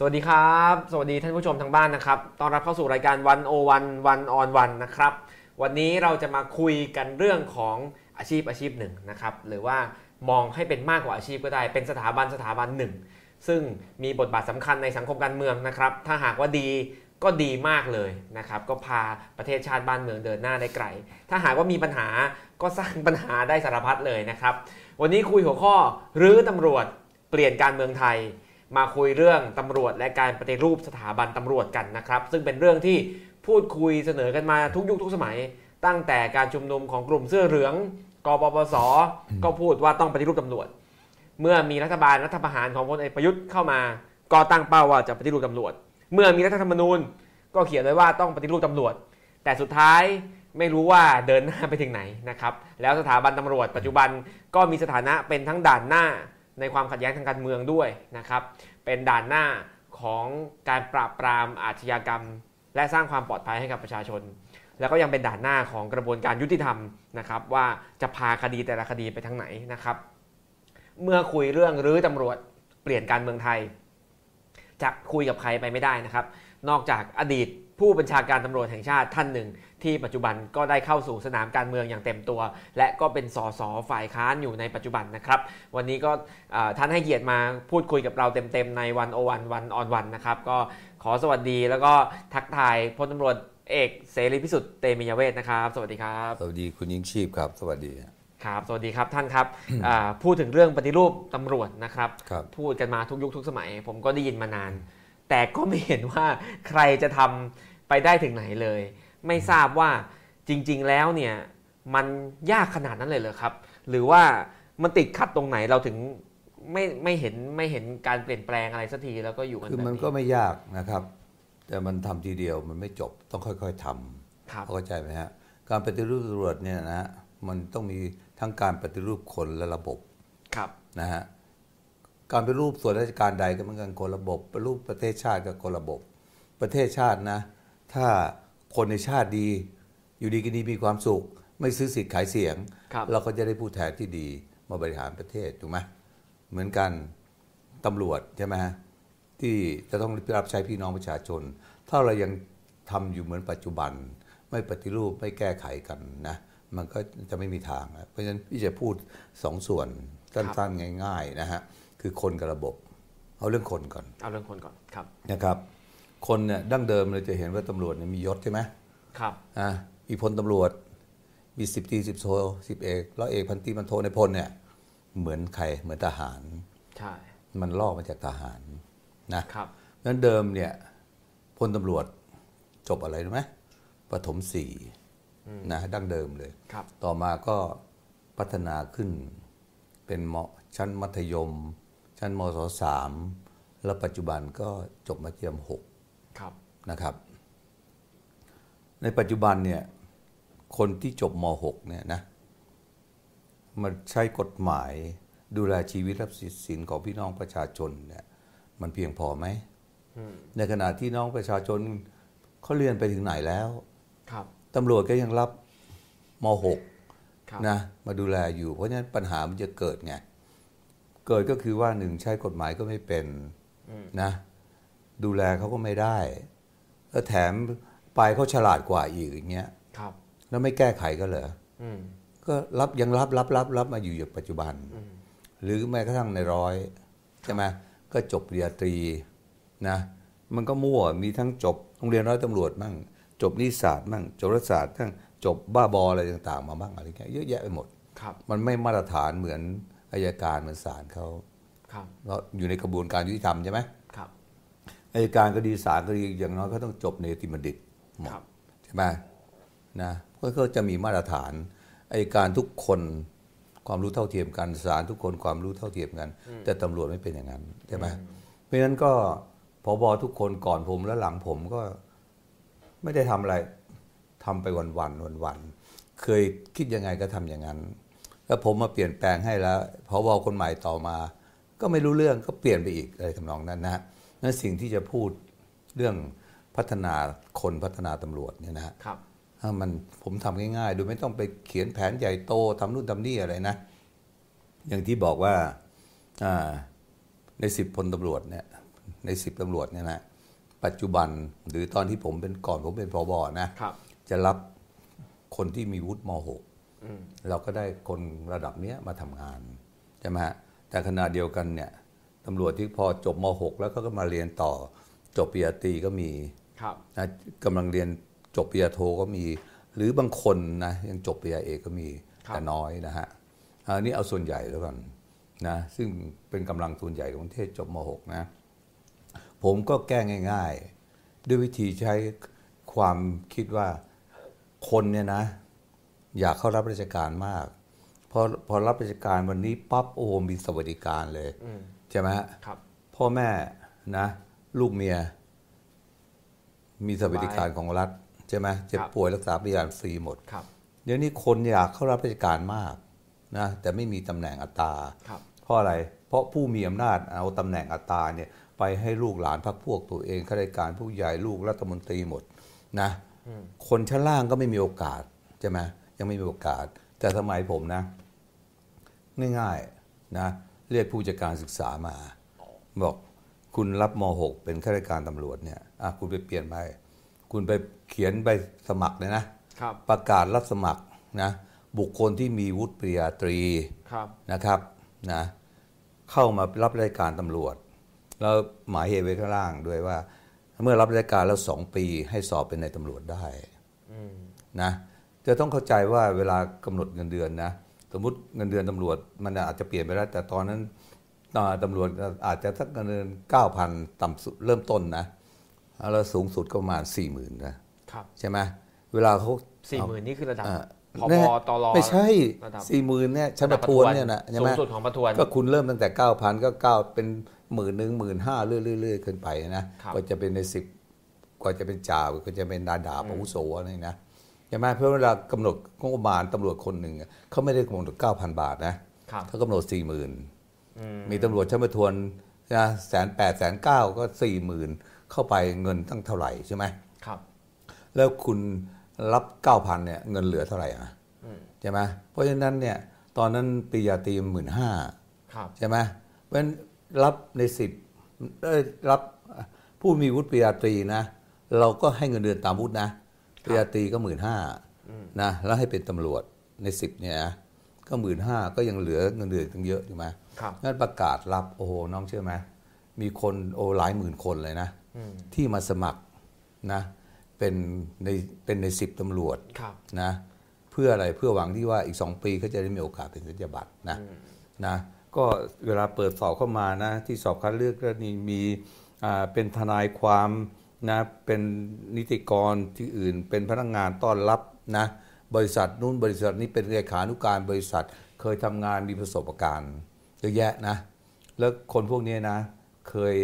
สวัสดีครับ สวัสดีท่านผู้ชมทางบ้านนะครับ ต้อนรับเข้าสู่รายการวันโอวันวันออนวันนะครับ วันนี้เราจะมาคุยกันเรื่องของอาชีพอาชีพหนึ่งนะครับ หรือว่ามองให้เป็นมากกว่าอาชีพก็ได้ เป็นสถาบันสถาบันหนึ่ง ซึ่งมีบทบาทสำคัญในสังคมการเมืองนะครับ ถ้าหากว่าดีก็ดีมากเลยนะครับ ก็พาประเทศชาติบ้านเมืองเดินหน้าได้ไกล ถ้าหากว่ามีปัญหาก็สร้างปัญหาได้สารพัดเลยนะครับ วันนี้คุยหัวข้อรื้อตำรวจเปลี่ยนการเมืองไทย มาคุยเรื่องตำรวจและการปฏิรูปสถาบันตำรวจกันนะครับ ซึ่งเป็นเรื่องที่พูดคุยเสนอกันมาทุกยุคทุกสมัย ตั้งแต่การชุมนุมของกลุ่มเสื้อเหลืองกปปส ก็พูดว่าต้องปฏิรูปตำรวจ เมื่อมีรัฐบาลรัฐประหารของพลเอกประยุทธ์เข้ามา ก็ตั้งเป้าว่าจะปฏิรูปตำรวจ เมื่อมีรัฐธรรมนูญ ก็เขียนไว้ว่าต้องปฏิรูปตำรวจ แต่สุดท้ายไม่รู้ว่าเดินหน้าไปถึงไหนนะครับ แล้วสถาบันตำรวจ ปัจจุบันก็มีสถานะเป็นทั้งด่านหน้า ในความขัดแย้งทางการเมืองด้วยนะครับ เป็นด่านหน้าของการปราบปรามอาชญากรรม และสร้างความปลอดภัยให้กับประชาชน แล้วก็ยังเป็นด่านหน้าของกระบวนการยุติธรรมนะครับ ว่าจะพาคดีแต่ละคดีไปทางไหนนะครับ เมื่อคุยเรื่องรื้อตำรวจเปลี่ยนการเมืองไทย จะคุยกับใครไปไม่ได้นะครับ นอกจากอดีตผู้บัญชาการตำรวจแห่งชาติท่านหนึ่ง ที่ปัจจุบันก็ได้เข้าสู่สนามการเมืองอย่างเต็มตัว และก็เป็นสสฝ่ายค้านอยู่ในปัจจุบันนะครับ วันนี้ก็เอ่อท่านให้เกียรติมาพูดคุยกับเราเต็มๆในวันโอวันวันออนวันนะครับ ก็ขอสวัสดีแล้วก็ทักทายพลตำรวจเอกเสรีพิสุทธิ์เตมียเวทนะครับ สวัสดีครับ สวัสดีคุณยิ่งชีพครับ สวัสดีครับสวัสดีครับท่านครับอ่าพูดถึงเรื่องปฏิรูปตำรวจนะครับครับพูดกันมาทุกยุคทุกสมัย ผมก็ได้ยินมานาน แต่ก็ไม่เห็นว่าใครจะทำไปได้ถึงไหนเลย ไม่ทราบว่าจริง ๆ แล้วเนี่ยมันยากขนาดนั้นเลยเหรอครับ หรือว่ามันติดขัดตรงไหนเราถึงไม่ไม่เห็นไม่เห็นการเปลี่ยนแปลงอะไรสักทีแล้วก็อยู่กันคือแบบมันนี้ก็ไม่ยากนะครับ แต่มันทำทีเดียวมันไม่จบต้องค่อย ๆทครับำเข้าใจไหมฮะการปฏิรูปตำรวจเนี่ยนะฮะมันต้องมีทั้งการปฏิรูปคนและระบบครับนะฮะการปฏิรูปส่วนราชการใดก็เหมือนกันคนระบบปฏิรูปประเทศชาติก็คนระบบ ประเทศชาตินะ ถ้า คนในชาติดี อยู่ดีกินดีมีความสุข ไม่ซื้อสิทธิ์ขายเสียงครับเราก็จะได้ผู้แทนที่ดีมาบริหารประเทศถูกไหมเหมือนกันตำรวจใช่ไหมฮะที่จะต้องรับใช้พี่น้องประชาชน ถ้าเรายังทำอยู่เหมือนปัจจุบัน ไม่ปฏิรูปไม่แก้ไขกันนะมันก็จะไม่มีทางนะเพราะฉะนั้นพี่จะพูดสองส่วนสั้นๆง่าย ๆ นะฮะ คือคนกับระบบ เอาเรื่องคนก่อน เอาเรื่องคนก่อนครับนะครับ คนเนี่ยดั้งเดิมเราจะเห็นว่าตำรวจเนี่ยมียศใช่ไหมครับอะมีพลตำรวจ มีสิบตรีสิบโทสิบเอกร้อยเอกพันตรีพันโทในพลเนี่ยเหมือนใครเหมือนทหารใช่มันลอกมาจากทหารนะครับนั้นเดิมเนี่ยพลตำรวจจบอะไรรู้ไหมปฐมสี่นะดั้งเดิมเลยครับต่อมาก็พัฒนาขึ้นเป็นมชั้นมัธยม ชั้นมศสามแล้วปัจจุบันก็จบมัธยมหกครับ นะครับ ในปัจจุบันเนี่ยคนที่จบม .6 เนี่ยนะมันใช้กฎหมายดูแลชีวิตและสิทธิสินของพี่น้องประชาชนเนี่ย มันเพียงพอไหมในขณะที่น้องประชาชนเขาเรียนไปถึงไหนแล้ว ครับตำรวจก็ยังรับมครับ .6 นะมาดูแลอยู่ เพราะฉะนั้นปัญหามันจะเกิดไง เกิดก็คือว่าหนึ่งใช้กฎหมายก็ไม่เป็นนะ ดูแลเขาก็ไม่ได้ แล้วแถมไปเขาฉลาดกว่าอีกอย่างเงี้ยครับ แล้วไม่แก้ไขก็เหรออืมก็รับยังรับรับรับรับมาอยู่อย่างปัจจุบัน หรือแม้กระทั่งในร้อยใช่ไหมก็จบปริญญาตรีนะมันก็มั่วมีทั้งจบโรงเรียนร้อยตำรวจมั่ง จบนิสศาสตร์มั่งจบรัฐศาสตร์ทั้งจบบ้าบออะไรต่างๆ มาบ้างอะไรเงี้ยเยอะแยะไปหมดครับมันไม่มาตรฐานเหมือนอายการเหมือนศาลเขาครับเพราะอยู่ในกระบวนการยุติธรรมใช่ไหมครับ อายการก็ดีศาลก็ดีอย่างน้อยก็ต้องจบเนติบัณฑิตหมดครับใช่ไหมนะก็ก็จะมีมาตรฐานอายการทุกคนความรู้เท่าเทียมกันศาลทุกคนความรู้เท่าเทียมกัน แต่ตำรวจไม่เป็นอย่างนั้นใช่ไหมเพราะฉะนั้นก็พบทุกคนก่อนผมและหลังผมก็ไม่ได้ทำอะไรทำไปวันวันวันวันๆเคยคิดยังไงก็ทำอย่างนั้น แล้วผมมาเปลี่ยนแปลงให้แล้วพบคนใหม่ต่อมา ก็ไม่รู้เรื่องก็เปลี่ยนไปอีกอะไรทำนองนั้นนะฮะ นั่นสิ่งที่จะพูดเรื่องพัฒนาคนพัฒนาตำรวจเนี่ยนะฮะครับถ้ามันผมทำง่ายๆ โดยไม่ต้องไปเขียนแผนใหญ่โตทำนู่นทำนี่อะไรนะ อย่างที่บอกว่าอ่าในสิบพลตำรวจเนี่ยในสิบตำรวจเนี่ยนะปัจจุบันหรือตอนที่ผมเป็นก่อนผมเป็นพบนะครับจะรับคนที่มีวุฒิมอืม .6 เราก็ได้คนระดับเนี้ยมาทำงานใช่ไหมฮะแต่ขณะเดียวกันเนี่ย ตำรวจที่พอจบม .6 แล้วก็ก็มาเรียนต่อ จบปริญญาตรีก็มีครับนะกำลังเรียนจบปริญญาโทก็มี หรือบางคนนะยังจบปริญญาเอกก็มีครับแต่น้อยนะฮะอันนี้เอาส่วนใหญ่แล้วกันนะซึ่งเป็นกำลังส่วนใหญ่ของประเทศจบม .6 นะ ผมก็แก้ง่าย ๆ ด้วยวิธีใช้ความคิดว่าคนเนี่ยนะ อยากเข้ารับราชการมากพอพอรับราชการวันนี้ปั๊บโอ้โหมีสวัสดิการเลยอืม ใช่ไหมฮะครับ พ่อแม่นะ ลูกเมีย มีสวัสดิการของรัฐ ใช่ไหมเจ็บครับป่วยรักษาพยาบาลฟรีหมดครับเดี๋ยวนี้คนอยากเข้ารับราชการมากนะแต่ไม่มีตำแหน่งอัตราครับเพราะอะไร เพราะผู้มีอำนาจเอาตำแหน่งอัตราเนี่ยไปให้ลูกหลานพรรคพวกตัวเองข้าราชการผู้ใหญ่ลูกรัฐมนตรีหมดนะอืมคนชั้นล่างก็ไม่มีโอกาสใช่ไหมยังไม่มีโอกาส แต่สมัยผมนะ ง่ายๆนะ เรียกผู้จัดการศึกษามา บอกคุณรับม .6 เป็นข้าราชการตำรวจเนี่ยอะคุณไปเปลี่ยนไป คุณไปเขียนใบสมัครเลยนะครับประกาศรับสมัครนะบุคคลที่มีวุฒิปริญญาตรีครับนะครับนะเข้ามารับราชการตำรวจ แล้วหมายเหตุไว้ข้างล่างด้วยว่า เมื่อรับราชการแล้วสองปีให้สอบเป็นนายตำรวจได้อืมนะจะต้องเข้าใจว่าเวลากำหนดเงินเดือนนะ สมมติเงินเดือนตำรวจมันอาจจะเปลี่ยนไปแล้ว แต่ตอนนั้นตำรวจอาจจะสักเงินเดือนเก้าพันต่ำสุดเริ่มต้นนะแล้วสูงสุดก็ประมาณสี่หมื่นนะครับใช่ไหมเวลาเขาสี่หมื่นนี่คือระดับพบตรไม่ใช่สี่หมื่นเนี่ยชั้นประทวนเนี่ยนะใช่ไหมสูงสุดของประทวนก็คุณเริ่มตั้งแต่เก้าพันก็เก้าเป็นหมื่นหนึ่งหมื่นห้าเรื่อยๆขึ้นไปนะก็จะเป็นในสิบกว่าจะเป็นจ่าก็จะเป็นดาดาบอาวุโสอะไรนะ ใช่ไหมเพราะเวลากำหนดงบประมาณตำรวจคนหนึ่งอะเขาไม่ได้กำหนดเก้าพันบาทนะครับเขากำหนดสี่หมื่นอืมมีตำรวจชั้นประทวนนะแสนแปดแสนเก้าก็สี่หมื่นเข้าไปเงินตั้งเท่าไหร่ใช่ไหมครับ แล้วคุณรับเก้าพันเนี่ยเงินเหลือเท่าไหร่อะอืมใช่ไหมเพราะฉะนั้นเนี่ยตอนนั้นปริญญาตรีหมื่นห้าครับใช่ไหมเพราะฉะนั้นรับในสิบได้รับผู้มีวุฒิปริญญาตรีนะ เราก็ให้เงินเดือนตามวุฒินะ ปริญญาตรีก็หมื่นห้านะแล้วให้เป็นตำรวจในสิบเนี่ยนะก็หมื่นห้าก็ยังเหลือเงินเดือนตั้งเยอะใช่ไหมครับงั้นประกาศรับโอ้โหน้องเชื่อไหมมีคนโอ้หลายหมื่นคนเลยนะอืมที่มาสมัครนะเป็นในเป็นในสิบตำรวจครับนะเพื่ออะไรเพื่อหวังที่ว่าอีกสองปีเขาจะได้มีโอกาสเป็นสัญญาบัตรนะนะก็เวลาเปิดสอบเข้ามานะที่สอบคัดเลือกก็นี่มีอ่าเป็นทนายความ นะเป็นนิติกรที่อื่น เป็นพนักงานต้อนรับนะบริษัทนู้นบริษัทนี้เป็นเลขานุการบริษัทเคยทำงานมีประสบการณ์เยอะแยะนะแล้วคนพวกนี้นะเคย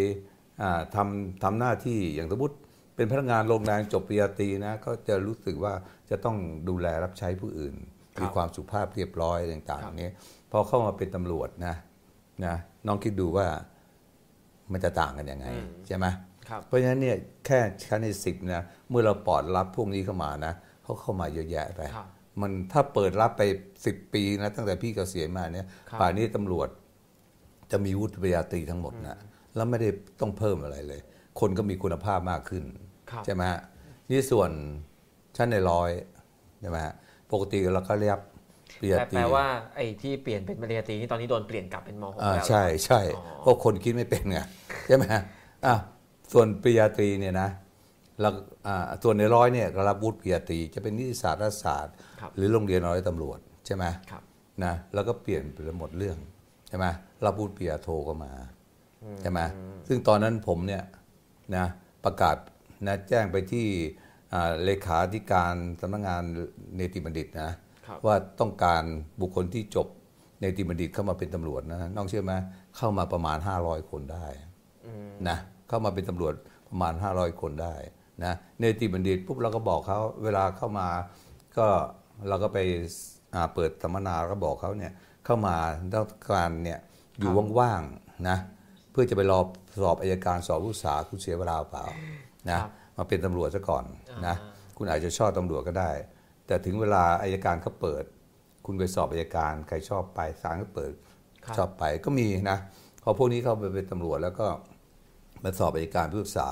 อ่าทำทำหน้าที่อย่างสมมติเป็นพนักงานโรงแรมจบปริญญาตรีนะก็จะรู้สึกว่าจะต้องดูแลรับใช้ผู้อื่นครับมีความสุภาพเรียบร้อยต่างครับๆนี้พอเข้ามาเป็นตำรวจนะนะน้องคิดดูว่ามันจะต่างกันยังไงใช่ไหมครับ เพราะฉะนั้นเนี่ยแค่ชั้นในสิบนะเมื่อเราปลอดรับพวกนี้เข้ามานะเขาเข้ามาเยอะแยะไปครับมันถ้าเปิดรับไปสิบปีนะตั้งแต่พี่เกษียณมาเนี่ยครับป่านนี้ตำรวจจะมีวุฒิปริญญาตรีทั้งหมดนะแล้วไม่ได้ต้องเพิ่มอะไรเลย คนก็มีคุณภาพมากขึ้นครับใช่ไหมฮะนี่ส่วนชั้นในร้อยใช่ไหมฮะปกติเราก็เรียกปริญญาแต่ตรีแปลว่าไอ้ที่เปลี่ยนเป็นปริญญาตรีนี่ตอนนี้โดนเปลี่ยนกลับเป็นม .6 อ่าแล้วใช่ใช่อ๋อเพราะคนคิดไม่เป็นไงใช่ไหมฮะอะ ส่วนปริญญาตรีเนี่ยนะแล้วอ่าส่วนในร้อยเนี่ยก็รับวุฒิปริญญาตรีจะเป็นนิติศาสตร์รัฐศาสตร์ครับหรือโรงเรียนร้อยตำรวจใช่ไหมครับนะแล้วก็เปลี่ยนไปหมดเรื่องใช่ไหมรับพูดปริญญาโทก็มาใช่ไหมซึ่งตอนนั้นผมเนี่ยนะประกาศนะแจ้งไปที่อ่าเลขาธิการสำนักงานเนติบัณฑิตนะครับว่าต้องการบุคคลที่จบเนติบัณฑิตเข้ามาเป็นตำรวจนะน้องเชื่อไหมเข้ามาประมาณ 500 คนได้นะ เข้ามาเป็นตำรวจประมาณ 500 คนได้นะเนติบัณฑิตปุ๊บเราก็บอกเขาเวลาเข้ามาก็เราก็ไปอ่าเปิดสัมมนาแล้วก็บอกเขาเนี่ยเข้ามาต้องการเนี่ยอยู่ว่างๆนะเพื่อจะไปรอสอบอายการสอบผู้ษาคุณเสียเวลาเปล่านะครับมาเป็นตำรวจซะก่อนนะคุณอาจจะชอบตำรวจก็ได้ แต่ถึงเวลาอายการเขาเปิด คุณไปสอบอายการใครชอบไปศาลก็เปิดครับชอบไปก็มีนะพอพวกนี้เข้าไปเป็นตำรวจแล้วก็ มาสอบอัยการผู้พิพากษา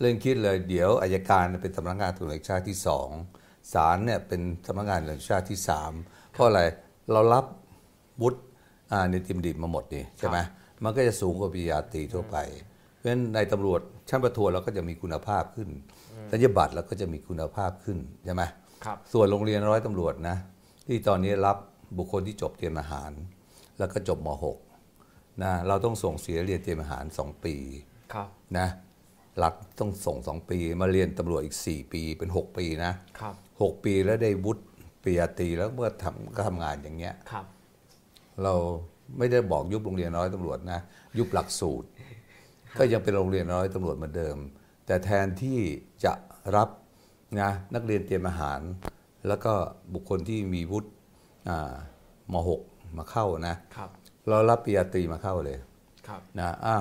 เรื่องคิดเลยเดี๋ยวอัยการเป็นสำนักงานตำรวจแห่งชาติที่สองศาลเนี่ยเป็นสำนักงานตำรวจแห่งชาติที่สามเพราะอะไรเรารับวุฒิอ่าในติมดิบมาหมดนี่ใช่ไหมมันก็จะสูงกว่าปริญญาตรีทั่วไป เพราะฉะนั้นในตำรวจชั้นประทวนเราก็จะมีคุณภาพขึ้นสัญญาบัตรเราก็จะมีคุณภาพขึ้นใช่ไหมครับส่วนโรงเรียนร้อยตำรวจนะ ที่ตอนนี้รับบุคคลที่จบเตรียมอาหาร แล้วก็จบม .6 นะเราต้องส่งเสียเรียนเตรียมอาหาร 2 ปีครับ นะรัฐต้องส่ง2ปี มาเรียนตำรวจอีก 4 ปีเป็น 6 ปีนะครับ6ปีแล้วได้วุฒิปริญญาตรีแล้วเมื่อทำก็ทำงานอย่างเงี้ยครับเราไม่ได้บอกยุบโรงเรียนร้อยตำรวจนะ ยุบหลักสูตร ก็ยังเป็นโรงเรียนร้อยตำรวจเหมือนเดิม แต่แทนที่จะรับนะนักเรียนเตรียมอาหาร แล้วก็บุคคลที่มีวุฒิอ่ามหกมาเข้านะครับเรารับปริญญาตรีมาเข้าเลยครับนะอะ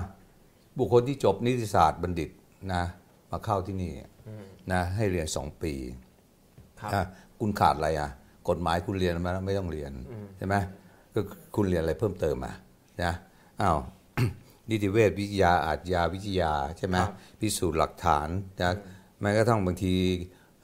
บุคคลที่จบนิติศาสตร์บัณฑิตนะมาเข้าที่นี่นะให้เรียนสองปีครับอะคุณขาดอะไรอะ กฎหมายคุณเรียนมาแล้วไม่ต้องเรียนใช่ไหมก็คุณเรียนอะไรเพิ่มเติมอะนะอ้าวนิติเวชวิทยาอาชญาวิทยาใช่ไหมครับพิสูจน์หลักฐานนะแม้กระทั่งบางที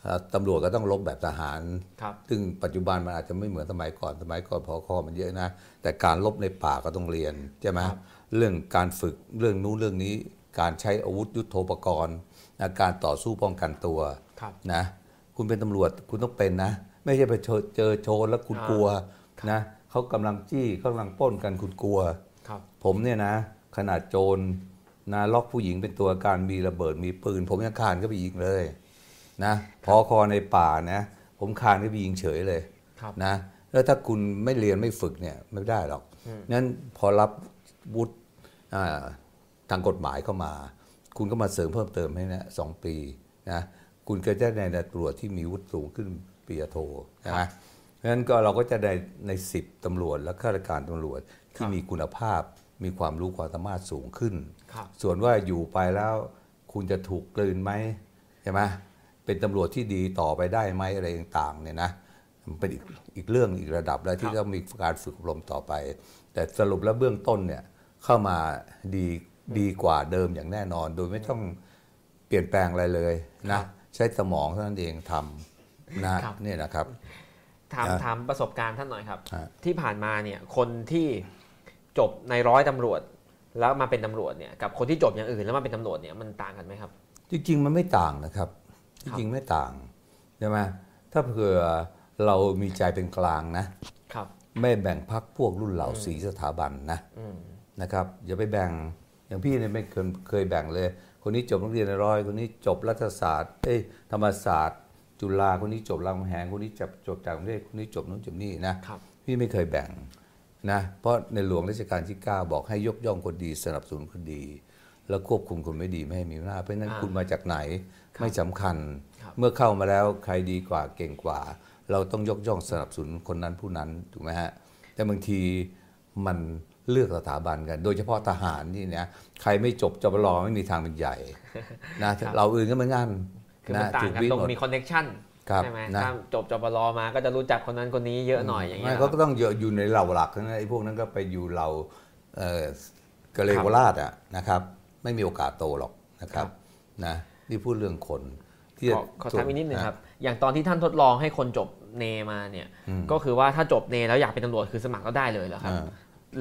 เอ่อตำรวจก็ต้องลบแบบทหารครับซึ่งปัจจุบันมันอาจจะไม่เหมือนสมัยก่อน สมัยก่อนพอคอมันเยอะนะ แต่การลบในป่าก็ต้องเรียนใช่ไหมครับ เรื่องการฝึกเรื่องนู้นเรื่องนี้ การใช้อาวุธยุโทโธปกรณ์นะการต่อสู้ป้องกันตัวครับนะคุณเป็นตำรวจคุณต้องเป็นนะ ไม่ใช่ไปเจอเจอโจรแล้วคุณอ่ากลัวครับนะเขากำลังจี้เขากำลังปล้นกันคุณกลัวครับผมเนี่ยนะ ขนาดโจรนะล็อกผู้หญิงเป็นตัวการมีระเบิดมีปืน ผมยังคานก็ไปยิงเลยนะพอคอในป่านะ ผมคานก็ไปยิงเฉยเลยครับนะแล้วถ้าคุณไม่เรียนไม่ฝึกเนี่ยไม่ได้หรอกนั้นพอรับ วุฒิอ่าทางกฎหมายเข้ามา คุณก็มาเสริมเพิ่มเติมให้นะสองปีนะคุณก็จะได้ในตำรวจที่มีวุฒิสูงขึ้นปริญญาโทใช่ไหมเพราะฉะนั้นก็เราก็จะได้ในสิบตำรวจและข้าราชการตำรวจที่มีคุณภาพมีความรู้ความสามารถสูงขึ้นครับส่วนว่าอยู่ไปแล้วคุณจะถูกกลืนไหมใช่ไหมเป็นตำรวจที่ดีต่อไปได้ไหมอะไรต่างๆเนี่ยนะมันเป็นอีกอีกเรื่องอีกระดับแล้วที่ต้องมีการฝึกอบรมต่อไป แต่สรุปแล้วเบื้องต้นเนี่ย เข้ามาดีดีกว่าเดิมอย่างแน่นอน โดยไม่ต้องเปลี่ยนแปลงอะไรเลยครันะบใช้สมองเท่านั้นเองทำนะครับเนี่ยนะครับถามอะถามประสบการณ์ท่านหน่อยครับอะที่ผ่านมาเนี่ยคนที่จบในร้อยตำรวจ แล้วมาเป็นตำรวจเนี่ยกับคนที่จบอย่างอื่นแล้วมาเป็นตำรวจเนี่ยมันต่างกันไหมครับ จริง ๆ มันไม่ต่างนะครับจริงๆไม่ต่างใช่ไหมถ้าเผื่อเรามีใจเป็นกลางนะครับ ไม่แบ่งพักพวกรุ่นเหล่าสีสถาบันนะอืม นะครับอย่าไปแบ่งอย่างพี่เนี่ยไม่เคยเคยแบ่งเลย คนนี้จบโรงเรียนในร้อยคนนี้จบรัฐศาสตร์เอ้ยธรรมศาสตร์ จุฬาคนนี้จบรามคำแหงคนนี้จบจบจากกรุงเทพคนนี้จบนู้นจบนี่นะครับพี่ไม่เคยแบ่งนะเพราะในหลวงรัชกาลที่ 9 บอกให้ยกย่องคนดีสนับสนุนคนดี แล้วควบคุมคนไม่ดีไม่ให้มีอำนาจเพราะฉะนั้นอ่าคุณมาจากไหนครับไม่สำคัญครับเมื่อเข้ามาแล้วใครดีกว่าเก่งกว่า เราต้องยกย่องสนับสนุนคนนั้นผู้นั้นถูกไหมฮะแต่บางทีมัน เลือกสถาบันกัน โดยเฉพาะทหารนี่นะใครไม่จบจบรอไม่มีทางเป็นใหญ่นะเราอื่นก็เหมือนกันคือมันต่างกันวิ่ตรงหมดมีคอนเน็ชันครับใช่ไหมนะถ้าจบจบรอมาก็จะรู้จักคนนั้นคนนี้เยอะหน่อยอย่างเงี้ไม่ยเขาก็ต้องเยอะอยู่ในเหล่าหลักทั้งนั้นไอ้พวกนั้นก็ไปอยู่เหล่าเอ่อกะเลโกราชอะนะครับ ไม่มีโอกาสโตหรอกนะครับนะนี่พูดเรื่องคนที่ขอขอถามอีกนิดนึงครับ อย่างตอนที่ท่านทดลองให้คนจบเนมาเนี่ย ก็คือว่าถ้าจบเนแล้วอยากเป็นตำรวจคือสมัครก็ได้เลยเหรอครับอ่า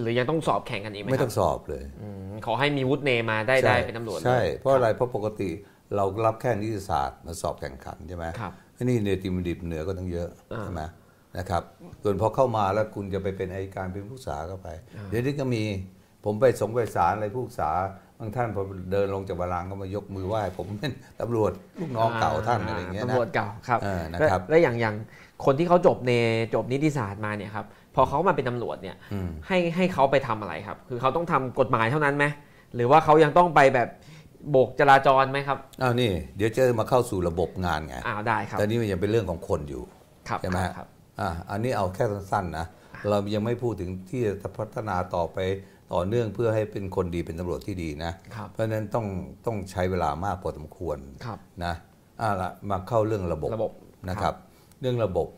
หรือยังต้องสอบแข่งกันอีกไหมไม่คต้รัอบงสอบเลยอืมขอให้มีวุฒิเนมาได้ได้เป็นตำรวจเลยใช่ เพราะอะไรเพราะปกติเรารับแค่นิติศาสตร์มาสอบแข่งขันใช่ไหมครับอันนี่เนติมดิบเหนือก็ต้องเยอะอ่าใช่ไหมนะครับ ส่วนพอเข้ามาแล้วคุณจะไปเป็นอัยการเป็นผู้ษาก็ไป เดี๋ยวนี้ก็มีผมไปสงไปศาลอะไรผู้ษาบางท่านพอเดินลงจากบาลางก์ก็มายกมือไหว้ผมเป็นตำรวจลูกน้องเก่าท่านอะไรอย่างเงี้ยนะตำรวจเก่าครับเออนะครับแล้วแล้วอย่างอย่างคนที่เขาจบเนจบนิติศาสตร์มาเนี่ยครับ พอเขามาเป็นตำรวจเนี่ยอืมให้ให้เขาไปทำอะไรครับ คือเขาต้องทำกฎหมายเท่านั้นไหมหรือว่าเขายังต้องไปแบบโบกจราจรไหมครับอ้าวนี่ เดี๋ยวจะมาเข้าสู่ระบบงานไงอ้าวได้ครับแต่นี่มันยังเป็นเรื่องของคนอยู่ครับใช่ไหมครับฮะครับอ่าอันนี้เอาแค่สั้นๆนะเรายังไม่พูดถึงที่จะพัฒนาต่อไปต่อเนื่องเพื่อให้เป็นคนดีเป็นตำรวจที่ดีนะครับเพราะฉะนั้นต้องต้องใช้เวลามากพอสมควรครับนะอ่าละมาเข้าเรื่องระบบระบบนะครับ เรื่องระบบ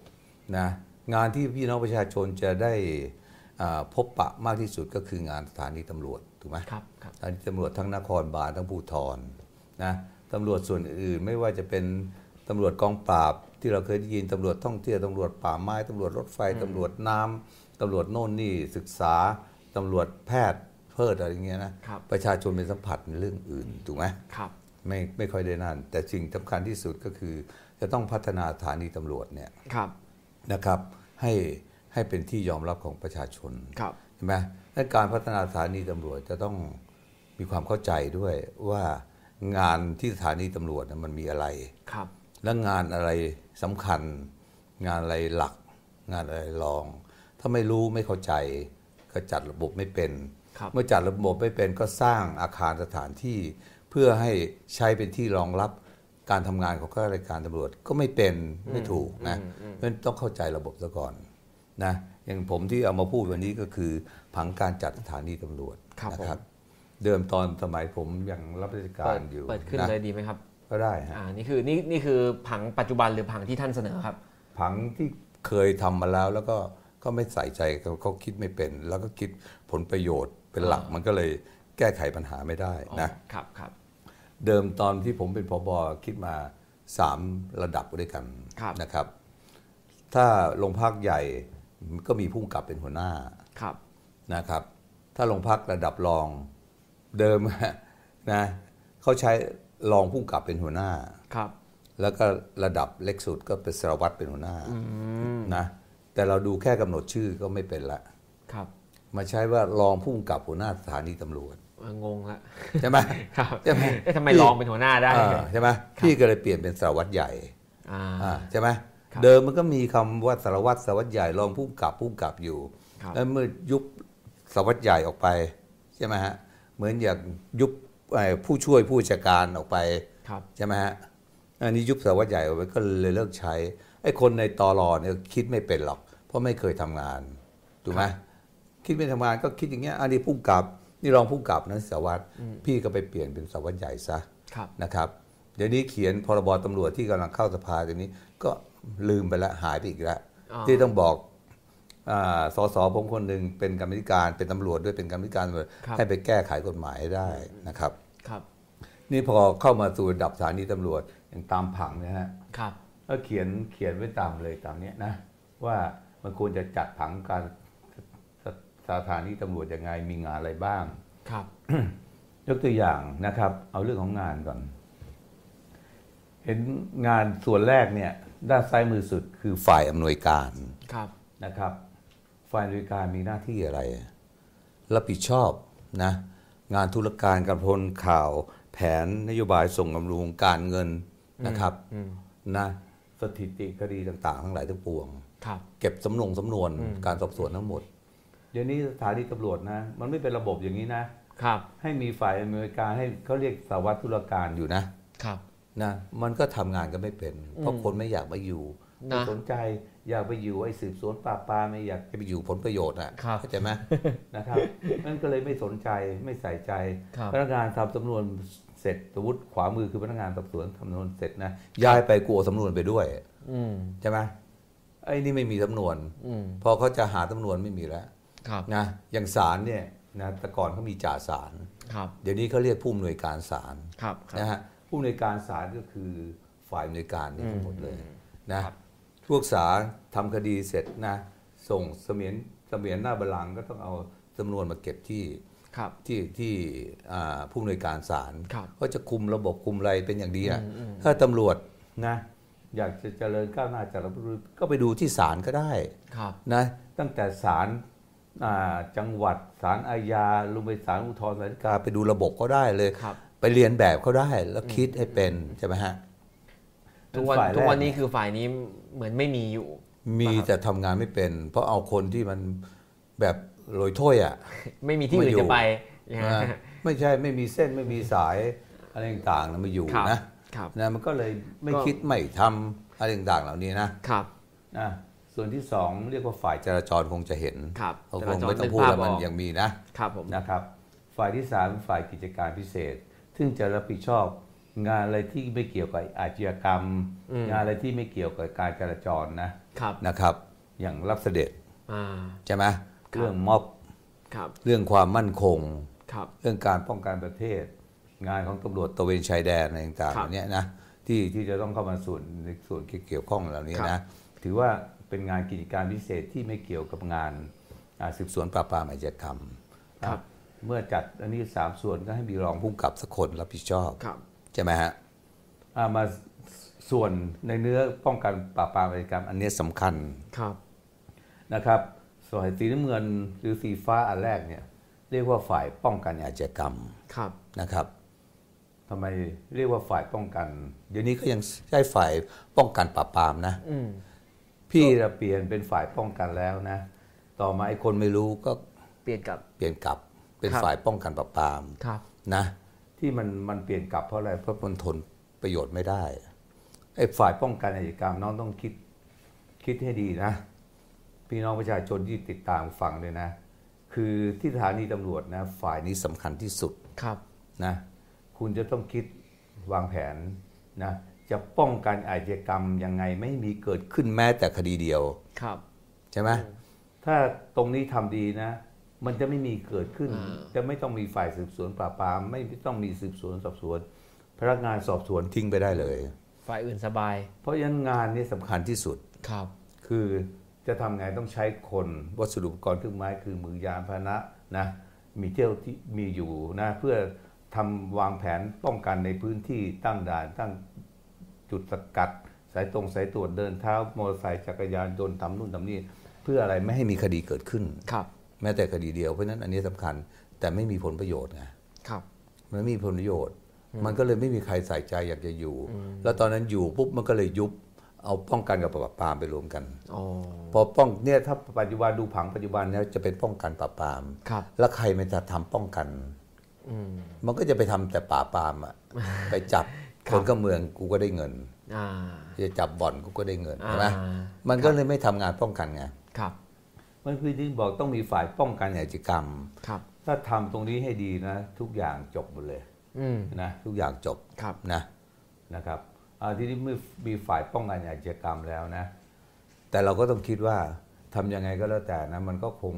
นะ งานที่พี่น้องประชาชนจะได้อ่าพบปะมากที่สุดก็คืองานสถานีตำรวจถูกไหมครับครับสถานีตำรวจทั้งนครบาลทั้งภูธรนะตำรวจส่วนอื่นไม่ว่าจะเป็นตำรวจกองปราบที่เราเคยได้ยินตำรวจท่องเที่ยวตำรวจป่าไม้ตำรวจรถไฟตำรวจน้ำตำรวจโน่นนี่ศึกษาตำรวจแพทย์เพิดอะไรอย่างเงี้ยนะครับประชาชนเป็นสัมผัสในเรื่องอื่นถูกไหมครับไม่ไม่ค่อยได้นั่น แต่สิ่งสำคัญที่สุดก็คือ จะต้องพัฒนาสถานีตำรวจเนี่ยครับนะครับ ให้ให้เป็นที่ยอมรับของประชาชนครับใช่ไหมและการพัฒนาสถานีตำรวจจะต้องมีความเข้าใจด้วยว่างานที่สถานีตำรวจน่ะมันมีอะไรครับ และงานอะไรสำคัญ งานอะไรหลัก งานอะไรรอง ถ้าไม่รู้ไม่เข้าใจ ก็จัดระบบไม่เป็นครับเมื่อจัดระบบไม่เป็นก็สร้างอาคารสถานที่ เพื่อให้ใช้เป็นที่รองรับ การทำงานของข้าราชการตำรวจก็ไม่เป็นไม่ถูกนะเพราะฉะนั้นต้องเข้าใจระบบซะก่อนนะอย่างผมที่เอามาพูดวันนี้ก็คือผังการจัดสถานีตำรวจครับนะครับผมเดิมตอนสมัยผมยังรับราชกาเปิรดอยู่เปิดขึ้นนะเลยดีไหมครับ ก็ได้ฮะอ่านี่คือนี่นี่คือผังปัจจุบันหรือผังที่ท่านเสนอครับ ผังที่เคยทำมาแล้วแล้วก็ก็ไม่ใส่ใจเขาเขาคิดไม่เป็น แล้วก็คิดผลประโยชน์เป็นหลักอ่ามัมันก็เลยแก้ไขปัญหาไม่ได้นะครับครับ เดิมตอนที่ผมเป็นพบคิดมาสามระดับด้วยกันครับนะครับ ถ้าโรงพักใหญ่ก็มีผู้กำกับเป็นหัวหน้าครับนะครับ ถ้าโรงพักระดับรองเดิมนะเขาใช้รองผู้กำกับเป็นหัวหน้าครับแล้วก็ระดับเล็กสุดก็เป็นสารวัตรเป็นหัวหน้านะแต่เราดูแค่กำหนดชื่อก็ไม่เป็นละครับ มาใช้ว่ารองผู้กำกับหัวหน้าสถานีตำรวจเออ งงละใช่ไหมครับใช่ไหมเอ๊ะทำไมพี่รองเป็นหัวหน้าได้อ่าใช่ไหมพี่ก็เลยเปลี่ยนเป็นสารวัตรใหญ่อ่าอ่าใช่ไหมครับเดิมมันก็มีคำว่าสารวัตรสารวัตรใหญ่รองผู้กำกับผู้กำกับอยู่ครับแล้วเมื่อยุบสารวัตรใหญ่ออกไปใช่ไหมฮะเหมือนอย่างยุบเอ่อผู้ช่วยผู้จัดการออกไปครับใช่ไหมฮะอันนี้ยุบสารวัตรใหญ่ออกไปก็เลยเลิกใช้ไอ้คนในตอรอเนี่ยคิดไม่เป็นหรอก เพราะไม่เคยทำงานถูกไหมคิดไม่ทำงานก็คิดอย่างเงี้ยอันนี้ผู้กำกับ นี่รองผู้กำกับนะสารวัตรพี่ก็ไปเปลี่ยนเป็นสารวัตรใหญ่ซะครับนะครับเดี๋ยวนี้เขียนพรบตำรวจที่กำลังเข้าสภาเดี๋ยวนี้ก็ลืมไปแล้วหายไปอีกแล้วอ๋อที่ต้องบอกอาสสผมคนหนึ่งเป็นกรรมธิการเป็นตำรวจด้วยเป็นกรรมธิการตำรวจครับให้ไปแก้ไขกฎหมายให้ได้นะครับครับ นี่พอเข้ามาสู่ระดับสถานีตำรวจอย่างตามผังเนะฮะครับก็เขียนเขียนไว้ตามเลยตามเนี้ยนะ ว่ามันควรจะจัดผังการ สสถานีตำรวจยังไงมีงานอะไรบ้าง ครับ ยกตัวอย่างนะครับ เอาเรื่องของงานก่อน เห็นงานส่วนแรกเนี่ย ด้านซ้ายมือสุดคือฝ่ายอำนวยการครับนะครับ ฝ่ายอำนวยการมีหน้าที่อะไร รับผิดชอบนะ งานธุรการการพลข่าว แผนนโยบายส่งบำรุงการเงินนะครับอืมนะสถิติคดีต่าง ๆ ทั้งหลายทั้งปวงครับเก็บสำนงสำนวนการสอบสวนทั้งหมด เดี๋ยวนี้สถานีตำรวจนะ มันไม่เป็นระบบอย่างนี้นะครับ ให้มีฝ่ายอำนวยการให้เขาเรียกสารวัตรธุรการอยู่นะครับ นะมันก็ทำงานกันไม่เป็น เพราะคนไม่อยากมาอยู่นะไม่สนใจอยากไปอยู่ไอ้สืบสวนปราบปรามไม่อยากจะไปอยู่ผลประโยชน์อะครับ เข้าใจไหม นะครับนั่นก็เลยไม่สนใจไม่ใส่ใจ ครับ พนักงานทำสำนวนเสร็จสมมติขวามือคือพนักงานสอบสวนทำสำนวนเสร็จนะย้ายไปกลัวสำนวนไปด้วยอืมใช่ไหมไอ้นี่ไม่มีสำนวน อืม พอเขาจะหาสำนวนไม่มีแล้วครับ นะอย่างศาลเนี่ยนะแต่ก่อนเขามีจ่าศาลครับเดี๋ยวนี้เขาเรียกผู้อำนวยการศาลครับครับนะฮะผู้อำนวยการศาลก็คือฝ่ายอำนวยการนี่ทั้งหมดเลยนะครับพวกศาลทำคดีเสร็จนะส่งเสมียนเสมียนหน้าบัลลังก์ก็ต้องเอาสำนวนมาเก็บที่ครับที่ที่อ่าผู้อำนวยการศาลครับก็จะคุมระบบคุมอะไรเป็นอย่างดีอะถ้าตำรวจนะอยากจะเจริญก้าวหน้าจากระบบก็ไปดูที่ศาลก็ได้ครับนะตั้งแต่ศาลอ่า จังหวัดศาลอาญาลงไปศาลอุทธรณ์ศาลฎีกาไปดูระบบก็ได้เลยครับไปเรียนแบบเขาได้แล้วคิดให้เป็นใช่ไหมฮะทุกวันฝ่ายแรทุกวันนี้คือฝ่ายนี้เหมือนไม่มีอยู่ มีแต่ทำงานไม่เป็น เพราะเอาคนที่มันแบบโรยถ้วยอะ ไม่มีที่อื่นจะไปนะฮะนะไม่ใช่ไม่มีเส้นไม่มีสายอะไรต่างๆนะมาอยู่ครับนะครับนะมันก็เลยไม่คิดไม่ทำอะไรต่างๆเหล่านี้นะครับนะ ส่วนที่สองเรียกว่าฝ่ายจราจรคงจะเห็นครับเขาคจรางจรไม่ต้อนึงกพูดภาพแล้วมันออกยังมีนะครับผมนะครับ ฝ่ายที่สามเป็นฝ่ายกิจการพิเศษ ซึ่งจะรับผิดชอบงานอะไรที่ไม่เกี่ยวกับอาชญากรรม งานอะไรที่ไม่เกี่ยวกับการจราจรนะครับนะครับ อย่างรับเสด็จอ่าใช่ไหมครับเรื่องม็อบครับเรื่องความมั่นคงครับเรื่องการป้องกันประเทศ งานของตำรวจตระเวนชายแดนอะไรต่างๆครับเหล่านี้นะที่ที่จะต้องเข้ามาส่วนในส่วนเกี่ยวข้องเหล่านี้ครันะบถือว่า เป็นงานกิจการพิเศษที่ไม่เกี่ยวกับงานอ่าสืบสวนปราบปรามอาชญากรรมครับเมื่อจัดอันนี้สามส่วนก็ให้มีรองผู้กำกับสักคนรับผิดชอบครับใช่ไหมฮะอ่ามาส่วนในเนื้อป้องกันปราบปรามอาชญากรรม อันนี้สำคัญครับนะครับส่วนสีน้ำเงินหรือสีฟ้าอันแรกเนี่ยเรียกว่าฝ่ายป้องกันอาชญากรรมครับนะครับทำไมเรียกว่าฝ่ายป้องกัน เดี๋ยวนี้ก็ยังใช้ฝ่ายป้องกันปราบปรามนะอืม พี่เราเปลี่ยนเป็นฝ่ายป้องกันแล้วนะ ต่อมาไอ้คนไม่รู้ก็เปลี่ยนกับเปลี่ยนกลับเป็นครับฝ่ายป้องกันปราบปรามครับนะ ที่มันมันเปลี่ยนกลับเพราะอะไรเพราะมันทนประโยชน์ไม่ได้ไอ้ฝ่ายป้องกันอาชญากรรมน้องต้องคิดคิดให้ดีนะ พี่น้องประชาชนที่ติดตามฟังเลยนะ คือที่สถานีตำรวจนะฝ่ายนี้สำคัญที่สุดครับนะ คุณจะต้องคิดวางแผนนะ จะป้องกันอาชญากรรมยังไงไม่มีเกิดขึ้นแม้แต่คดีเดียวครับใช่ไหมถ้าตรงนี้ทำดีนะ มันจะไม่มีเกิดขึ้นอ่าจะไม่ต้องมีฝ่ายสืบสวนปราบปรามไม่ต้องมีสืบสวนสอบสวน พนักงานสอบสวนทิ้งไปได้เลย ฝ่ายอื่นสบาย เพราะฉะนั้นงานนี้สำคัญที่สุดครับ คือจะทำไงต้องใช้คนวัสดุอุปกรณ์เครื่องไม้คือมือยานพาหนะนะมีเที่ยวที่มีอยู่นะเพื่อทำวางแผนป้องกันในพื้นที่ตั้งด่านตั้ง จุดสกัด สายตรงสายตรวจเดินเท้ามอเตอร์ไซค์จักรยานยนต์ทำนู่นทำนี่เพื่ออะไรไม่ให้มีคดีเกิดขึ้นครับ แม้แต่คดีเดียวเพราะฉะนั้นอันนี้สำคัญแต่ไม่มีผลประโยชน์ไงครับมันไม่มีผลประโยชน์ มันก็เลยไม่มีใครใส่ใจอยากจะอยู่ แล้วตอนนั้นอยู่ปุ๊บมันก็เลยยุบเอาป้องกันกับปราบปรามไปรวมกันอ๋อพอป้องเนี่ยถ้าปัจจุบันดูผังปัจจุบันเนี่ยจะเป็นป้องกันปราบปรามครับแล้วใครมันจะทำป้องกันอืมมันก็จะไปทำแต่ปราบปรามอะไปจับ คครับนก็เมืองกูก็ได้เงินอ่าจะจับบ่อนกูก็ได้เงินอ่าใช่ไหมมันก็เลยไม่ทำงานป้องกันไงครับมันคือที่บอกต้องมีฝ่ายป้องกันอาชญากรรมครับ ถ้าทำตรงนี้ให้ดีนะ ทุกอย่างจบหมดเลยอืมนะทุกอย่างจบครับนะนะครับเอาทีนี้เมื่อมีฝ่ายป้องกันอาชญากรรมแล้วนะ แต่เราก็ต้องคิดว่าทำยังไงก็แล้วแต่นะ มันก็คง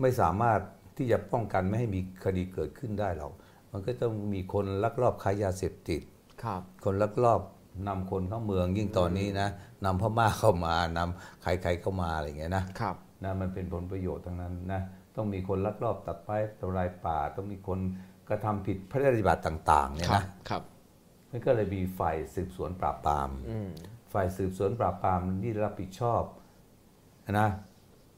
ไม่สามารถที่จะป้องกันไม่ให้มีคดีเกิดขึ้นได้หรอกมันก็ต้องมีคนลักลอบค้ายาเสพติด ครับคนลักลอบนำคนเข้าเมืองยิ่งตอนนี้นะนำพม่าเข้ามานำใครๆเข้ามาอะไรอย่างเงี้ยนะครับนะมันเป็นผลประโยชน์ทั้งนั้นนะต้องมีคนลักลอบตัดไม้ทำลายป่า ต้องมีคนกระทำผิดพระราชบัญญัติต่าง ๆ เนี่ยครับนะครับมันก็เลยมีฝ่ายสืบสวนปราบปรามอืมฝ่ายสืบสวนปราบปรามนี่รับผิดชอบนะ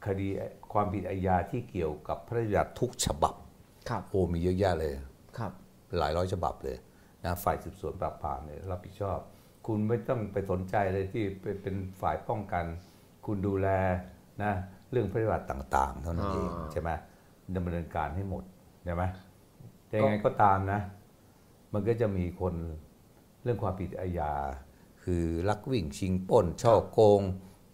คดีความผิดอาญาที่เกี่ยวกับพระราชบัญญัติทุกฉบับครับโอ้มีเยอะแยะเลยครับ หลายร้อยฉบับเลย นะฝ่ายสืบสวนปราบปรามเนี่ยรับผิดชอบ คุณไม่ต้องไปสนใจเลยที่ไปเป็นฝ่ายป้องกัน คุณดูแลนะเรื่องพระราชบัญญัติต่าง ๆ เท่านั้นเองอ่าใช่ไหมดำเนินการให้หมดใช่ไหมแต่ยังไงก็ตามนะ มันก็จะมีคนเรื่องความผิดอาญาคือลักวิ่งชิงปล้น ช่อโกง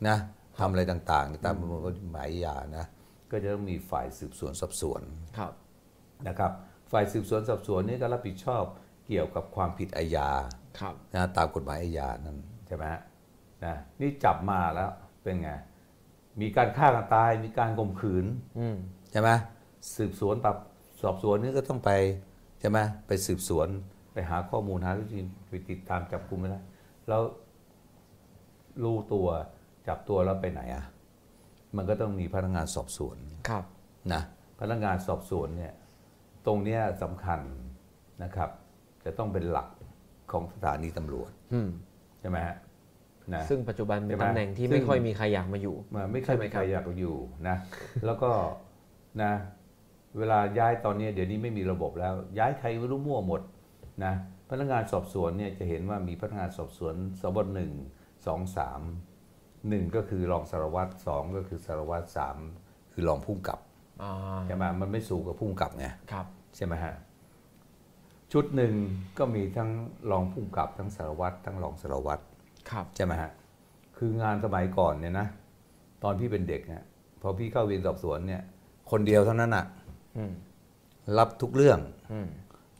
นะทำอะไรต่างๆ ตามประมวลกฎหมายอาญานะก็จะต้องมีฝ่ายสืบสวนสอบสวนครับนะครับ ฝ่ายสืบสวนสอบสวนนี่ก็รับผิดชอบ เกี่ยวกับความผิดอาญาครับนะตามกฎหมายอาญานั้นใช่ไหมฮะนะนี่จับมาแล้วเป็นไง มีการฆ่ากันตาย มีการข่มขืนอืมใช่ไหมสืบสวนปรับสอบสวนนี่ก็ต้องไปใช่ไหมไปสืบสวนไปหาข้อมูลหาวิธีไปติดตามจับกลุ่มไม่ได้แล้วรู้ตัวจับตัวแล้วไปไหนอะ มันก็ต้องมีพนักงานสอบสวนครับนะพนักงานสอบสวนเนี่ย ตรงเนี้ยสำคัญนะครับ จะต้องเป็นหลักของสถานีตำรวจอืมใช่ไหมฮะนะซึ่งปัจจุบันเป็นใช่ไหมตำแหน่งที่ซึ่งไม่ค่อยมีใครอยากมาอยู่มันไม่เคใช่ยไหมมีคใครัรบอยากอยู่นะ แล้วก็นะ เวลาย้ายตอนนี้เดี๋ยวนี้ไม่มีระบบแล้ว ย้ายใครไม่รู้มั่วหมดนะพนักงานสอบสวนเนี่ยจะเห็นว่ามีพนักงานสอบสวนสบหนึ่งสองสามหนึ่งก็คือรองสารวัตรสองก็คือสารวัตรสามคือรองผู้กำกับอ่าใช่ไหมมันไม่สูงกับผู้กำกับไงครับใช่ไหมฮะ ชุดหนึ่งก็มีทั้งรองผู้กำกับทั้งสารวัตรทั้งรองสารวัตรครับใช่ไหมฮะคืองานสมัยก่อนเนี่ยนะตอนพี่เป็นเด็กเนี่ยพอพี่เข้าเวียนสอบสวนเนี่ย คนเดียวเท่านั้นอะอืมรับทุกเรื่องอืม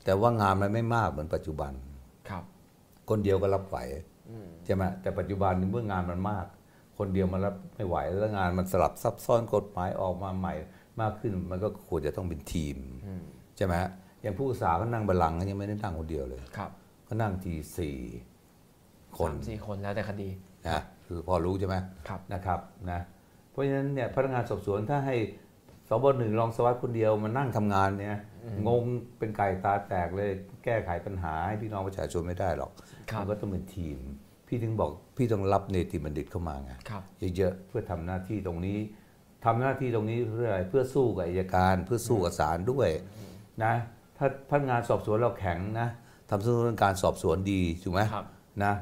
แต่ว่างานมันไม่มากเหมือนปัจจุบันครับ คนเดียวก็รับไหวอืมใช่ไหมแต่ปัจจุบันเมื่องานมันมาก คนเดียวมันรับไม่ไหวแล้วงานมันสลับซับซ้อนกฎหมายออกมาใหม่ มากขึ้นมันก็ควรจะต้องเป็นทีมอืมใช่ไหม อย่างผู้สาวก็นั่งบัลลังก์ก็ยังไม่ได้นั่งคนเดียวเลยครับ ก็นั่งทีสี่คนสามสี่คนแล้วแต่คดีนะคือพอรู้ใช่ไหมครับนะครับนะเพราะฉะนั้นเนี่ยพนักงานสอบสวนถ้าให้สบหนึ่งรองสารวัสดิ์คนเดียวมานั่งทำงานเนี่ยงงเป็นไก่ตาแตกเลยแก้ไขปัญหาให้พี่น้องประชาชนไม่ได้หรอกครับมัก็ต้องเป็นทีม พี่ถึงบอกพี่ต้องรับเนติบัณฑิตเข้ามาไงครับเยอะๆเพื่อทำหน้าที่ตรงนี้ทำหน้าที่ตรงนี้เพื่ออะไรเพื่อสู้กับอัยการ เพื่อสู้กับศาลด้วยนะถ้า พนักงานสอบสวนเราแข็งนะทำสำนวนการสอบสวนดีถูกไหมครับนะ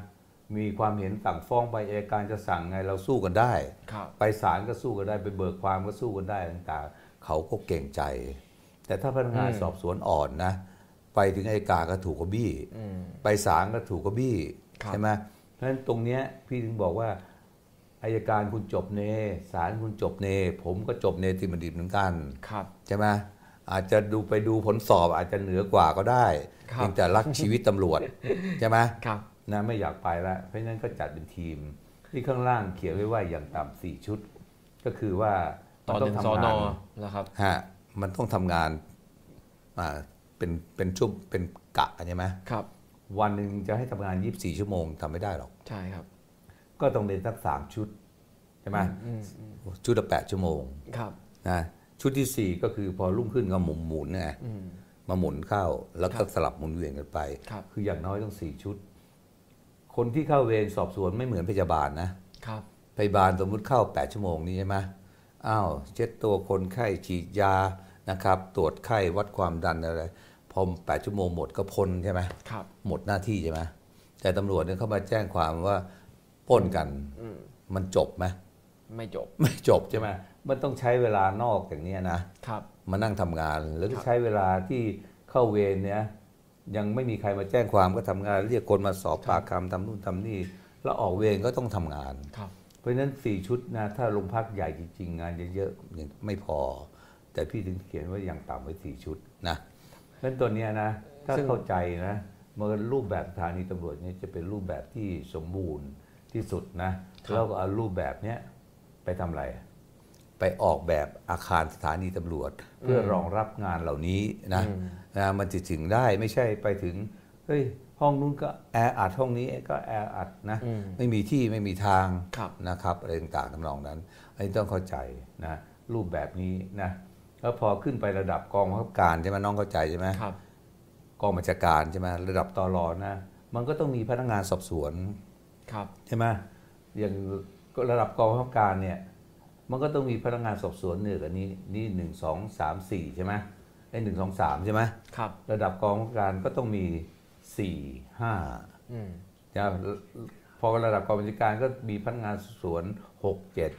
มีความเห็นสั่งฟ้องไปอัยการจะสั่งไงเราสู้กันได้ครับไปศาลก็สู้กันได้ไปเบิกความก็สู้กันได้ต่างๆ เขาก็เก่งใจ แต่ถ้าพนักงานอืมสอบสวนอ่อนนะ ไปถึงอัยการก็ถูกกบบี้อืมไปศาลก็ถูกกบบี้ครับใช่ไหมเพราะฉะนั้นตรงเนี้ยพี่ถึงบอกว่าอายการคุณจบเนศาลคุณจบเน ผมก็จบเนติบัณฑิตเหมือนกันครับใช่ไหม อาจจะดูไปดูผลสอบอาจจะเหนือกว่าก็ได้ครับเพียงแต่รักชีวิตตำรวจใช่ไหมครับนะไม่อยากไปแล้วเพราะฉะนั้นก็จัดเป็นทีม ที่ข้างล่างเขียนไว้ว่าอย่างต่ำสี่ชุด ก็คือว่าต่อมัหนึ่งสอนอทำงานแล้วครับฮะมันต้องทำงานอ่าเป็นเป็นชั่วเป็นกะใช่ไหมครับ วันหนึ่งจะให้ทำงาน 24 ชั่วโมงทำไม่ได้หรอกใช่ครับ ก็ต้องเป็นสักสามชุดใช่ไหมอืมอืมชุดละแปดชั่วโมงครับนะ ชุดที่สี่ก็คือพอรุ่งขึ้นก็หมุนหมุนไงอืมมาหมุนเข้าแล้วครัก็บสลับหมุนเวียนกันไปครับคืออย่างน้อยต้องสี่ชุด คนที่เข้าเวรสอบสวนไม่เหมือนพยาบาลนะครับพยาบาลสมมุติเข้า 8 ชั่วโมงนี้ใช่ไหมอ้าวเช็ดตัวคนไข้ฉีดยานะครับ ตรวจไข้วัดความดันอะไรพอ8ชั่วโมงหมดก็พ้นใช่ไหมครับหมดหน้าที่ใช่ไหมแต่ตำรวจเนี่ยเข้ามาแจ้งความว่าปล้นกันอืมมันจบไหมไม่จบไม่จบใช่ไหม มันต้องใช้เวลานอกอย่างเนี้ยนะครับมานั่งทำงานแล้วก็ครับใช้เวลาที่เข้าเวรเนี่ยยังไม่มีใครมาแจ้งความก็ทำงาน เรียกคนมาสอบปากคำทำนู่นทำนี่ แล้วออกเวรก็ต้องทำงานครับเพราะฉะนั้นสี่ชุดนะถ้าโรงพักใหญ่จริงๆงานเยอะๆยังไม่พอ แต่พี่ถึงเขียนไว่าอย่างต่ำไว้สี่ชุดนะเพราะฉะนั้นตัวเนี้ยนะถ้าซึ่งเข้าใจนะมันรูปแบบสถานีตำรวจเนี่ยจะเป็นรูปแบบที่สมบูรณ์ที่สุดนะแล้วก็เอารูปแบบเนี้ยไปทำอะไร ไปออกแบบอาคารสถานีตำรวจ เพื่อรองรับงานเหล่านี้นะอืมนะมันจะถึงได้ไม่ใช่ไปถึงเฮ้ยห้องนู้นก็แออัดห้องนี้ก็แออัดนะอืมไม่มีที่ไม่มีทางครับนะครับอะไรต่างๆทำนองนั้นอันนี้ต้องเข้าใจนะรูปแบบนี้นะแล้วพอขึ้นไประดับกองบังคับการใช่ไหมน้องเข้าใจใช่ไหมครับกองบัญชาการใช่ไหมระดับตอรอนะ มันก็ต้องมีพนักงานสอบสวนครับใช่ไหมอย่างระดับกองบังคับการเนี่ย มันก็ต้องมีพนักงานสอบสวนเหนือกว่านี้นี่หนึ่งสองสามสี่ใช่ไหมไอ้หนึ่งสองสามใช่ไหมครับ ระดับกองบังคับการก็ต้องมีสี่ห้าอืมนะพอระดับกองบัญชาการก็มีพนักงานสอบสวนหกเจ็ด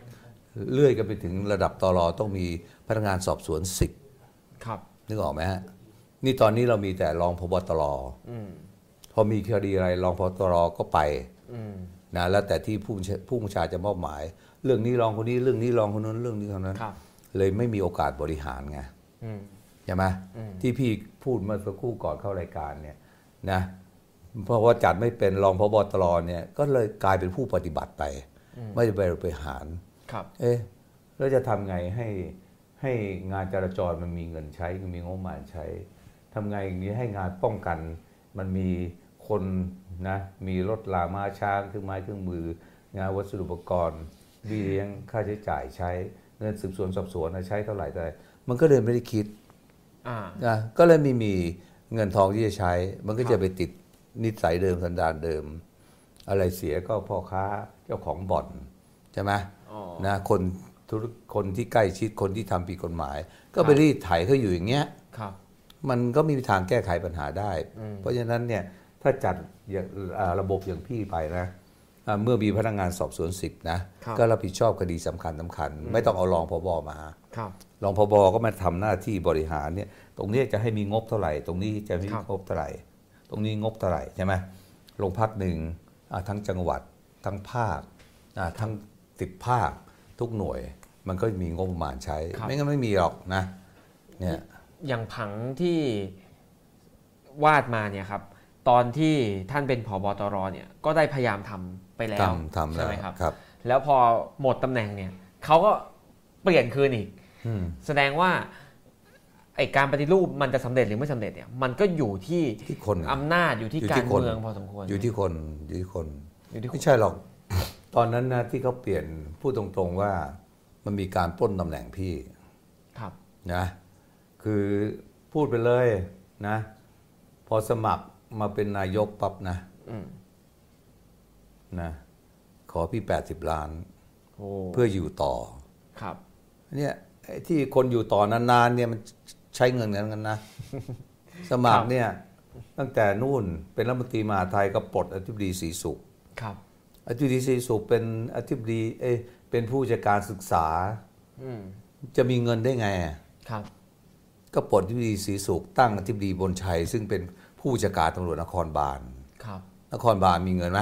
เลื่อยกันไปถึงระดับตอรอต้องมีพนักงานสอบสวนสิบครับนึกออกไหมฮะนี่ตอนนี้เรามีแต่รองพบตรอืมพอมีคดีอะไรรองพบตรก็ไปอืมนะแล้วแต่ที่ผู้บัญชาผู้บัญชาจะมอบหมาย เรื่องนี้รองคนนี้เรื่องนี้รองคนนั้นเรื่องนี้คนนั้นครับเลยไม่มีโอกาสบริหารไงอืมใช่ไหมอืมที่พี่พูดเมื่อสักครู่ก่อนเข้ารายการเนี่ยนะเพราะว่าจัดไม่เป็นรองพบตรเนี่ย ก็เลยกลายเป็นผู้ปฏิบัติไป ไม่ได้ไปบริหารครับ เอ๊ะแล้วจะทำไงให้ให้งานจราจรมันมีเงินใช้มีงบประมาณใช้ทำไงอย่างนี้ให้งานป้องกัน มันมีคนนะมีรถลามาช้างเครื่องไม้เครื่องมืองานวัสดุอุปกรณ์ เบี้ยเลี้ยงค่าใช้จ่ายใช้เงินสืบสวนสอบสวนนะใช้เท่าไหร่เท่าไหร่มันก็เลยไม่ได้คิดอ่านะก็เลยไม่มีเงินทองที่จะใช้ มันก็ครัจะบไปติดนิสัยเดิมสันดานเดิม อะไรเสียก็พ่อค้าเจ้าของบ่อนใช่ไหมอ๋อนะคนธุรคนที่ใกล้ชิดคนที่ทำผิดกฎหมาย ก็ไปรีดไถเขาอยู่อย่างเงี้ยครับมันก็ไมมีทางแก้ไขปัญหาได้อืมเพราะฉะนั้นเนี่ยถ้าจัดอย่างอ่าระบบอย่างพี่ไปนะอ่า เมื่อมีพนักงานสอบสวนสิบนะครับก็รับผิดชอบคดีสำคัญสำคัญ ไม่ต้องเอารองพบมาครับรองพบก็มาทำหน้าที่บริหารเนี่ยตรงนี้จะให้มีงบเท่าไหร่ ตรงนี้จะมีครับงบเท่าไหร่ ตรงนี้งบเท่าไหร่ใช่ไหมโรงพักหนึ่งอ่าทั้งจังหวัดทั้งภาคอ่าทั้งสิบภาคทุกหน่วย มันก็มีงบประมาณใช้ ไม่งั้นไม่มีหรอกนะเนี่ยอย่างผังที่วาดมาเนี่ยครับตอนที่ท่านเป็นผบตรเนี่ยก็ได้พยายามทำไป แล้วทำทำแล้ใช่วไหมครับครับแล้วพอหมดตำแหน่งเนี่ยเขาก็เปลี่ยนคืนอีกอืมแสดงว่าไอการปฏิรูปมันจะสำเร็จหรือไม่สำเร็จเนี่ยมันก็อยู่ที่ที่คนไงอำนาจอยู่ที่อยู่กาที่รคนเมืองพอสมควรอยู่ที่คนอยู่ที่คนอยู่ที่คนไม่ใช่หรอก ตอนนั้นนะที่เขาเปลี่ยนพูดตรงๆว่ามันมีการปล้นตำแหน่งพี่ครับนะคือพูดไปเลยนะ พอสมัครมาเป็นนายกปั๊บนะอืม นะขอพี่ 80 ล้านโอ้เพื่ออยู่ต่อครับเนี่ยไอ้ที่คนอยู่ต่อนานๆเนี่ยมันใช้เงินกันกันนะ สมัครเนี่ยตั้งแต่นู่นเป็นรัฐมนตรีมหาดไทยก็ปลดอธิบดีศรีสุขครับอธิบดีศรีสุขเป็นอธิบดีเอยเป็นผู้จัดการศึกษาอืมจะมีเงินได้ไงครับ ก็ปลดอธิบดีศรีสุขตั้งอธิบดีบนชัย ซึ่งเป็นผู้จัดการตำรวจนครบาลครับ นครบาลมีเงินไหม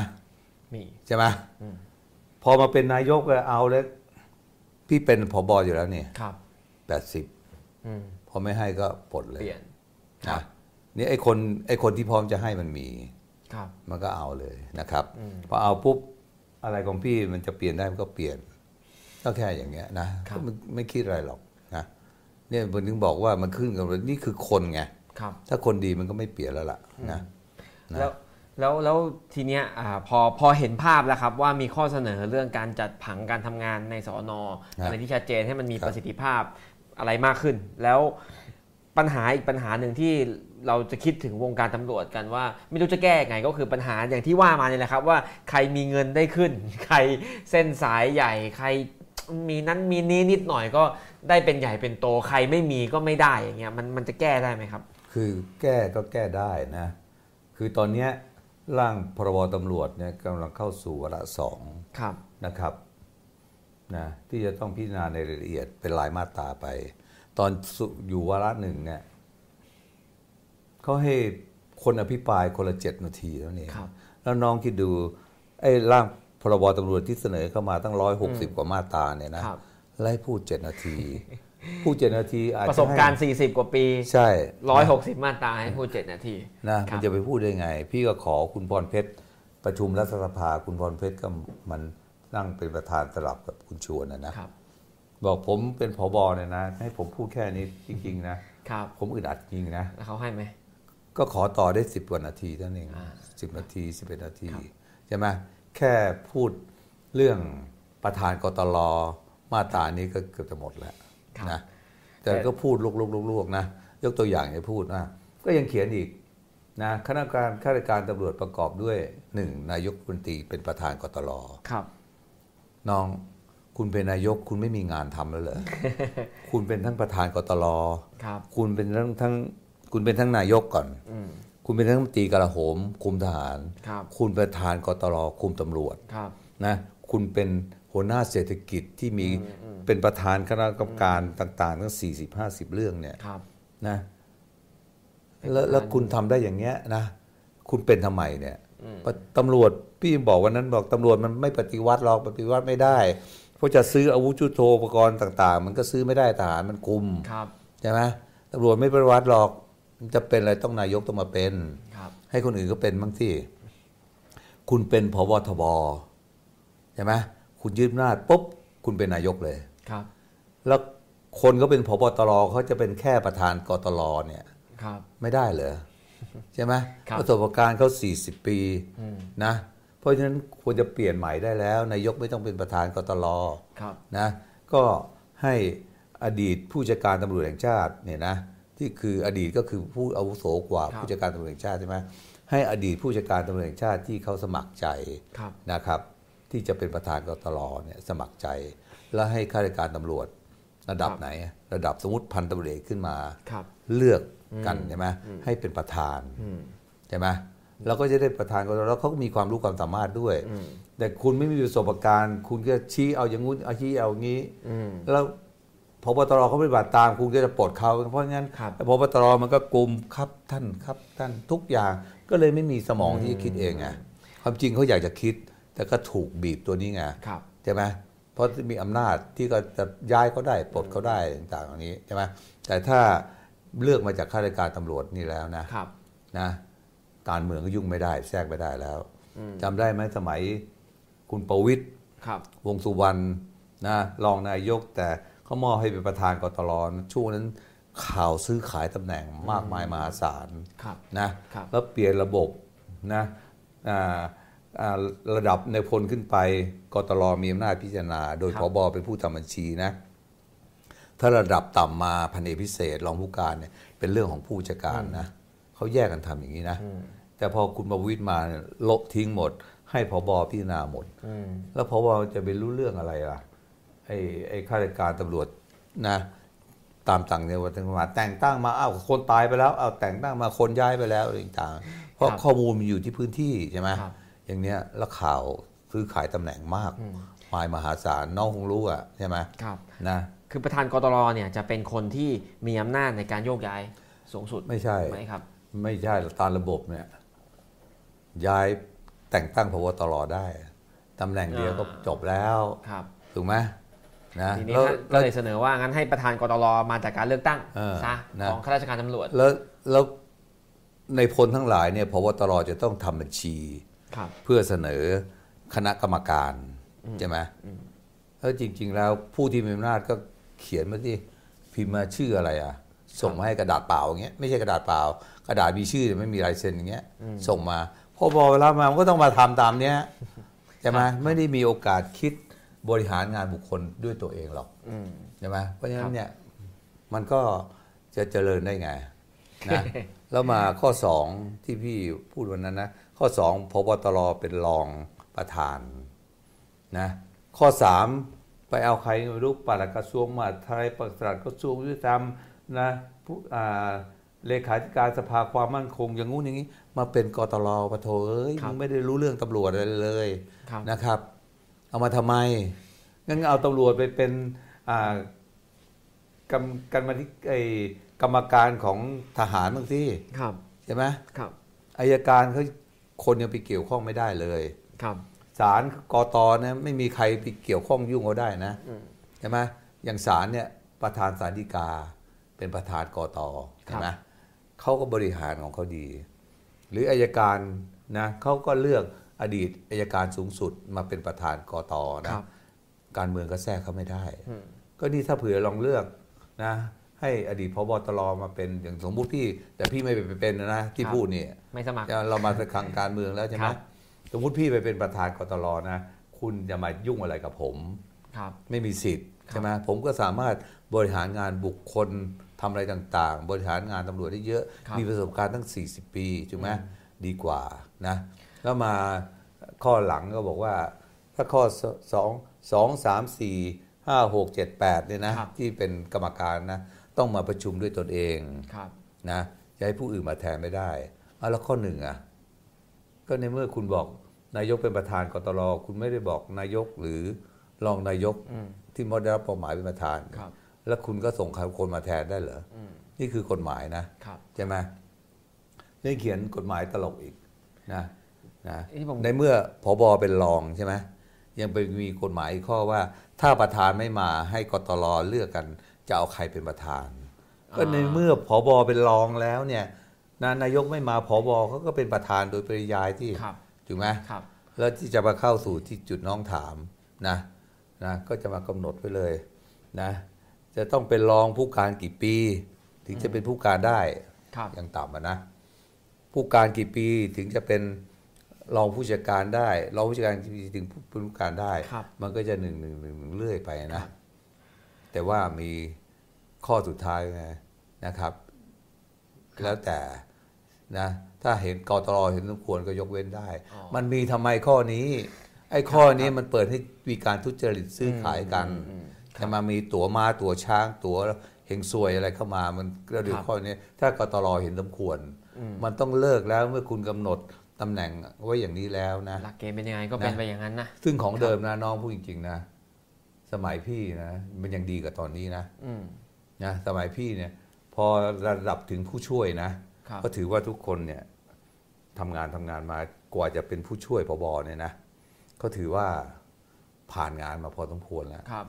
มีใช่ไหมอืมพอมาเป็นนายกก็เอาแล้วพี่เป็นผบอยู่แล้วเนี่ยครับแปดสิบอืมพอไม่ให้ก็ปลดเลเปยลี่ยนครันะบนี่ไอ้คนไอ้คนที่พร้อมจะให้มันมีครับ มันก็เอาเลยนะครับอืมพอเอาปุ๊บอะไรของพี่มันจะเปลี่ยนได้มันก็เปลี่ยนก็แค่อย่างเงี้ยนะครับก็มันไม่คิดอะไรหรอกนะเนี่ยผมถึงบอกว่ามันขึ้นกับนี่คือคนไงครับถ้าคนดีมันก็ไม่เปลี่ยนแล้วล่ะนะนะแล้ว แล้วแล้วทีเนี้ยอ่าพอพอเห็นภาพแล้วครับว่ามีข้อเสนอเรื่องการจัดผังการทำงานในสอนออะไรที่ชัดเจนให้มันมีประสิทธิภาพอะไรมากขึ้น แล้วปัญหาอีกปัญหาหนึ่งที่เราจะคิดถึงวงการตำรวจกันว่า ไม่รู้จะแก้ไงก็คือปัญหาอย่างที่ว่ามาเนี่ยแหละครับ ว่าใครมีเงินได้ขึ้น ใครเส้นสายใหญ่ ใครมีนั้นมีนี้นิดหน่อยก็ได้เป็นใหญ่เป็นโต ใครไม่มีก็ไม่ได้อย่างเงี้ยมันมันจะแก้ได้ไหมครับ คือแก้ก็แก้ได้นะ คือตอนเนี้ย ร่างพรบตำรวจเนี่ยกำลังเข้าสู่วาระสองครับนะครับนะที่จะต้องพิจารณาในรายละเอียดเป็นรายมาตราไป ตอนสุอยู่วาระหนึ่งเนี่ยเขาให้คนอภิปรายคนละเจ็ดนาทีแล้วนี่ครับแล้วน้องคิดดูไอ้ร่างพรบตำรวจที่เสนอเข้ามาตั้งร้อยหกสิบกว่ามาตราเนี่ยนะครับไล่พูดเจ็ดนาที พูดเจ็ดนาทีอาจประจะสบการณ์ให้40 กว่าปีใช่160 มาตราให้พูด7นาทีนะครัมับนจะไปพูดได้ไง พี่ก็ขอคุณพรเพชรประชุมรัฐสภาคุณพรเพชรก็มันนั่งเป็นประธานสลับกับคุณชวนนะนะครับบอกผมเป็นผบเนี่ยนะ ให้ผมพูดแค่นี้จริง ๆ นะครับ ผมอึดอัดจริงนะแล้วเขาให้ไหมก็ขอต่อได้สิบกว่านาทีเท่านั้นเองอ่าสิบนาทีสิบเอ็ดนาทีครับใช่ไหมแค่พูดเรื่องประธานกตลมาตรานี้ก็เกือบจะหมดแล้วครับ นะแต่ก็พูดลวกๆๆๆนะยกตัวอย่างอย่าพูดนะก็ยังเขียนอีกนะคณะการข้าราชการตำรวจประกอบด้วยหนึ่งนายกรัฐมนตรีเป็นประธานกตลครับ น้องคุณเป็นนายกคุณไม่มีงานทำแล้วเหรอคุณเป็นทั้งประธานกตลครับ คุณเป็นทั้งทั้งคุณเป็นทั้งนายกก่อนอืมคุณเป็นทั้งรัฐมนตรีกลาโหมคุมทหารครับคุณประธานกตลคุมตำรวจครับนะคุณเป็น หัวหน้าเศรษฐกิจที่มีเป็นประธานคณะกรรมการต่างๆ ทั้ง 40 50 เรื่องเนี่ยครับนะแล้วแล้วคุณทำได้อย่างเงี้ยนะ คุณเป็นทำไมเนี่ยตำรวจพี่บอกวันนั้นบอกตำรวจมันไม่ปฏิวัติหรอกปฏิวัติไม่ได้ เพราะจะซื้ออาวุธยุทโธปกรณ์ต่าง ๆ มันก็ซื้อไม่ได้ทหารมันคุมครับใช่ไหมตำรวจไม่ปฏิวัติหรอกมันจะเป็นอะไรต้องนายกต้องมาเป็นครับให้คนอื่นก็เป็นบ้างที่ คุณเป็นพบทบใช่ไหม คุณยึดอำนาจปุ๊บคุณเป็นนายกเลยครับ แล้วคนก็เป็นพบตรเขาจะเป็นแค่ประธานกตลเนี่ยครับไม่ได้เหรอใช่ไหมครับประสบการณ์เขา40 ปีนะเพราะฉะนั้นควรจะเปลี่ยนใหม่ได้แล้ว นายกไม่ต้องเป็นประธานกตลครับนะก็ให้อดีตผู้จัดการตำรวจแห่งชาติเนี่ยนะที่คืออดีตก็คือผู้อาวุโสกว่าครับผู้จัดการตำรวจแห่งชาติใช่ไหมให้อดีตผู้จัดการตำรวจแห่งชาติที่เขาสมัครใจครับนะครับ ที่จะเป็นประธานกตลเนี่ยสมัครใจ แล้วให้ข้าราชการตำรวจระดับครับไหน ระดับสมมติพันตำรวจเอกขึ้นมาครับเลือกกันใช่ไหมให้เป็นประธานอืมใช่ไหมเราก็จะได้ประธานกตลแล้วเขาก็มีความรู้ความสามารถด้วย แต่คุณไม่มีประสบการณ์ คุณก็ชี้เอาอย่างงู้นเอาชี้เอางี้อืมแล้วพบตรเขาปฏิบัติตามคุณก็จะปลดเขาเพราะงั้นครับพบตรมันก็กลุ่มครับท่านครับท่านทุกอย่างก็เลยไม่มีสมองที่จะคิดเองไงความจริงเขาอยากจะคิด แต่ก็ถูกบีบตัวนี้ไงครับใช่ไหมเพราะมีอำนาจที่ก็จะย้ายเขาได้ปลดเขาได้ต่างๆอย่างนี้ใช่ไหมแต่ถ้าเลือกมาจากข้าราชการตำรวจนี่แล้วนะครับนะ การเมืองก็ยุ่งไม่ได้แทรกไม่ได้แล้วจำได้ไหมสมัยคุณประวิตยครับวงสุวรรณนะรองนายกแต่เขามอบให้เป็นประธานกตลช่วงนั้นข่าวซื้อขายตำแหน่งมากมายมหาศาลครับนะครับแล้วเปลี่ยนระบบนะอ่าอ่า ระดับในพลขึ้นไปกตรมีอำนาจพิจารณา โดยคพรับบเป็นผู้ทำบัญชีนะถ้าระดับต่ำมาพันเอกพิเศษรองผู้การเนี่ยเป็นเรื่องของผู้จัดการนะเขาแยกกันทำอย่างนี้นะ แต่พอคุณประวิตรมาเนี่ยลบทิ้งหมด ให้พบพิจารณาหมดอืมแล้วพบจะไปรู้เรื่องอะไรล่ะไอ้ไอ้ข้าราชการตำรวจนะตามต่างจังหวัดต่างจังหวัดแต่งตั้งมาอ้าวคนตายไปแล้วอ้าวแต่งตั้งมาคนย้ายไปแล้วอะไรต่างๆเพราะครับข้อมูลมันอยู่ที่พื้นที่ใช่ไหมครับ อย่างเนี้ยแล้วข่าวซื้อขายตำแหน่งมากมายมหาศาลน้องคงรู้อะใช่ไหมครับนะคือประธานกตรเนี่ยจะเป็นคนที่มีอำนาจในการโยกย้ายสูงสุดไม่ใช่ไหมครับ ไม่ใช่ตามระบบเนี่ยย้ายแต่งตั้งพบตรได้ตำแหน่งเดียวก็อ่าจบแล้วครับถูกไหมนะทีนี้แล้วท่านก็แล้วเลยเสนอว่างั้นให้ประธานกตรมาจากการเลือกตั้งเออซะนะของข้าราชการตำรวจแล้วแล้วในพลทั้งหลายเนี่ยพบตรจะต้องทำบัญชีครับ เพื่อเสนอคณะกรรมการใช่ไหมแล้วจริง ๆ แล้วผู้ที่มีอำนาจก็เขียนมาที่พิมพ์มาชื่ออะไรอะ ส่งมาให้กระดาษเปล่าอย่างเงี้ยไม่ใช่กระดาษเปล่า กระดาษมีชื่อแต่ไม่มีลายเซ็นอย่างเงี้ย ส่งมาพอบอกเวลามามันก็ต้องมาทำตามเนี้ยใช่ไหมไม่ได้มีโอกาสคิดบริหารงานบุคคลด้วยตัวเองหรอกอืมใช่ไหมเพราะฉะครันั้บนเนี่ยมันก็จะเจริญได้ไงนะแล้วมาข้อสองที่พี่พูดวันนั้นนะ ข้อสองพบตรเป็นรองประธานนะข้อสามไปเอาใครไม่รู้ปลัดกระทรวงมหาดไทยปลัดกระทรวงยุติธรรมนะผู้อ่าเลขาธิการสภาความมั่นคงอย่างงู้นอย่างนี้ มาเป็นกตรปะโถเอ้ยครับมึงไม่ได้รู้เรื่องตำรวจอะไรเลยครับนะครับ เอามาทำไมงั้นเอาตำรวจไปเป็นอ่ากรรมกรรมธิไอ้กรรมการของทหารบางที่ครับใช่ไหมครับอายการเขา คนยังไปเกี่ยวข้องไม่ได้เลยครับศาลกตเนี่ยไม่มีใครไปเกี่ยวข้องยุ่งเขาได้นะอืมใช่ไหมอย่างศาลเนี่ยประธานศาลฎีกา เป็นประธานกตใช่ไหมเขาก็บริหารของเขาดี หรืออายการนะเขาก็เลือกอดีตอายการสูงสุดมาเป็นประธานกตคนะรับการเมืองก็แทรกเขาไม่ได้อืมก็นี่ถ้าเผื่อลองเลือกนะ ให้อดีตพบตรมาเป็นอย่างสมมุติพี่ แต่พี่ไม่ไปเป็นนะที่ครับพูดเนี่ยไม่สมัครเรามาสักครั้งการเมืองแล้วใช่ไหมครับสมมุติพี่ไปเป็นประธานกตรนะ คุณจะมายุ่งอะไรกับผมครับไม่มีสิทธิ์ครับใช่ไหมผมก็สามารถบริหารงานบุคคลทำอะไรต่างๆ บริหารงานตำรวจได้เยอะครับมีประสบการณ์ตั้ง 40 ปีถูกไหมดีกว่านะแล้วมาข้อหลังก็บอกว่า ถ้าข้อสองสองสามสี่ห้าหกเจ็ดแปดเนี่ยนะครับที่เป็นกรรมการนะ ต้องมาประชุมด้วยตนเองครับนะจะให้ผู้อื่นมาแทนไม่ได้เอาแล้วข้อหนึ่งอะก็ในเมื่อคุณบอกนายกเป็นประธานกตรคุณไม่ได้บอกนายกหรือรองนายกอืมที่มดได้รับเป้าหมายเป็นประธานครับแล้วคุณก็ส่งใครคนมาแทนได้เหรออืมนี่คือกฎหมายนะครับใช่ไหมนี่เขียนกฎหมายตลกอีกนะนะที่ผมในเมื่อพบเป็นรองใช่ไหมยังไปมีกฎหมายอีกข้อว่า ถ้าประธานไม่มาให้กตรเลือกกัน จะเอาใครเป็นประธาน ก็ในเมื่อพบเป็นรองแล้วเนี่ยนะนายกไม่มาพบเขาก็เป็นประธานโดยปริยายที่ครับถูกไหมครับแล้วที่จะมาเข้าสู่ที่จุดน้องถามนะนะก็จะมากำหนดไว้เลยนะจะต้องเป็นรองผู้การกี่ปี ถึงจะเป็นผู้การได้ครับอย่างต่ำอะนะผู้การกี่ปีถึงจะเป็นรองผู้จัดการได้รองผู้จัดการกี่ปีถึงเป็นผู้การได้ครับมันก็จะหนึ่งหนึ่งหนึ่งเรื่อยไปนะ แต่ว่ามี ข้อสุดท้ายไงนะครับ แล้วแต่นะถ้าเห็นกตรเห็นสมควรก็ยกเว้นได้อ๋อมันมีทำไมข้อนี้ ไอ้ข้อนี้มันเปิดให้มีการทุจริตซื้อขายกันอืมอืมจะมามีตั๋วม้าตั๋วช้างตั๋วเฮงซวยอะไรเข้ามา มันก็เดี๋ยวครับข้อนี้ ถ้ากตรเห็นสมควร มันต้องเลิกแล้วเมื่อคุณกำหนดตำแหน่งไว้อย่างนี้แล้วนะหลักเกณฑ์เป็นยังไงก็เป็นนะไปอย่างนั้นนะซึ่งของเดิมนะน้องพูดจริงๆนะ สมัยพี่นะมันยังดีกว่าตอนนี้นะอืม นะสมัยพี่เนี่ยพอระดับถึงผู้ช่วยนะครับก็ถือว่าทุกคนเนี่ยทำงานทำงานมากว่าจะเป็นผู้ช่วยพบเนี่ยนะ ก็ถือว่าผ่านงานมาพอสมควรแล้วครับ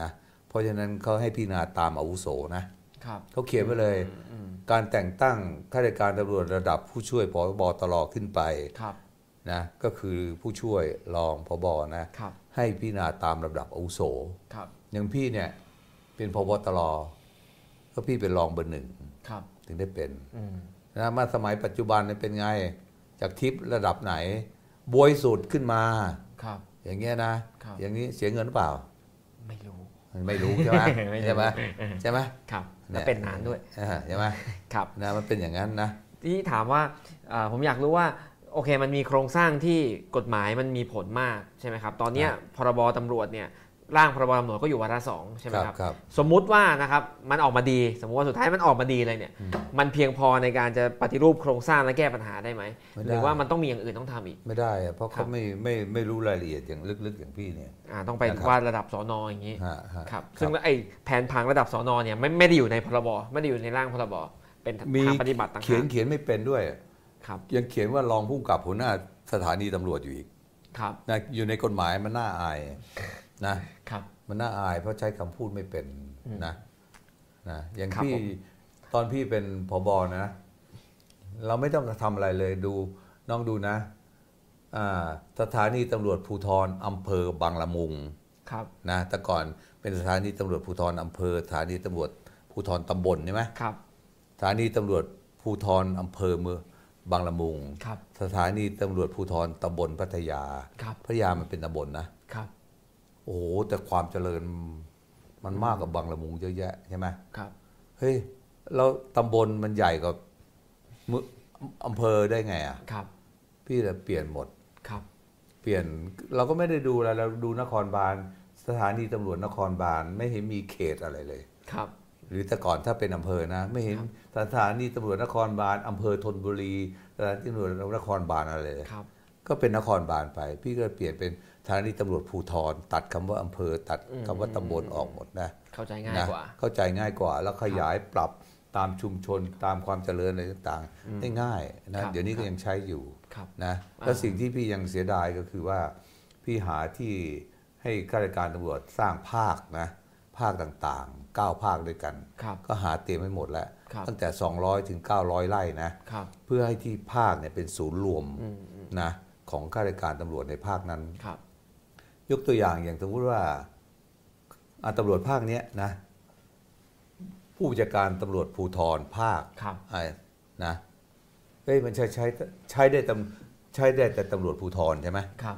นะเพราะฉะนั้นเขาให้พี่นาตามอาวุโสนะครับเขาเขียนไว้เลยอืมการแต่งตั้งข้าราชการตำรวจระดับผู้ช่วยพบตรขึ้นไปครับนะก็คือผู้ช่วยรองพบนะครับให้พี่นาตามระดับอาวุโสครับอย่างพี่เนี่ยเป็นพบตร ก็พี่เป็นรองเบอร์หนึ่งครับถึงได้เป็นอืมนะมาสมัยปัจจุบันเนี่ยเป็นไง จากทิประดับไหน บวยสุดขึ้นมาครับ อย่างเงี้ยนะครับอย่างนี้เสียเงินหรือเปล่า ไม่รู้ ไม่รู้ใช่ไหมไม่รู้ใช่ไหมใช่ไหมครับแล้วเป็นนานด้วยอ่าใช่ไหมครับนะมันเป็นอย่างนั้นนะที่ถามว่าเอ่อผมอยากรู้ว่าโอเคมันมีโครงสร้างที่กฎหมายมันมีผลมากใช่ไหมครับ ตอนเนี้ยครับพรบตำรวจเนี่ย ร่างพรบตำรวจก็อยู่วาระสองใช่ไหมครับครับ สมมุติว่านะครับมันออกมาดี สมมติว่าสุดท้ายมันออกมาดีเลยเนี่ย มันเพียงพอในการจะปฏิรูปโครงสร้างและแก้ปัญหาได้ไหมไม่ได้หรือว่ามันต้องมีอย่างอื่นต้องทำอีก ไม่ได้อะเพราะครัเขาบไม่ไม่ไม่รู้รายละเอียดอย่างลึกๆอย่างพี่เนี่ยอ่าต้องไปนะครับว่าระดับสอนออย่างนี้ฮะฮะครับคซึ่รังบไอ้แผนผังระดับสอนอเนี่ยไม่ไม่ได้อยู่ในพรบไม่ได้อยู่ในร่างพรบเป็นมีทางปฏิบัติต่างเขียนหากเขียนไม่เป็นด้วยครับยังเขียนว่ารองผู้กำกับหัวหน้าสถานีตำรวจอยู่อีกครับนะอยู่ในกฎหมายมันน่าอายนะครับ มันน่าอายเพราะใช้คำพูดไม่เป็นนะนะอย่างครับพี่ผมตอนพี่เป็นผบนะ เราไม่ต้องทำอะไรเลยดูน้องดูนะอ่าสถานีตำรวจภูธรอำเภอบางละมุงครับนะแต่ก่อนเป็นสถานีตำรวจภูธรอำเภอสถานีตำรวจภูธรตำบลใช่ไหมครับสถานีตำรวจภูธรอำเภอเมืองบางละมุงครับสถานีตำรวจภูธรตำบลพัทยาครับพัทยามันเป็นตำบลนะครับ โอ้โหแต่ความเจริญมันมากกับบางละมุงเยอะแยะใช่ไหมครับ เฮ้ยแล้วตำบลมันใหญ่กว่ามืออำเภอได้ไงอะครับ พี่เลยเปลี่ยนหมดครับ เปลี่ยนเราก็ไม่ได้ดูอะไรเราดูนครบาลสถานีตำรวจนครบาลไม่เห็นมีเขตอะไรเลยครับ หรือแต่ก่อนถ้าเป็นอำเภอนะ ไม่เห็นสถานีตำรวจนครบาลอำเภอธนบุรีสถานีตำรวจนครบาลอะไรเลยครับ ก็เป็นนครบาลไป พี่ก็เปลี่ยนเป็น สถานีตำรวจภูธรตัดคำว่าอำเภอ ตัดคำว่าตำบลออกหมดนะ เข้าใจง่ายนะกว่า เข้าใจง่ายกว่า แล้วขยายปรับตามชุมชนตามความเจริญอะไรต่างๆ ได้ง่ายนะครับเดี๋ยวนี้ก็ยังใช้อยู่ครับนะแล้วสิ่งที่พี่ยังเสียดายก็คือว่า พี่หาที่ให้ข้าราชการตำรวจสร้างภาคนะภาคต่างๆ 9 ภาคด้วยกันครับก็หาเตรียมไว้หมดแล้วครับตั้งแต่ 200 ถึง 900 ไร่นะครับเพื่อให้ที่ภาคเนี่ยเป็นศูนย์รวมอืมอืมนะของข้าราชการตำรวจในภาคนั้นครับ ยกตัวอย่างอย่างสมมติว่าอ่าตำรวจภาคเนี้ยนะ ผู้บัญชาการตำรวจภูธรภาคครับไอ้นะเฮ้ยมันใช้ใช้ใช้ได้ตำใช้ได้แต่ตำรวจภูธรใช่ไหมครับ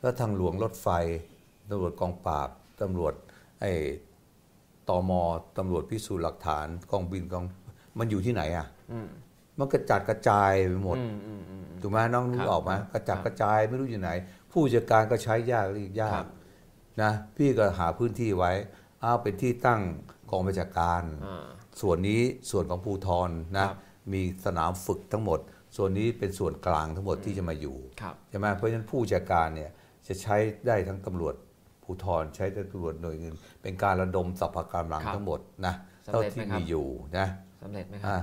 แล้วทางหลวงรถไฟตำรวจกองปราบตำรวจไอ้ตมตำรวจพิสูจน์หลักฐานกองบินกองมันอยู่ที่ไหนอะอืมมันกระจัดกระจายไปหมดอืมอืมอืมถูกไหมน้องนึคกรับออกไหมกระจัดครับกระจายไม่รู้อยู่ไหน ผู้จัดการก็ใช้ยากเรียกยาครักบนะพี่ก็หาพื้นที่ไว้อ้าวเป็นที่ตั้งกองบัญชาการอ่าส่วนนี้ส่วนของภูทรนะครับมีสนามฝึกทั้งหมด ส่วนนี้เป็นส่วนกลางทั้งหมดที่จะมาอยู่ครับใช่ไหมเพราะฉะนั้นผู้จัดการเนี่ยจะใช้ได้ทั้งตำรวจภูธรใช้ได้ตำรวจหน่วยอื่นเป็นการระดมสรรพกำลังครับทั้งหมดนะสำเท่าเร็จไหมที่ครับมีอยู่นะสำเร็จไหมครัอ่าบ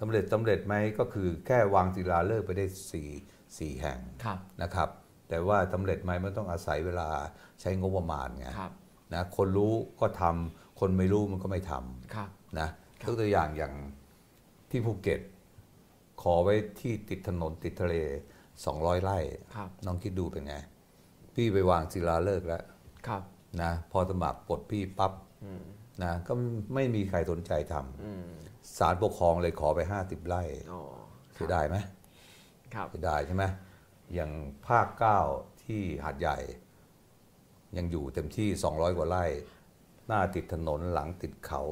สำเร็จสำเร็จไหมก็คือแค่วางศิลาฤกษ์ไปได้สี่สี่แห่งครับนะครับ แต่ว่าสำเร็จไหมมันต้องอาศัยเวลาใช้งบประมาณไงครับนะคนรู้ก็ทำคนไม่รู้มันก็ไม่ทำครับนะครับยกตัวอย่างอย่างที่ภูเก็ต ขอไว้ที่ติดถนนติดทะเล 200 ไร่ครับน้องคิดดูเป็นไง พี่ไปวางศิลาฤกษ์แล้วครับนะพอสมัครปลดพี่ปั๊บอืมนะก็ไม่มีใครสนใจทอืมำศาลปกครองเลยขอไป 50 ไร่อ๋อเสียดายไหมครับเสียดายใช่ไหม อย่างภาคเก้าที่หาดใหญ่ ยังอยู่เต็มที่ 200 กว่าไร่ หน้าติดถนนหลังติดเขา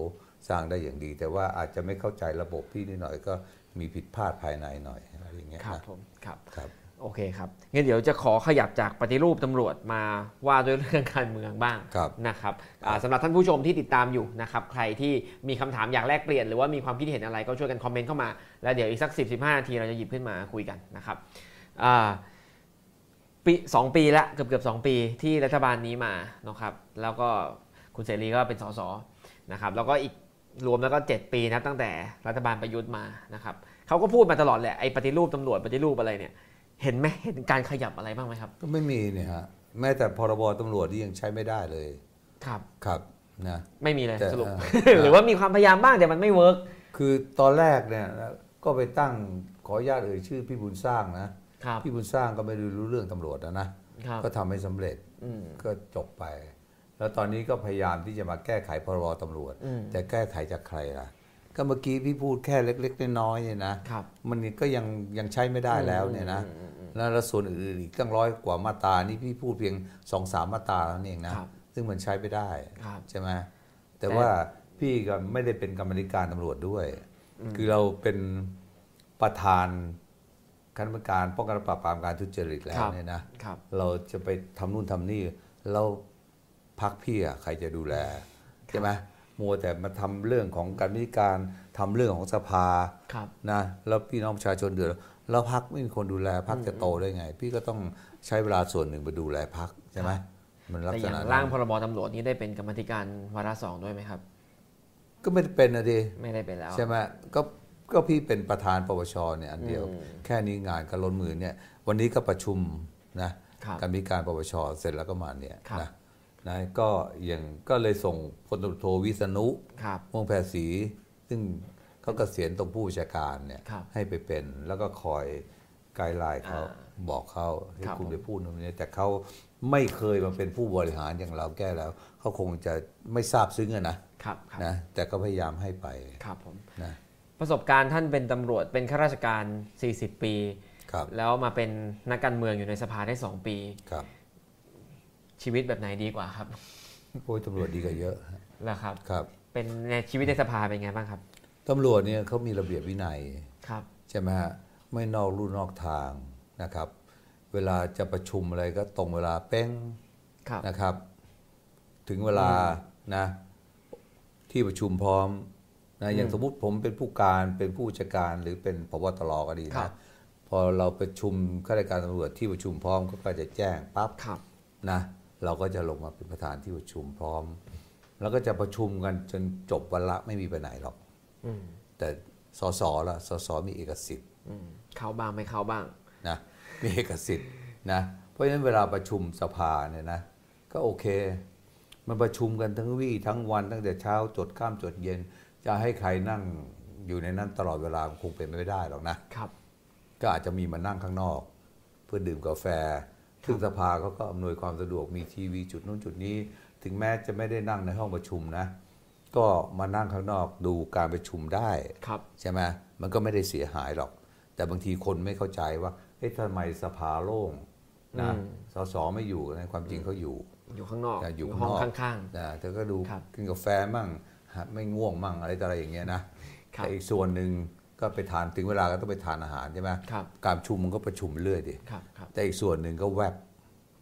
สร้างได้อย่างดี แต่ว่าอาจจะไม่เข้าใจระบบพี่นิดหน่อยก็มีผิดพลาดภายในหน่อยอะไรอย่างเงี้ยครับนะผมครับครับโอเคครับงั้นเดี๋ยวจะขอขยับจากปฏิรูปตำรวจมาว่าด้วยเรื่องการเมืองบ้างครับนะครับอ่าสำหรับท่านผู้ชมที่ติดตามอยู่นะครับใครที่มีคำถามอยากแลกเปลี่ยนหรือว่ามีความคิดเห็นอะไรก็ช่วยกันคอมเมนต์เข้ามา แล้วเดี๋ยวอีกสัก 10 15นาทีเราจะหยิบขึ้นมาคุยกันนะครับอ่า ปีสองปีละเกือบเกือบสองปีที่รัฐบาลนี้มานะครับแล้วก็คุณเสรีก็เป็นสสนะครับแล้วก็อีกรวมแล้วก็ 7 ปีนะตั้งแต่รัฐบาลประยุทธ์มานะครับเขาก็พูดมาตลอดแหละไอ้ปฏิรูปตำรวจปฏิรูปอะไรเนี่ยเห็นไหมเห็นการขยับอะไรบ้างไหมครับ ก็ไม่มีเนี่ยฮะแม้แต่พรบตำรวจที่ยังใช้ไม่ได้เลยครับครับนะไม่มีเลยแต่สรุปเอ่อหรือว่ามีความพยายามบ้างแต่มันไม่เวิร์กคือตอนแรกเนี่ยก็ไปตั้งขออนุญาตเอ่ยชื่อพี่บุญสร้างนะครับ พี่บุญสร้างก็ไม่ได้รู้เรื่องตำรวจนะนะครับก็ทำให้สำเร็จอืมก็จบไป แล้วตอนนี้ก็พยายามที่จะมาแก้ไขพรบตำรวจอืมแต่แก้ไขจากใครล่ะก็เมื่อกี้พี่พูดแค่เล็ก ๆ น้อยๆเนี่ยนะครับมันก็ยังยังใช้ไม่ได้แล้วเนี่ยนะอืมอืมอืมแล้วแล้วส่วนอื่นๆอีกตั้งร้อยกว่ามาตรานี่พี่พูดเพียงสองสามมาตราแล้วเองนะครับซึ่งมันใช้ไม่ได้ครับใช่ไหมแต่แต่ว่าพี่ก็ไม่ได้เป็นกรรมธิการตำรวจด้วย คือเราเป็นประธาน คณะกรรมการป้องกันและปราบปรามการทุจริตแล้วเนี่ยนะครับเราจะไปทำนู่นทำนี่เราพักพี่อะใครจะดูแลใช่ไหมมัวแต่มาทำเรื่องของการวิการทำเรื่องของสภาครับนะแล้วพี่น้องประชาชนเดือดร้อนแล้วพักไม่มีคนดูแลพักจะโตได้ไง พี่ก็ต้องใช้เวลาส่วนหนึ่งไปดูแลพักใช่ไหมมันลักแต่ษอย่างณะร่างนั้นพรบตำรวจนี้ได้เป็นกรรมาธิการวาระสองด้วยไหมครับ ก็ไม่ได้เป็นนะดิไม่ได้เป็นแล้วใช่ไหมก็ ก็พี่เป็นประธานปปชเนี่ยอันเดียวอืมแค่นี้งานก็ล้นมือเนี่ย วันนี้ก็ประชุมนะครับการมีการปปชเสร็จแล้วก็มาเนี่ยครับนะนะก็อย่างก็เลยส่งพลตำรวจโทวิษณุครับม่วงแพรศรีซึ่งเขาเกษียณตรงผู้บัญชาการเนี่ยครับให้ไปเป็นแล้วก็คอยไกด์ไลน์เขาอ่าบอกเขาให้ครับคุณผมไปพูดตรงนี้แต่เขาไม่เคยมาเป็นผู้บริหารอย่างเราแก้แล้วเขาคงจะไม่ทราบซึ้งอะนะครับครับนะแต่ก็พยายามให้ไปครับผมนะ ประสบการณ์ท่านเป็นตำรวจเป็นข้าราชการ 40 ปีครับแล้วมาเป็นนักการเมืองอยู่ในสภาได้ 2 ปีครับชีวิตแบบไหนดีกว่าครับโอ้ยตำรวจดีกว่าเยอะแล้วครับครับ เป็นในชีวิตในสภาเป็นไงบ้างครับตำรวจเนี่ยเขามีระเบียบวินัยครับใช่ไหมฮะไม่นอกลู่นอกทางนะครับ เวลาจะประชุมอะไรก็ตรงเวลาเป้งครับนะครับ ถึงเวลานะ ที่ประชุมพร้อม นะอย่างสมมุติผมเป็นผู้การเป็นผู้จัดการหรือเป็นพบตรก็ดีครันะบพอเราประชุมข้าราชการตำรวจที่ประชุมพร้อมก็จะแจ้งปั๊บครับนะเราก็จะลงมาเป็นประธานที่ประชุมพร้อม แล้วก็จะประชุมกันจนจบวันละไม่มีไปไหนหรอกอืมแต่สสละสสมีเอกสิทธิ์อืมเข้าบ้างไม่เข้าบ้างนะมีเอกสิทธิ์นะเพราะฉะนั้นเวลาประชุมสภาเนี่ยนะ ก็โอเค มันประชุมกันทั้งวี่ทั้งวันตั้งแต่เช้าจดข้ามจดเย็น จะให้ใครนั่งอยู่ในนั้นตลอดเวลาคงเป็นไม่ได้หรอกนะครับ ก็อาจจะมีมานั่งข้างนอก เพื่อดื่มกาแฟ ซึ่งสภาเขาก็อำนวยความสะดวกมีทีวีจุดนู้นจุดนี้ ถึงแม้จะไม่ได้นั่งในห้องประชุมนะ ก็มานั่งข้างนอกดูการประชุมได้ครับใช่ไหมมันก็ไม่ได้เสียหายหรอก แต่บางทีคนไม่เข้าใจว่าเอ๊ะทำไมสภาโล่งนะอืมสสไม่อยู่นะความจริงเขาอยู่ อยู่ข้างนอกอยู่ห้องข้างนอกข้างนะเธอก็ดูครับกินกาแฟมั่งฮะ ไม่ง่วงมั่งอะไรต่ออะไรอย่างเงี้ยนะครับแต่อีกส่วนหนึ่งก็ไปทานถึงเวลาก็ต้องไปทานอาหารใช่ไหมครับการประชุมมันก็ประชุมเรื่อยดิๆครับครับแต่อีกส่วนหนึ่งก็แวบ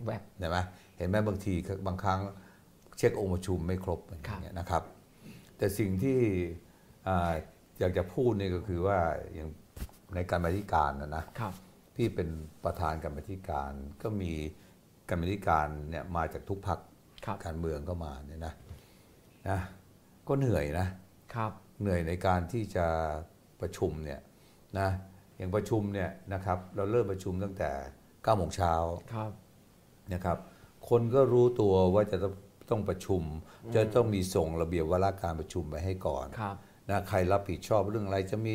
แวบเห็นไหมเห็นไหมบางทีบางครั้งเช็คองค์ประชุมไม่ครบอะไรอย่างเงี้ยนะครับ แต่สิ่งที่อ่าอยากจะพูดนี่ก็คือว่าอย่างในการมาธิการนะนะครับพี่เป็นประธานกรรมาธิการก็มีกรรมาธิการเนี่ยมาจากทุกพรรคครับการเมืองก็มาเนี่ยนะนะ ก็เหนื่อยนะครับเหนื่อยในการที่จะประชุมเนี่ยนะอย่างประชุมเนี่ยนะครับเราเริ่มประชุมตั้งแต่9โมงเช้าครับนะครับ คนก็รู้ตัวว่าจะต้องต้องประชุม จะต้องมีส่งระเบียบวาระการประชุมไปให้ก่อนครับนะใครรับผิดชอบเรื่องอะไรจะมี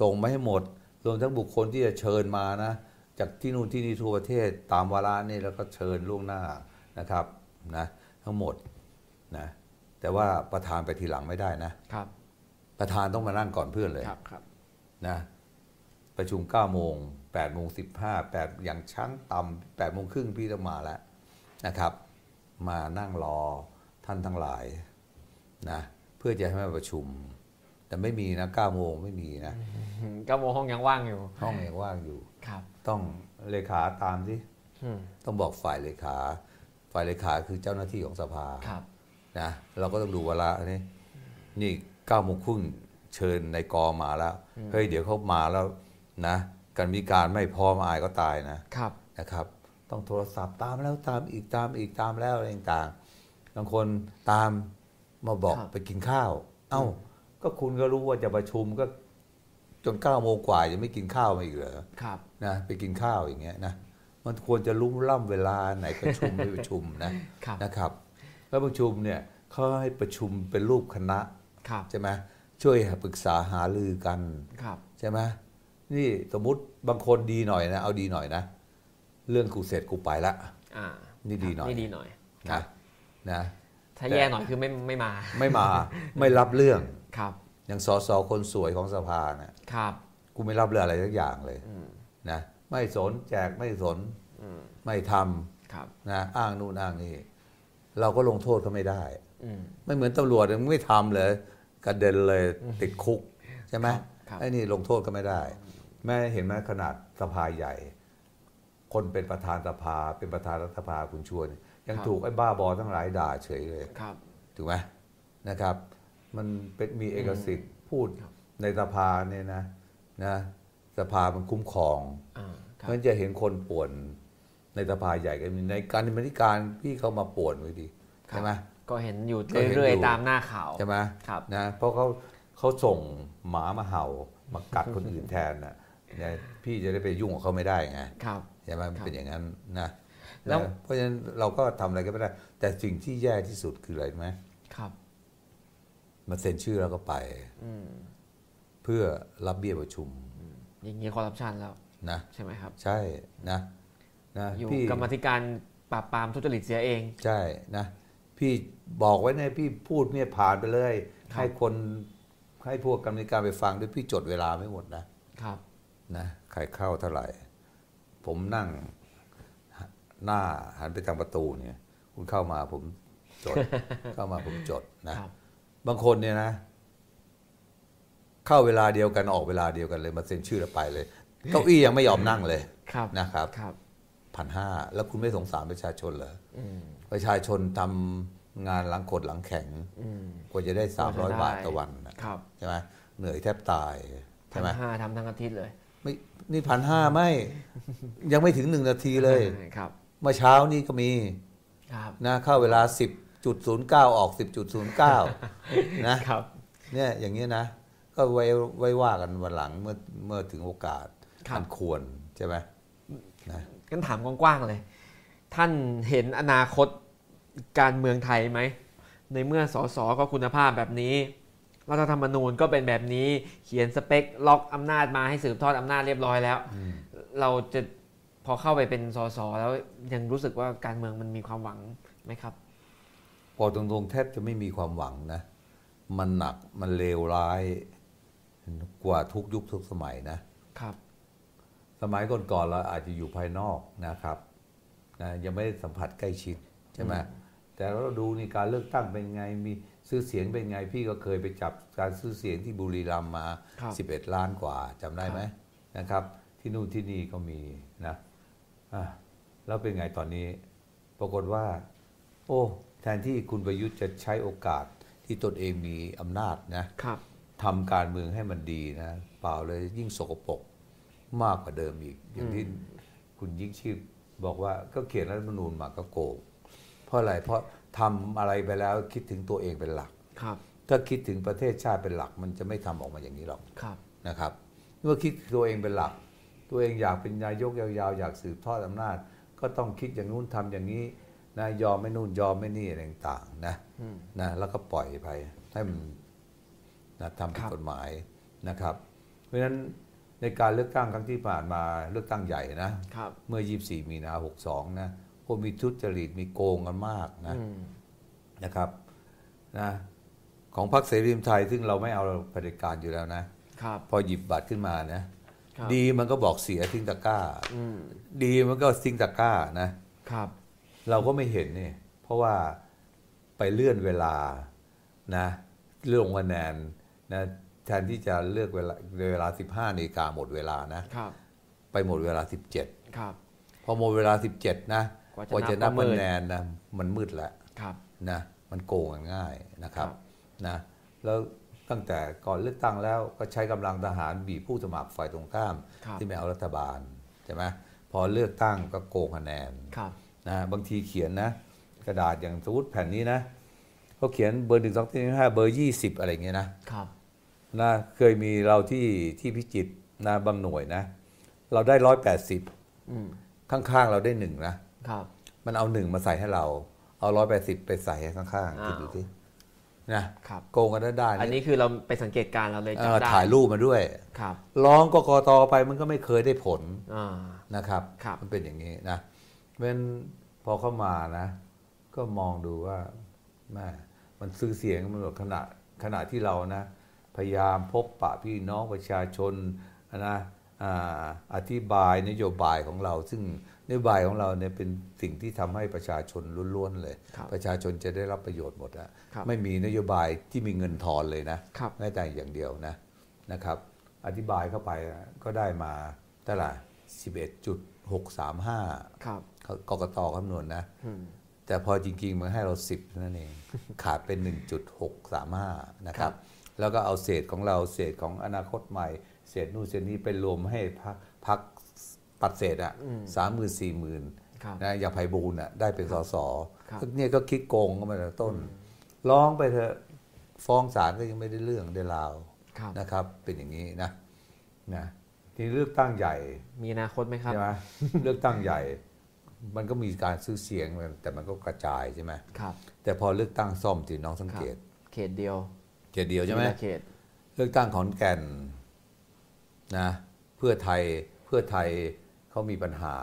ส่งมาให้หมด รวมทั้งบุคคลที่จะเชิญมานะจากที่นู่นที่นี่ทั่วประเทศตามวาระนี่แล้วก็เชิญล่วงหน้านะครับนะทั้งหมดนะ แต่ว่าประธานไปทีหลังไม่ได้นะครับ ประธานต้องมานั่งก่อนเพื่อนเลยครับครับนะประชุม9โมง8โมง15 8อย่างช้างต่ำ8โมงครึ่งพี่ต้องมาแล้วนะครับ มานั่งรอท่านทั้งหลายนะเพื่อจะให้มาประชุม แต่ไม่มีนะ9โมงไม่มีนะอืมเก็โมงห้องยังว่างอยู่ ห้องยังว่างอยู่ครับ ต้องเลขาตามสิอืมต้องบอกฝ่ายเลขา ฝ่ายเลขาคือเจ้าหน้าที่ของสภาครับ นะเราก็ต้องดูเวลานี่นี่เก้าโมงครึ่งเชิญในกอมาแล้ว เฮ้ยเดี๋ยวเขามาแล้วนะการมีการไม่พร้อมอายก็ตายนะครับนะครับ ต้องโทรศัพท์ตามแล้วตามอีกตามอีกตามแล้วอะไรต่างๆบางคนตามมาบอกครับไปกินข้าว เอ้า ก็คุณก็รู้ว่าจะประชุมก็จนเก้าโมงกว่ายังไม่กินข้าวมาอีกเหรอครับนะไปกินข้าวอย่างเงี้ยนะมันควรจะรู้ล่ำเวลาไหนประชุมไม่ประชุมนะครับนะครับ แล้วประชุมเนี่ยเขาให้ประชุมเป็นรูปคณะครับใช่ไหมช่วยปรึกษาหารือกันครับใช่ไหมนี่สมมุติบางคนดีหน่อยนะ เอาดีหน่อยนะ เรื่องกูเสร็จกูไปละอ่านี่ดีหน่อยนี่ดีหน่อยนะนะถ้าแย่หน่อยคือไม่ไม่มา ไม่มาไม่รับเรื่องครับ อย่างสสคนสวยของสภาเนี่ยครับ กูไม่รับเรื่องอะไรสักอย่างเลยนะไม่สนแจกไม่สนไม่ทครับำนะอ้างนู่นอ้างนี่ เราก็ลงโทษเขาไม่ได้อืมไม่เหมือนตำรวจมึงไม่ทำเลยกระเด็นเลยติดคุกใช่ไหมครับไอ้นี่ลงโทษก็ไม่ได้ แม่เห็นไหมขนาดสภาใหญ่ คนเป็นประธานสภา เป็นประธานรัฐสภาคุณชวน ยังถูกไอ้บ้าบอทั้งหลายด่าเฉยเลยครับถูกไหมนะครับ มันเป็นมีเอกสิทธิ์พูดในสภาเนี่ยนะนะสภามันคุ้มครองอ่าคเพรับราะฉะนั้นจะเห็นคนป่วน ในสภาใหญ่กันในการบริการพี่เขามาป่วนไว้ดีใช่ไหมก็เห็นอยู่ก็เห็นอยู่เรื่อยๆตามหน้าข่าวใช่ไหมครับนะเพราะเขาเขาส่งหมามาเห่ามากัดคนอื่นแทนนะเนี่ยพี่จะได้ไปยุ่งกับเขาไม่ได้ไงครับใช่ไหมมันครับเป็นอย่างนั้นนะแล้วนะเพราะฉะนั้นเราก็ทำอะไรก็ไม่ได้ แต่สิ่งที่แย่ที่สุดคืออะไรรู้ไหมครับ มาเซ็นชื่อแล้วก็ไปอืมเพื่อรับเบี้ยประชุม อย่างนี้คอร์รัปชันแล้วนะใช่ไหมครับ ใช่นะ นะอยู่พี่กรรมาธิการปราบปรามทุจริตเสียเอง ใช่นะพี่บอกไว้เนี่ยพี่พูดเนี่ยผ่านไปเลยครับให้คนให้พวกกรรมการไปฟังด้วยพี่จดเวลาไม่หมดนะครับนะใครเข้าเท่าไหร่ ผมนั่งหน้าหันไปทางประตูเนี่ย คุณเข้ามาผมจดเข้ามาผมจดนะครับบางคนเนี่ยนะ เข้าเวลาเดียวกันออกเวลาเดียวกันเลย มาเซ็นชื่อแล้วไปเลยเก้าอี้ยังไม่ยอมนั่งเลยครับนะครับครับ พันห้าแล้วคุณไม่สงสารประชาชนเหรออืมประชาชนทำงานหลังกดหลังแข็งอืมกว่าจะได้สามร้อยได้บาทต่อวันนะครับใช่ไหมเหนื่อยแทบตายพัใช่นไหมห้าทำทั้งอาทิตย์เลยไม่นี่พันห้าไม่ ยังไม่ถึงหนึ่งนาทีเลยครับเมื่อเช้านี่ก็มีครับนะเข้าเวลา 10.09 ออก 10.09 นะครับเนี่ยอย่างนี้ยนะ ก็ไว้ไว้ว่ากันวันหลังเมื่อเมื่อถึงโอกาสครับมันควรใช่ไหมนะ กันถามกว้างๆเลย ท่านเห็นอนาคตการเมืองไทยไหม ในเมื่อสสก็คุณภาพแบบนี้รัฐธรรมนูญก็เป็นแบบนี้เขียนสเปคล็อกอำนาจมาให้สืบทอดอำนาจเรียบร้อยแล้ว เราจะพอเข้าไปเป็นสสแล้วยังรู้สึกว่าการเมืองมันมีความหวังไหมครับพอตรงๆแทบจะไม่มีความหวังนะ มันหนักมันเลวร้ายกว่าทุกยุคทุกสมัยนะครับ สมัยก่อนๆเราอาจจะอยู่ภายนอกนะครับนะยังไม่ได้สัมผัสใกล้ชิดใช่ไหมแต่เราดูนี่การเลือกตั้งเป็นไงมีซื้อเสียงเป็นไงพี่ก็เคยไปจับการซื้อเสียงที่บุรีรัมย์มาครับ11 ล้านกว่าจำได้ไหมนะครับ ที่นู่นที่นี่ก็มีนะอะแล้วเป็นไงตอนนี้ ปรากฏว่า โอ้แทนที่คุณประยุทธ์จะใช้โอกาสที่ตนเองมีอำนาจนะครับทำการเมืองให้มันดีนะ เปล่าเลยยิ่งสกปรก มากกว่าเดิมอีก อย่างที่คุณยิ่งชีพบอกว่าก็เขียนรัฐธรรมนูญมาก็โกง เพราะอะไรเพราะทำอะไรไปแล้วคิดถึงตัวเองเป็นหลักครับถ้าคิดถึงประเทศชาติเป็นหลักมันจะไม่ทำออกมาอย่างนี้หรอกครับนะครับ เมื่อคิดตัวเองเป็นหลัก ตัวเองอยากเป็นนายกยาวๆ อยากสืบทอดอำนาจ ก็ต้องคิดอย่างนู้นทำอย่างนี้นะยอมไม่นู่นยอมไม่นี่อะไรต่างๆนะอืมนะแล้วก็ปล่อยไปให้มันนะทำผิดครับกฎหมายนะครับ เพราะฉะนั้น ในการเลือกตั้งครั้งที่ผ่านมาเลือกตั้งใหญ่นะครับเมื่อ 24 มีนา 62 นะพวกมีทุจริตมีโกงกันมากนะอืมนะครับนะของพรรคเสรีรวมไทย ซึ่งเราไม่เอาเผด็จการอยู่แล้วนะครับพอหยิบบัตรขึ้นมานะครับดีมันก็บอกเสียทิ้งตะกร้าอืมดีมันก็ทิ้งตะกร้านะครับ เราก็ไม่เห็นนี่เพราะว่าไปเลื่อนเวลานะเรื่องคะแนนนะ แทนที่จะเลือกเวลาเวลา 15นาฬิกาหมดเวลานะครับไปหมดเวลาครับ17พอหมดเวลา 17 นะกว่าจะกว่าจะนันับบประเมิคะนแนนนะมันมืดแล้วครับนะมันโกงกันง่ายนะครับครับนะแล้วตั้งแต่ก่อนเลือกตั้งแล้วก็ใช้กำลังทหารบีบผู้สมัครฝ่ายตรงข้ามครับที่ไม่เอารัฐบาลใช่ไหมพอเลือกตั้งก็โกงคะแนนครับนะบางทีเขียนนะ กระดาษอย่างสมมติแผ่นนี้นะเขาเขียนเบอร์หนึ่งสองสี่ห้าเบอร์ยี่สิบอะไรเงี้ยนะครับ นะเคยมีเราที่ที่พิจิตรนะบางหน่วยนะ เราได้ร้อยแปดสิบอืมข้างๆเราได้หนึ่งนะครับมันเอาหนึ่งมาใส่ให้เรา เอาร้อยแปดสิบไปใส่ให้ข้างๆคิดดูสินะครับโกงกันได้ได้อันนี้คือเราไปสังเกตการณ์เราเลยเออจำได้ถ่ายรูปมาด้วยครับร้องกกตไปมันก็ไม่เคยได้ผลอ่านะครับครับมันเป็นอย่างนี้นะเพราะฉะนั้นพอเข้ามานะ ก็มองดูว่าแม่มันซื้อเสียงมันแบบขณะขณะที่เรานะ พยายามพบปะพี่น้องประชาชนนะอ่าอธิบายนโยบายของเรา ซึ่งนโยบายของเราเนี่ยเป็นสิ่งที่ทำให้ประชาชนล้วนๆเลยครับประชาชนจะได้รับประโยชน์หมดอะครับไม่มีนโยบายที่มีเงินทอนเลยนะครับแม้แต่อย่างเดียวนะนะครับ อธิบายเข้าไปก็ได้มาเท่าไหร่11.635ครับกกตคำนวณนะอืมแต่พอจริงๆมันให้เรา10นั่นเอง ขาดเป็น1.635นะครับ แล้วก็เอาเศษของเราเศษของอนาคตใหม่ เศษนู่นเศษนี้ไปรวมให้พักพักปัดเศษอะสามหมื่นสี่หมื่นครับนะอย่างไพบูลย์อะได้เป็นสสครับเนี่ยก็คิดโกงก็มาแต่ต้น ร้องไปเถอะฟ้องศาลก็ยังไม่ได้เรื่องได้ราวครับนะครับ เป็นอย่างนี้นะนะทีนี้เลือกตั้งใหญ่ มีอนาคตไหมครับใช่ไหมเลือกตั้งใหญ่ มันก็มีการซื้อเสียงแต่มันก็กระจายใช่ไหมครับ แต่พอเลือกตั้งซ่อมที่น้องสังเกต เขตเดียว เขตเดียวใช่ไหมทีละเขตเลือกตั้งขอนแก่นนะเพื่อไทยเพื่อไทยเขามีปัญหา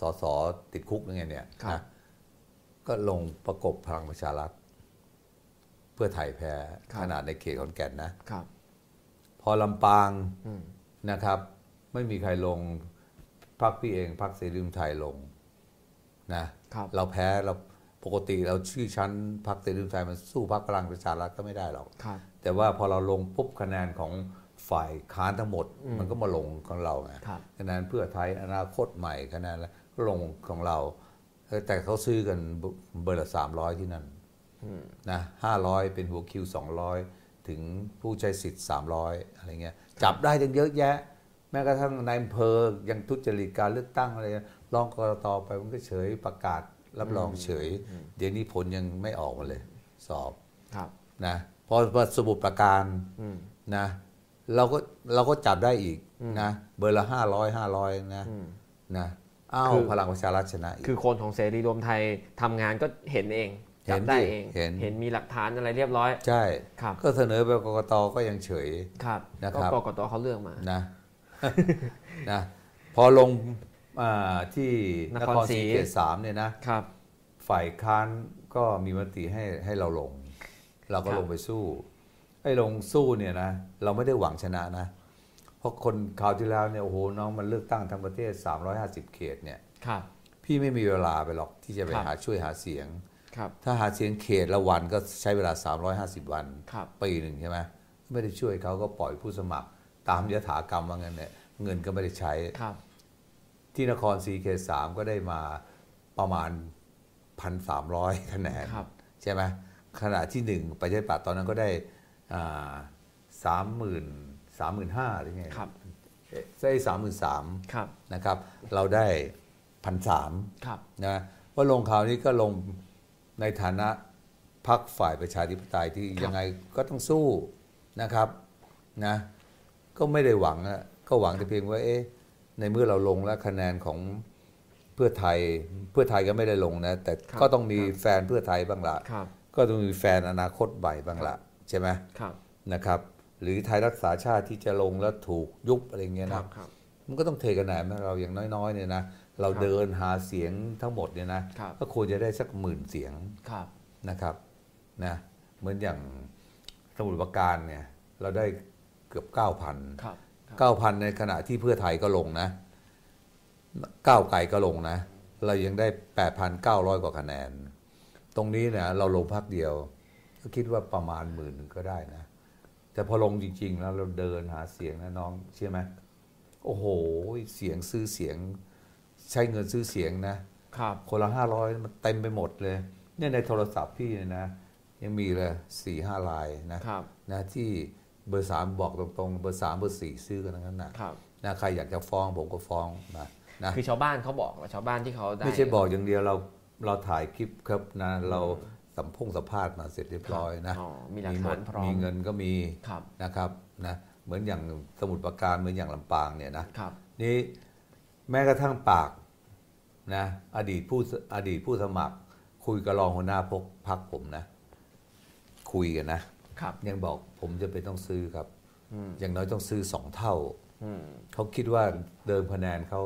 สสติดคุกยังไงเนี่ยครับนะก็ลงประกบพลังประชารัฐ เพื่อไทยแพ้ขนาดในเขตขอนแก่นนะครับ พอลำปางอืมนะครับ ไม่มีใครลงพักพี่เองพักเสรีรวมไทยลงนะครับเราแพ้เรา ปกติเราชื่อชั้นพักเสรีรวมไทยมันสู้พักพลังประชารัฐก็ไม่ได้หรอกครับแต่ว่าพอเราลงปุ๊บคะแนนของฝ่ายค้านทั้งหมดมันก็มาลงของเราไงครับคะแนนเพื่อไทยอนาคตใหม่คะแนนอะไรก็ลงของเราเออแต่เขาซื้อกันเบอร์ละสามร้อยที่นั่นนะห้าร้อยเป็นหัวคิวสองร้อยถึงผู้ใช้สิทธิ์สามร้อยอะไรเงี้ยจับได้ตั้งเยอะแยะ แม้กระทั่งนายอำเภอยังทุจริตการเลือกตั้งอะไรรองกรตไปมันก็เฉยประกาศ รับรองเฉย เดี๋ยวนี้ผลยังไม่ออกมาเลย สอบครับนะพอพอสมุดประการอืมนะเราก็เราก็จับได้อีกนะเบอร์ละห้าร้อยห้าร้อยนะอืมนะอ้าวคือพลังประชารัฐชนะอีกคือคนของเสรีรวมไทยทำงานก็เห็นเองเห็จันบได้ดิเองเห็นเห็นมีหลักฐานอะไรเรียบร้อย ใช่ครับก็เสนอไปกกตก็ยังเฉยครับนะครับก็กกตเขาเลือกมานะนะพอลงอ่า ที่นนครครศศรีรีเขตสามเนี่ยนะครับ ฝ่ายค้านก็มีมติให้ให้เราลง เราก็ครับลงไปสู้ไอ้ลงสู้เนี่ยนะ เราไม่ได้หวังชนะนะ เพราะคนคราวที่แล้วเนี่ยโอ้โหน้องมันเลือกตั้งทั้งประเทศ 350 เขตเนี่ยครับพี่ไม่มีเวลาไปหรอกที่จะไปครับหาช่วยหาเสียงครับถ้าหาเสียงเขตละวันก็ใช้เวลา 350 วันครับปีหนึ่งใช่ไหมไม่ได้ช่วยเขาก็ปล่อยผู้สมัคร ตามยถากรรมว่างั้นเนี่ยเงินก็ไม่ได้ใช้ครับ ที่นครศรีเขตสามก็ได้มาประมาณ 1,300 คะแนนครับใช่ไหมขณะที่หนึ่งประชาธิปัตย์ตอนนั้นก็ได้สามหมื่นสามหมื่นห้าหรือไงครับใช่สามหมื่นสามครับนะครับ เราได้พันสามครับนะว่าลงข่าวนี้ก็ลงในฐานะพักฝ่ายประชาธิปไตยที่ครับยังไงก็ต้องสู้นะครับนะก็ไม่ได้หวังอะก็หวังแต่เพียงว่าเอ๊ะ ในเมื่อเราลงแล้วคะแนนของเพื่อไทยเพื่อไทยก็ไม่ได้ลงนะ แต่ครับก็ต้องมีครับแฟนเพื่อไทยบ้างละครับก็ต้องมีแฟนอนาคตใหม่บ้างละใช่ไหมครับนะครับ หรือไทยรักษาชาติที่จะลงแล้วถูกยุบอะไรเงี้ยครันะบครับมันก็ต้องเทกันหนาเราอย่างน้อยๆเนี่ยนะเราครับเดินหาเสียงทั้งหมดเนี่ยนะครับก็ควรจะได้สักหมื่นเสียงครับนะครับนะเหมือนอย่างสมุทรปราการเนี่ยเราได้เกือบ 9,000ครับ 9,000 ในขณะที่เพื่อไทยก็ลงนะก้าวไกลก็ลงนะ เรายังได้ 8,900 กว่าคะแนน ตรงนี้เนี่ยเราลงพักเดียว ก็คิดว่าประมาณหมื่นหนึ่งก็ได้นะ แต่พอลงจริง ๆ แล้วเราเดินหาเสียงนะน้องเชื่อไหมโอ้โห เสียงซื้อเสียง ใช้เงินซื้อเสียงนะครับคนละห้าร้อยมันเต็มไปหมดเลย เนี่ยในโทรศัพท์พี่เนี่ยนะ ยังมีเลยสี่ห้ารายนะครับนะที่ เบอร์สามบอกตรงๆ เบอร์สามเบอร์สี่ซื้อกันทั้งนั้นนะครับนะใครอยากจะฟ้องผมก็ฟ้องมานะคือชาวบ้านเขาบอกว่าชาวบ้านที่เขาได้ไม่ใช่บอกอย่างเดียวเราเราถ่ายคลิปครับนะเราสัมพงสัมภาษณ์มาเสร็จเรียบร้อยนะอ๋อมีหลักหมฐาดนพร้อมมีเงินก็มีครับนะครับนะเหมือนอย่างสมุทรปราการเหมือนอย่างลำปางเนี่ยนะครับนี่แม้กระทั่งปากนะอดีตผู้อดีตผู้สมัคร คุยกับรองหัวหน้าพกพักผมนะ คุยกันนะ ครับ ยังบอกผมจะเป็นต้องซื้อครับอืมอย่างน้อยต้องซื้อสองเท่าอืมเขาคิดว่าเดิมคะแนนเขา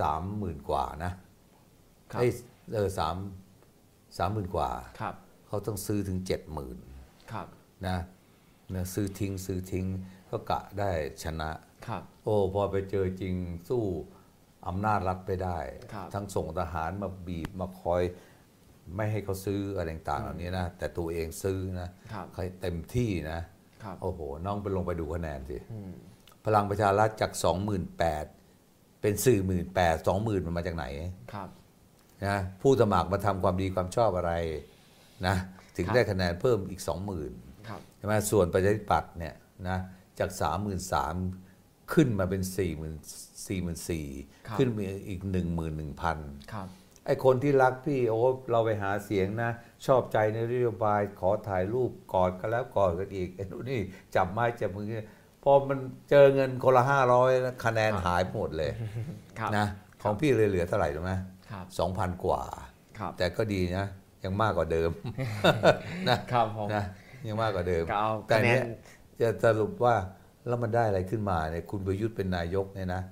สามหมื่นกว่านะครับเอ้ยเออสามสามหมื่นกว่าครับเขาต้องซื้อถึงเจ็ดหมื่นครับนะนะซื้อทิ้งซื้อทิ้งก็กะได้ชนะครับโอ้พอไปเจอจริงสู้อำนาจรัฐไปได้ครับทั้งส่งทหารมาบีบมาคอย ไม่ให้เขาซื้ออะไรต่างๆเหล่านี้นะ แต่ตัวเองซื้อนะครับใครเต็มที่นะครับโอ้โห น้องไปลงไปดูคะแนนสิอืมพลังประชารัฐจาก 28,000 เป็น 48,000 20,000 มันมาจากไหนครับนะผู้สมัครมาทำความดีความชอบอะไรนะ ถึงครับได้คะแนนเพิ่มอีก 20,000ครับใช่ไหมส่วนประชาธิปัตย์เนี่ยนะจาก 33,000 ขึ้นมาเป็น 44,000ครับขึ้นมาอีก 11,000ครับ ไอ้คนที่รักพี่โอ้เราไปหาเสียงนะ ชอบใจในนโยบายขอถ่ายรูปกอดกันแล้วกอดกันอีกไอ้นู่นนี่จับไม้จับมือพอมันเจอเงินคนละห้าร้อยคะแนนหายหมดเลยครับนะของพี่เลยเหลือเท่าไหร่รู้ไหมครับสองพันกว่าครับแต่ก็ดีนะ ยังมากกว่าเดิมนะครับผมนะยังมากกว่าเดิมก็เอาแต่คะแนเนี้นยจะสรุปว่าแล้วมันได้อะไรขึ้นมาเนี่ยคุณประยุทธ์เป็นนายกเนี่ยนะ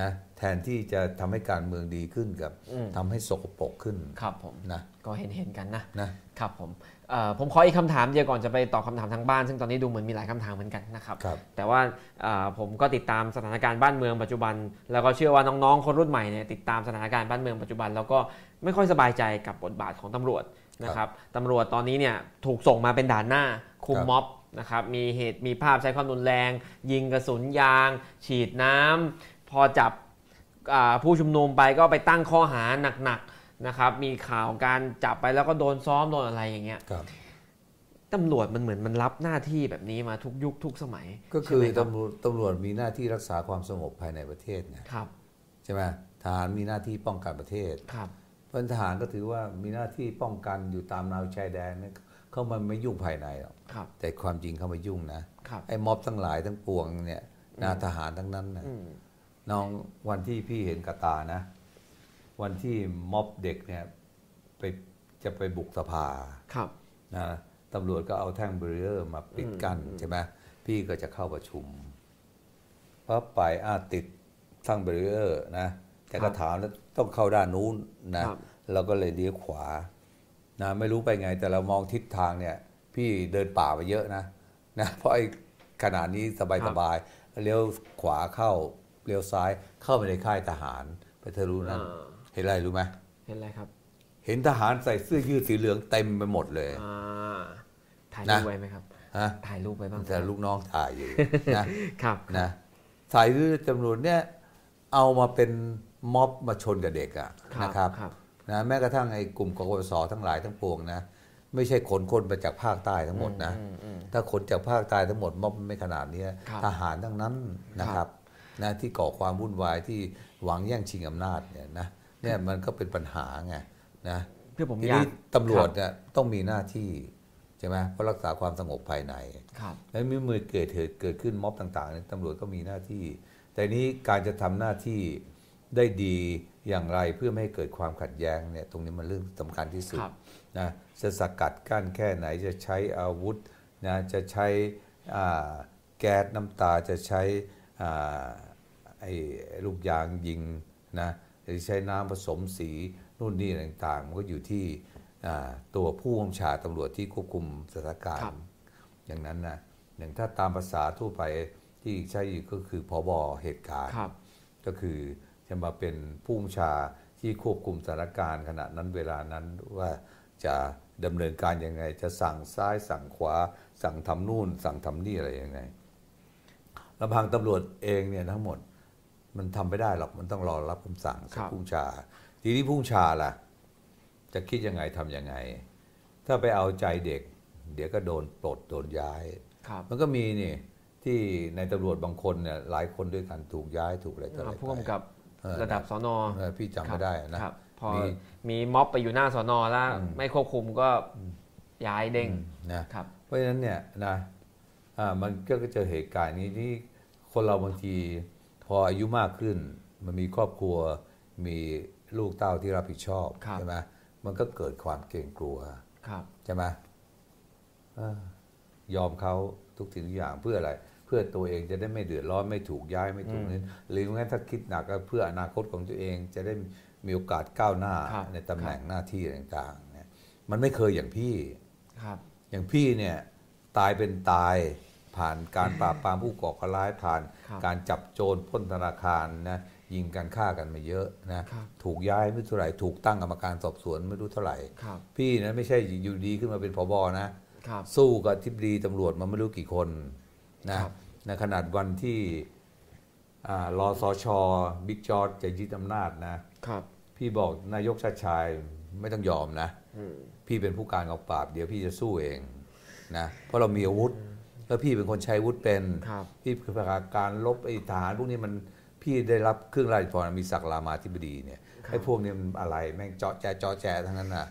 นะ แทนที่จะทำให้การเมืองดีขึ้นกับอืมทำให้สกปรกขึ้นครับผมนะก็เห็นเห็นกันนะนะครับผมเอ่อผมขออีกคำถามเดียวก่อนจะไปตอบคำถามทางบ้าน ซึ่งตอนนี้ดูเหมือนมีหลายคำถามเหมือนกันนะครับครับแต่ว่าเอ่อผมก็ติดตามสถานการณ์บ้านเมืองปัจจุบัน แล้วก็เชื่อว่าน้องๆคนรุ่นใหม่เนี่ยติดตามสถานการณ์บ้านเมืองปัจจุบัน แล้วก็ไม่ค่อยสบายใจกับบทบาทของตำรวจนะครับตำรวจตอนนี้เนี่ยถูกส่งมาเป็นด่านหน้าคุมครับม็อบนะครับมีเหตุมีภาพใช้ความรุนแรง ยิงกระสุนยาง ฉีดน้ำพอจับอ่า ผู้ชุมนุมไปก็ไปตั้งข้อหาหนักๆนะครับ มีข่าวการจับไปแล้วก็โดนซ้อมโดนอะไรอย่างเงี้ยครับตำรวจมันเหมือนมันรับหน้าที่แบบนี้มาทุกยุคทุกสมัย ก็คือใช่ไหมรับตำรวจตำรวจมีหน้าที่รักษาความสงบภายในประเทศไงครับใช่ไหมทหารมีหน้าที่ป้องกันประเทศครับเพราะทหารก็ถือว่ามีหน้าที่ป้องกันอยู่ตามแนวชายแดนเนี่ยเขามันไม่ยุ่งภายในหรอกครับแต่ความจริงเขามายุ่งนะครับไอ้ม็อบทั้งหลายทั้งปวงเนี่ยนะทหารทั้งนั้นนะอืม น้องวันที่พี่เห็นกับตานะ วันที่ม็อบเด็กเนี่ยไปจะไปบุกสภาครับนะตำรวจก็เอาแท่ง barrier มาปิดกั้นใช่ไหมพี่ก็จะเข้าประชุมปั๊บไปอ้าวติดแท่ง barrier นะ แต่ก็ถามแล้วต้องเข้าด้านนู้นนะครับเราก็เลยเลี้ยวขวานะไม่รู้ไปไง แต่เรามองทิศทางเนี่ย พี่เดินป่าไปเยอะนะนะเพราะไอ้ขนาดนี้สบายๆเลี้ยวขวาเข้า เลี้ยวซ้ายเข้าไปในค่ายทหารไปทะลุนั้นอ่าเห็นอะไรรู้ไหมเห็นอะไรครับ เห็นทหารใส่เสื้อยืดสีเหลืองเต็มไปหมดเลยอ่าถ่ายนะรูปไว้ไหมครับฮะถ่ายรูปไว้บ้างแต่ลูกน้องถ่ายอยู่นะครับนะถ่ายด้วยจำนวนเนี้ยเอามาเป็นม็อบมาชนกับเด็กอะนะครับครับนะแม้กระทั่งไอ้กลุ่มกกปสทั้งหลายทั้งปวงนะไม่ใช่ขนคนมาจากภาคใต้ทั้งหมดนะอืมอืมถ้าขนจากภาคใต้ทั้งหมดม็อบไม่ขนาดเนี้ยครับทหารทั้งนั้นนะครับ นะที่ก่อความวุ่นวายที่หวังแย่งชิงอำนาจเนี่ยนะเนี่ยมันก็เป็นปัญหาไงนะคือผมทีอยานี้กตำรวจเนี่ยต้องมีหน้าที่ใช่ไหมเพราะรักษาความสงบภายในครับแล้วเมื่อมือเกิดเหตุเกิดขึ้นม็อบต่างๆเนี่ยตำรวจก็มีหน้าที่ แต่นี้การจะทำหน้าที่ได้ดีอย่างไรเพื่อไม่ให้เกิดความขัดแย้งเนี่ยตรงนี้มันเรื่องสำคัญที่สุดครับนะจะสกัดกั้นแค่ไหนจะใช้อาวุธนะจะใช้อ่าแก๊สน้ำตาจะใช้อ่า ไอ้ลูกยางยิงนะหรือใช้น้ำผสมสีนู่นนี่ต่างๆ มันก็อยู่ที่อ่าตัวผู้บัญชาตำรวจที่ควบคุมสถานการครับณ์อย่างนั้นนะอย่างถ้าตามภาษาทั่วไปที่ใช้อยู่ก็คือพอบอเหตุการณ์ครับก็คือจะมาเป็นผู้บัญชาที่ควบคุมสถานการณ์ขณะนั้นเวลานั้นว่าจะดำเนินการยังไง จะสั่งซ้ายสั่งขวา สั่งทำนู่น สั่งทำนี่อะไรยังไง ลำพังตำรวจเองเนี่ยทั้งหมด มันทำไม่ได้หรอกมันต้องรอรับคำสั่งครัจากบผู้บัญชา ทีนี้ผู้บัญชาล่ะ จะคิดยังไงทำยังไง ถ้าไปเอาใจเด็ก เดี๋ยวก็โดนปลดโดนย้ายครับมันก็มีนี่ที่ในตำรวจบางคนเนี่ยหลายคนด้วยกันถูกย้ายถูกอะไรต่ออะไรผู้กำกับเออระดับสนเออพี่จำไม่ได้นะครับพอมีมีม็อบไปอยู่หน้าสนแล้ว ไม่ควบคุมก็ย้ายเด้งนะครับ เพราะฉะนั้นเนี่ยนะอ่ามันก็เจอเหตุการณ์นี้ที่ คนเราบางทีพออายุมากขึ้น มันมีครอบครัวมีลูกเต้าที่รับผิดชอบครับใช่ไหมมันก็เกิดความเกรงกลัวครับใช่ไหมเออยอมเขาทุกสิ่งทุกอย่างเพื่ออะไร เพื่อตัวเองจะได้ไม่เดือดร้อนไม่ถูกย้ายไม่ถูกนี้หรืองั้นถ้าคิดหนักก็เพื่ออนาคตของตัวเองจะได้มีโอกาสก้าวหน้าครับในตำแหน่งหน้าที่ต่างๆเนี่ยมันไม่เคยอย่างพี่ครับ อย่างพี่เนี่ยตายเป็นตาย ผ่านการปราบปรามผู้ก่อการร้ายผ่านครับการจับโจรปล้นธนาคารนะยิงกันฆ่ากันมาเยอะนะครับถูกย้ายไม่รู้เท่าไหร่ถูกตั้งกรรมการสอบสวนไม่รู้เท่าไหร่ครับพี่นะไม่ใช่อยู่ดีขึ้นมาเป็นผบนะครับสู้กับทิบดีตำรวจมาไม่รู้กี่คนนะครับในขนาดวันที่อ่ารอสชบิ๊กจอร์จจะยึดอำนาจนะครับพี่บอกนายกชาติชายไม่ต้องยอมนะอืมพี่เป็นผู้การกองปราบ เดี๋ยวพี่จะสู้เองนะเพราะเรามีอาวุธ แล้วพี่เป็นคนใช้อาวุธเป็นครับพี่คือการลบไอ้ทหารพวกนี้มันพี่ได้รับเครื่องราชพรมีศักดิ์รามาธิบดีเนี่ยไอ้พวกนี้มันอะไรแม่งเจาะแจเจาะแจทั้งนั้นน่ะ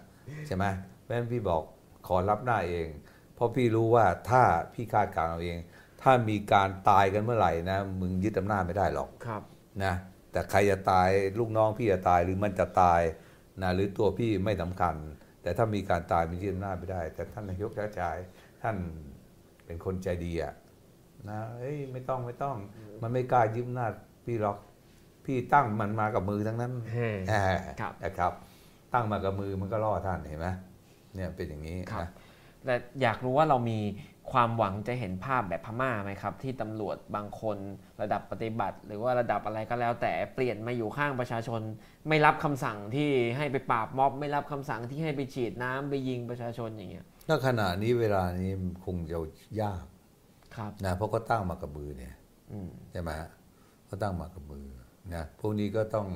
ใช่ไหมเพราะฉะนั้นพี่บอกขอรับหน้าเอง เพราะพี่รู้ว่าถ้าพี่คาดการณ์เอาเอง ถ้ามีการตายกันเมื่อไหร่นะมึงยึดอำนาจไม่ได้หรอกครับนะแต่ใครจะตายลูกน้องพี่จะตายหรือมันจะตายนะหรือตัวพี่ไม่สำคัญ แต่ถ้ามีการตายมีที่อำนาจไม่ได้ แต่ท่านนายกชาติชายท่าน เป็นคนใจดีอะนะเอ้ยไม่ต้องไม่ต้อง มันไม่กล้ายึดอำนาจพี่หรอกพี่ตั้งมันมากับมือทั้งนั้นเฮ้แหมครับนะครับ ตั้งมากับมือมันก็ล่อท่านเห็นไหมเนี่ยเป็นอย่างนี้ครับนะแต่อยากรู้ว่าเรามีความหวังจะเห็นภาพแบบพม่าไหมครับ ที่ตำรวจบางคนระดับปฏิบัติ หรือว่าระดับอะไรก็แล้ว แต่เปลี่ยนมาอยู่ข้างประชาชน ไม่รับคำสั่งที่ให้ไปปราบม็อบ ไม่รับคำสั่งที่ให้ไปฉีดน้ำไปยิงประชาชนอย่างเงี้ย ถ้าขณะนี้เวลานี้คงจะยากครับนะเพราะก็ตั้งมากับมือเนี่ยอืมใช่ไหมฮะเขาตั้งมากับมือนะพวกนี้ก็ต้อง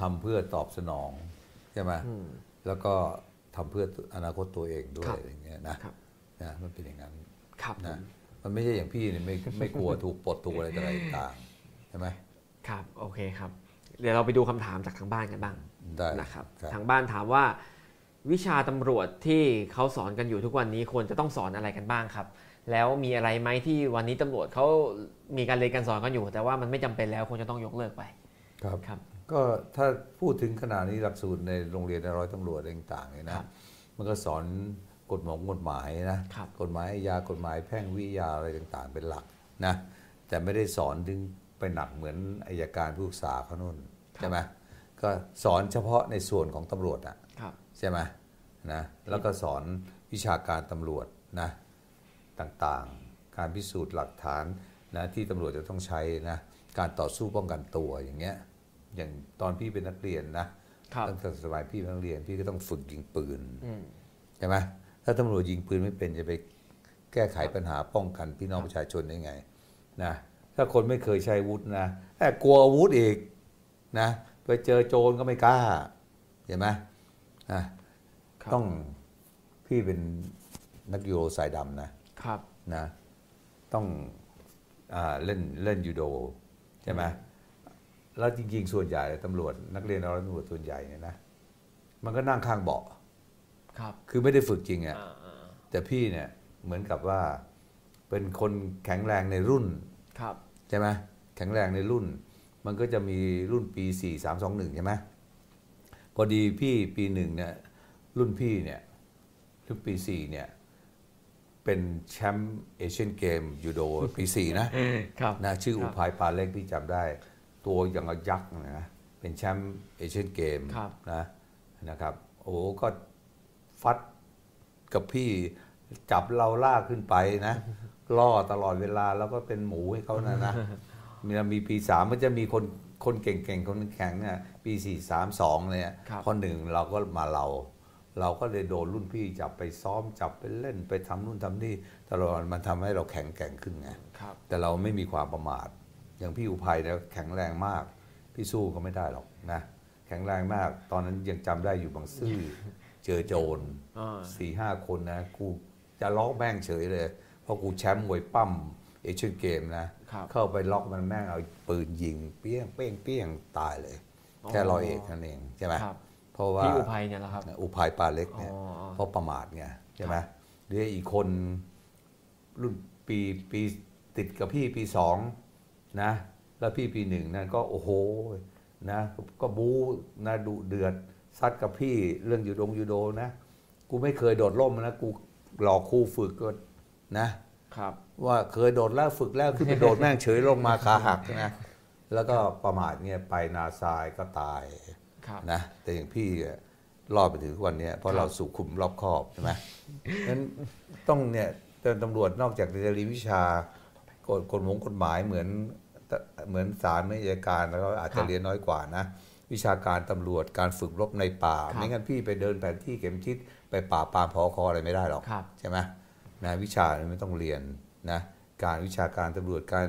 ทำเพื่อตอบสนองใช่ไหมอืมแล้วก็ทำเพื่ออนาคตตัวเองด้วครัยบอะไรเงี้ยนะครับนะมันเป็นอย่างนั้นครับนะมันไม่ใช่อย่างพี่เนี่ยไม่ไม่กลัวถูกปลดถูกอะไรต่ออะไรต่างใช่ไหมครับ โอเคครับ เดี๋ยวเราไปดูคำถามจากทางบ้านกันบ้างได้นะครับครับ ทางบ้านถามว่า วิชาตำรวจที่เขาสอนกันอยู่ทุกวันนี้ควรจะต้องสอนอะไรกันบ้างครับ แล้วมีอะไรไหมที่วันนี้ตำรวจเขามีการเรียนการสอนกันอยู่ แต่ว่ามันไม่จำเป็นแล้วควรจะต้องยกเลิกไปครับครับ ก็ถ้าพูดถึงขนาดนี้หลักสูตรในโรงเรียนในร้อยตำรวจอะไรต่างๆเนี่ยนะครับมันก็สอนกฎหมายกฎหมายนะครับกฎหมายอาญากฎหมายแพ่งวิทยาอะไรต่างๆ เป็นหลักนะแต่ไม่ได้สอนถึงไปหนักเหมือนอายการผู้พิพากษาเขานู่นใช่ไหมก็สอนเฉพาะในส่วนของตำรวจอะครับ ใช่ไหมนะแล้วก็สอนวิชาการตำรวจนะต่างๆ การพิสูจน์หลักฐานนะที่ตำรวจจะต้องใช้นะการต่อสู้ป้องกันตัวอย่างเงี้ยอย่างตอนพี่เป็นนักเรียนนะครับตั้งแต่สมัยพี่เป็นนักเรียนพี่ก็ต้องฝึกยิงปืนอืมใช่ไหมถ้าตำรวจยิงปืนไม่เป็นจะไปแก้ไขปัญหาป้องกันพี่น้องประชาชนได้ไงนะถ้าคนไม่เคยใช้อาวุธนะแต่กลัวอาวุธอีกนะไปเจอโจรก็ไม่กล้าเห็นไหม นะครับต้องพี่เป็นนักยูโรสายดำนะครับนะต้องอาเล่นเล่นยูโดใช่ไหมแล้วจริง ๆ ส่วนใหญ่ตำรวจนักเรียนร้อยตำรวจส่วนใหญ่เนี่ยนะมันก็นั่งข้างเบาะครับ คือไม่ได้ฝึกจริงอะอ่าอ่าแต่พี่เนี่ยเหมือนกับว่าเป็นคนแข็งแรงในรุ่นครับใช่ไหมแข็งแรงในรุ่น มันก็จะมีรุ่นปี 4 3 2 1 ใช่ไหม พอดีพี่ปีหนึ่งเนี่ยรุ่นพี่เนี่ยรุ่นปี4เนี่ยเป็นแชมป์เอเชียนเกมยูโดปี4นะครับนะชื่อครับอุภัยปาเล็กพี่จำได้ ตัวอย่างกับยักษ์นะเป็นแชมป์เอเชียนเกมครับนะนะครับโอ้โหก็ฟัดกับพี่จับเราลากขึ้นไปนะล่อตลอดเวลาแล้วก็เป็นหมูให้เขานะนะมีมีปีสามมันจะมีคน คนเก่งๆ คนแข็งเนี่ยปีสี่สามสองเนี่ยครับพอหนึ่งเราก็มาเรา เราก็เลยโดนรุ่นพี่จับไปซ้อมจับไปเล่นไปทำนู่นทำนี่ตลอดมันทำให้เราแข็งแกร่งขึ้นไงครับแต่เราไม่มีความประมาท อย่างพี่อุภัยเนี่ยแข็งแรงมาก พี่สู้ก็ไม่ได้หรอกนะแข็งแรงมาก ตอนนั้นยังจำได้อยู่บางซื่อเจอโจรอ่าสี่ห้าคนนะกูจะล็อกแม่งเฉยเลย เพราะกูแชมป์มวยปั้ม เอเชียนเกมนะครับเข้าไปล็อกมันแม่งเอาปืนยิง เปี้ยงเปี้ยงเปี้ยงตายเลยอ๋อแค่ร้อยเอกนั่นเองใช่ไหมครับเพราะว่าพี่อุภัยเนี่ยแหละครับอุภัยปลาเล็กอ๋อเนี่ยเพราะประมาทไงใช่ไหมหรืออีกคนรุ่นปีปีติดกับพี่ปีสองนะ แล้วพี่ปีหนึ่งนั่นก็โอ้โหนะก็บู๊นะดุเดือดซัดกับพี่เรื่องยูดงยูโดนะ กูไม่เคยโดดร่มนะ กูหลอกครูฝึกก็นะครับ ว่าเคยโดดแล้วฝึกแล้วขึ้นไปโดดแม่งเฉยลงมาขาหักนะแล้วก็ประมาทเงี้ยไปนาซายก็ตายครับนะแต่อย่างพี่อะรอดไปถึงทุกวันเนี้ยเพครัราะบเราสุขุมรอบคอบใช่ไหมนั้นต้องเนี่ยแต่ตำรวจนอกจากจะเรียนวิชากฎกฎหมงกฎหมายเหมือนเหมือนศาลไม่อัยการแล้วก็อาจจะเรียนน้อยกว่านะ วิชาการตำรวจการฝึกรบในป่า ไม่งั้นพี่ไปเดินแผนที่เข็มทิศไปป่าปรามพอคออะไรไม่ได้หรอกครับใช่ไหม นะวิชาเนี่ยไม่ต้องเรียนนะการวิชาการตำรวจการ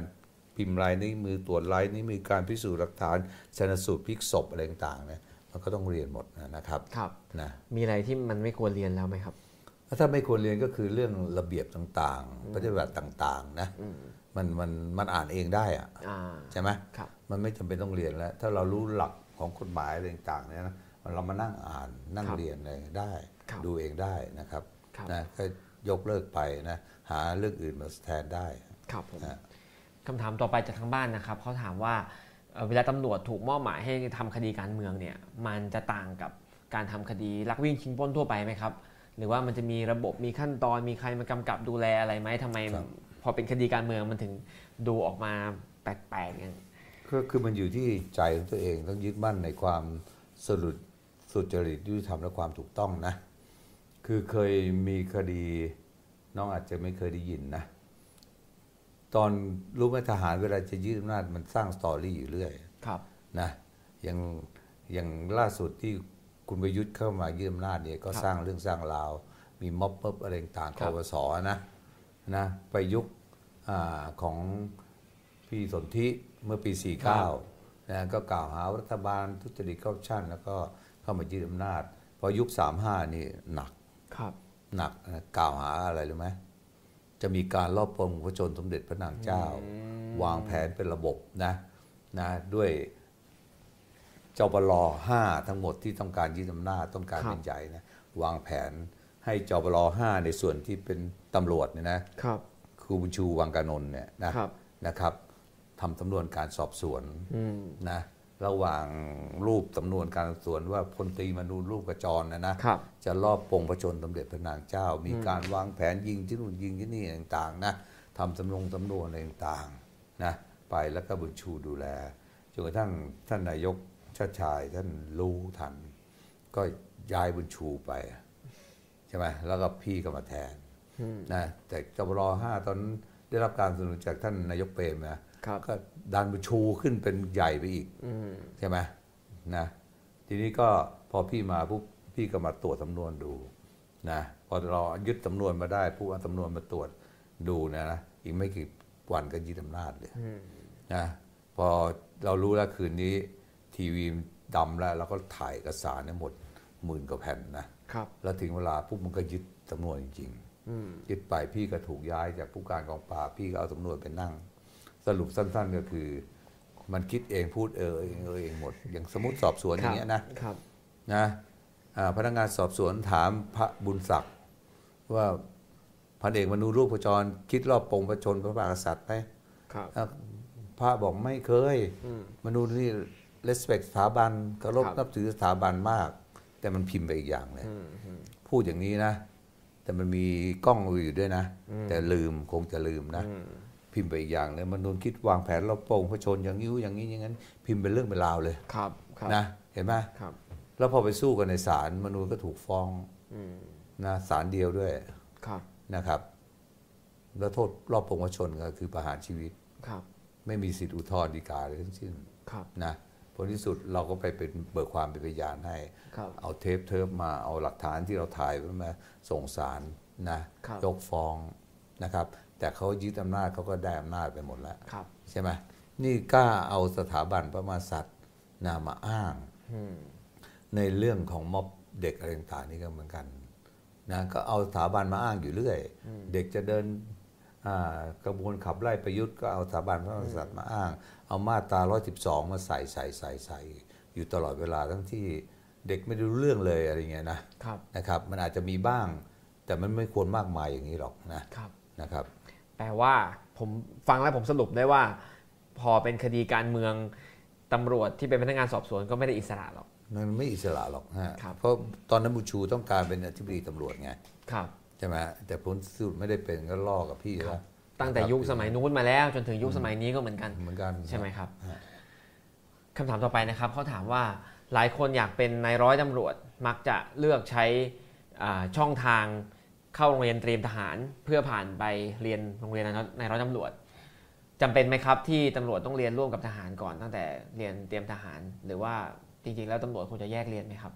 พิมพ์ลายนิ้วมือตรวจลายนิ้วมือการพิสูจน์หลักฐานชนสูตรพลิกศพอะไรต่างๆเนี่ยมันก็ต้องเรียนหมดนะครับครับนะมีอะไรที่มันไม่ควรเรียนแล้วไหมครับแล้วถ้าไม่ควรเรียนก็คือเรื่องระเบียบต่างๆ ปฏิบัติต่างๆนะมันมันมันอ่านเองได้อะอ่าใช่ไหมครับมันไม่จำเป็นต้องเรียนแล้ว ถ้าเรารู้หลักของกฎหมายอะไรต่างๆเนี่ยนะเรามานั่งอ่านนั่งครับเรียนอะไรได้ครับดูเองได้นะครับครับนะก็ ยกเลิกไปนะหาเรื่องอื่นมาแทนได้ครับผมฮะคำถามต่อไปจากทางบ้านนะครับเขาถามว่าเอ่อเวลาตำรวจถูกมอบหมายให้ทำคดีการเมืองเนี่ยมันจะต่างกับการทำคดีลักวิ่งชิงปล้นทั่วไปไหมครับ หรือว่ามันจะมีระบบมีขั้นตอนมีใครมากำกับดูแลอะไรไหมทำไมครับพอเป็นคดีการเมืองมันถึงดูออกมาแปลกๆอย่างก็คือมันอยู่ที่ใจของตัวเองต้องยึดมั่นในความสรุปสุจริตยุติธรรมและความถูกต้องนะ คือเคยมีคดี น้องอาจจะไม่เคยได้ยินนะ ตอนรู้ไหมทหารเวลาจะยึดอำนาจมันสร้างสตอรี่อยู่เรื่อยครับนะอย่างอย่างล่าสุดที่คุณประยุทธ์เข้ามายึดอำนาจเนี่ยก็ครับสร้างเรื่องสร้างราว มีม็อบเปิบอะไรต่างๆคครับปสนะนะไปยุคอาของพี่สนธิเมื่อปี 49นะก็กล่าวหาว่ารัฐบาลทุจริตคอร์รัปชันแล้วก็เข้ามายึดอำนาจ พอยุค 35 นี่หนักครับ หนักนะกล่าวหาอะไรรู้ไหมจะมีการลอบปล้นพระชนสมเด็จพระนางเจ้า วางแผนเป็นระบบนะนะด้วยจปลห้าทั้งหมดที่ต้องการยึดอำนาจต้องการครับเป็นใหญ่นะวางแผนให้จปลห้าในส่วนที่เป็นตำรวจเนี่ยนะครับครูบุญชูวังกานนท์เนี่ยนะครับนะครับทำสำนวนการสอบสวนอืมนะ ระหว่างรูปสำนวนการสอบสวนว่าพลตรีมนูนรูปกระจรนะนะครับจะรอบปงพระชนสมเด็จพระนางเจ้า มีการวางแผนยิงที่นู่นยิงที่นี่ต่างๆนะทำสำนงสำนวนอะไรต่างๆนะไปแล้วก็บุญชูดูแลจนกระทั่งท่านนายกชาติชายท่านรู้ทัน ก็ย้ายบุญชูไปใช่ไหมแล้วก็พี่ก็มาแทนนะแต่จบรห้าตอนนั้นได้รับการสนับสนุนจากท่านนายกเปรมนะครับ ก็ดันบุญชูขึ้นเป็นใหญ่ไปอีกอืมใช่ไหมนะ ทีนี้ก็พอพี่มาปุ๊บพี่ก็มาตรวจสำนวนดูนะพอเรายึดสำนวนมาได้ผู้เอาสำนวนมาตรวจดูเนะนะอีกไม่กี่วันก็ยึดอำนาจเลยนะพอเรารู้แล้วคืนนี้ ทีวีดำแล้วเราก็ถ่ายเอกสารเนี่ยหมดหมื่นกว่าแผ่นนะครับแล้วถึงเวลาปุ๊บมันก็ยึดสำนวนจริงอืมๆยึดไปพี่ก็ถูกย้ายจากผู้การกองปราบพี่ก็เอาสำนวนไปนั่ง สรุปสั้น ๆ ก็คือ มันคิดเองพูดเออเองเออเองหมด อย่างสมมติสอบสวนอย่างเงี้ยนะครับนะอ่าพนักงานสอบสวนถามพระบุญศักดิ์ว่าพันเอกมนูรูปประจร คิดรอบปงประชนพระมหากษัตริย์ไหมครับอะพระบอกไม่เคยอืมมนูนี่ respect สถาบันเคารพครับนับถือสถาบันมาก แต่มันพิมพ์ไปอีกอย่างเลยอืมอืมพูดอย่างนี้นะ แต่มันมีกล้องอยู่ด้วยนะ แต่ลืมคงจะลืมนะอืม พิมพ์ไปอีกอย่างเลยมนูนคิดวางแผนรอบโปงพระชนอย่างนี้อย่างนี้อย่างนั้น พิมพ์เป็นเรื่องเป็นราวเลยครับครับนะเห็นไหมครับแล้วพอไปสู้กันในศาลมนูนก็ถูกฟ้องอืมนะศาลเดียวด้วยครับนะครับ แล้วโทษรอบโปงพระชนก็คือประหารชีวิตครับ ไม่มีสิทธิอุทธรณ์ฎีกาเลยทั้งสิ้นครับนะผลที่สุดเราก็ไปเป็นเบิกความเป็นพยานให้ครับเอาเทปเทิปมาเอาหลักฐานที่เราถ่ายไว้มาส่งสารนะครับยกฟ้องนะครับ แต่เขายึดอำนาจเขาก็ได้อำนาจไปหมดแล้วครับใช่ไหมนี่กล้าเอาสถาบันพระมหากษัตริย์นามาอ้างอืมในเรื่องของม็อบเด็กอะไรต่างๆนี่ก็เหมือนกันนะก็เอาสถาบันมาอ้างอยู่เรื่อย เด็กจะเดินอ่ากระบวนขับไล่ประยุทธ์ก็เอาสถาบันพระมหากษัตริย์มาอ้าง เอามาตรา 112 มาใส่ใส่ใส่ใส่อยู่ตลอดเวลาทั้งที่เด็กไม่ได้รู้เรื่องเลยอะไรเงี้ยนะครับนะครับ มันอาจจะมีบ้าง แต่มันไม่ควรมากมายอย่างนี้หรอกนะครับนะครับ แปลว่าผมฟังแล้วผมสรุปได้ว่า พอเป็นคดีการเมืองตำรวจที่เป็นพนักงานสอบสวนก็ไม่ได้อิสระหรอก มันไม่อิสระหรอกฮะครับเพราะตอนนั้นบุญชูต้องการเป็นอธิบดีตำรวจไงครับใช่ไหมแต่ผลสุดไม่ได้เป็นก็ล่อกับพี่แล้วตั้งแต่ยุคสมัยนู้นมาแล้ว จนถึงยุคสมัยนี้ก็เหมือนกันเหมือนกันใช่ไหมครับฮะคำถามต่อไปนะครับเขาถามว่าหลายคนอยากเป็นนายร้อยตำรวจมักจะเลือกใช้อ่าช่องทาง เข้าโรงเรียนเตรียมทหารเพื่อผ่านไปเรียนโรงเรียนนายร้อยตำรวจจำเป็นไหมครับที่ตำรวจต้องเรียนร่วมกับทหารก่อนตั้งแต่เรียนเตรียมทหาร หรือว่าจริงๆ แล้วตำรวจควรจะแยกเรียนไหมครับ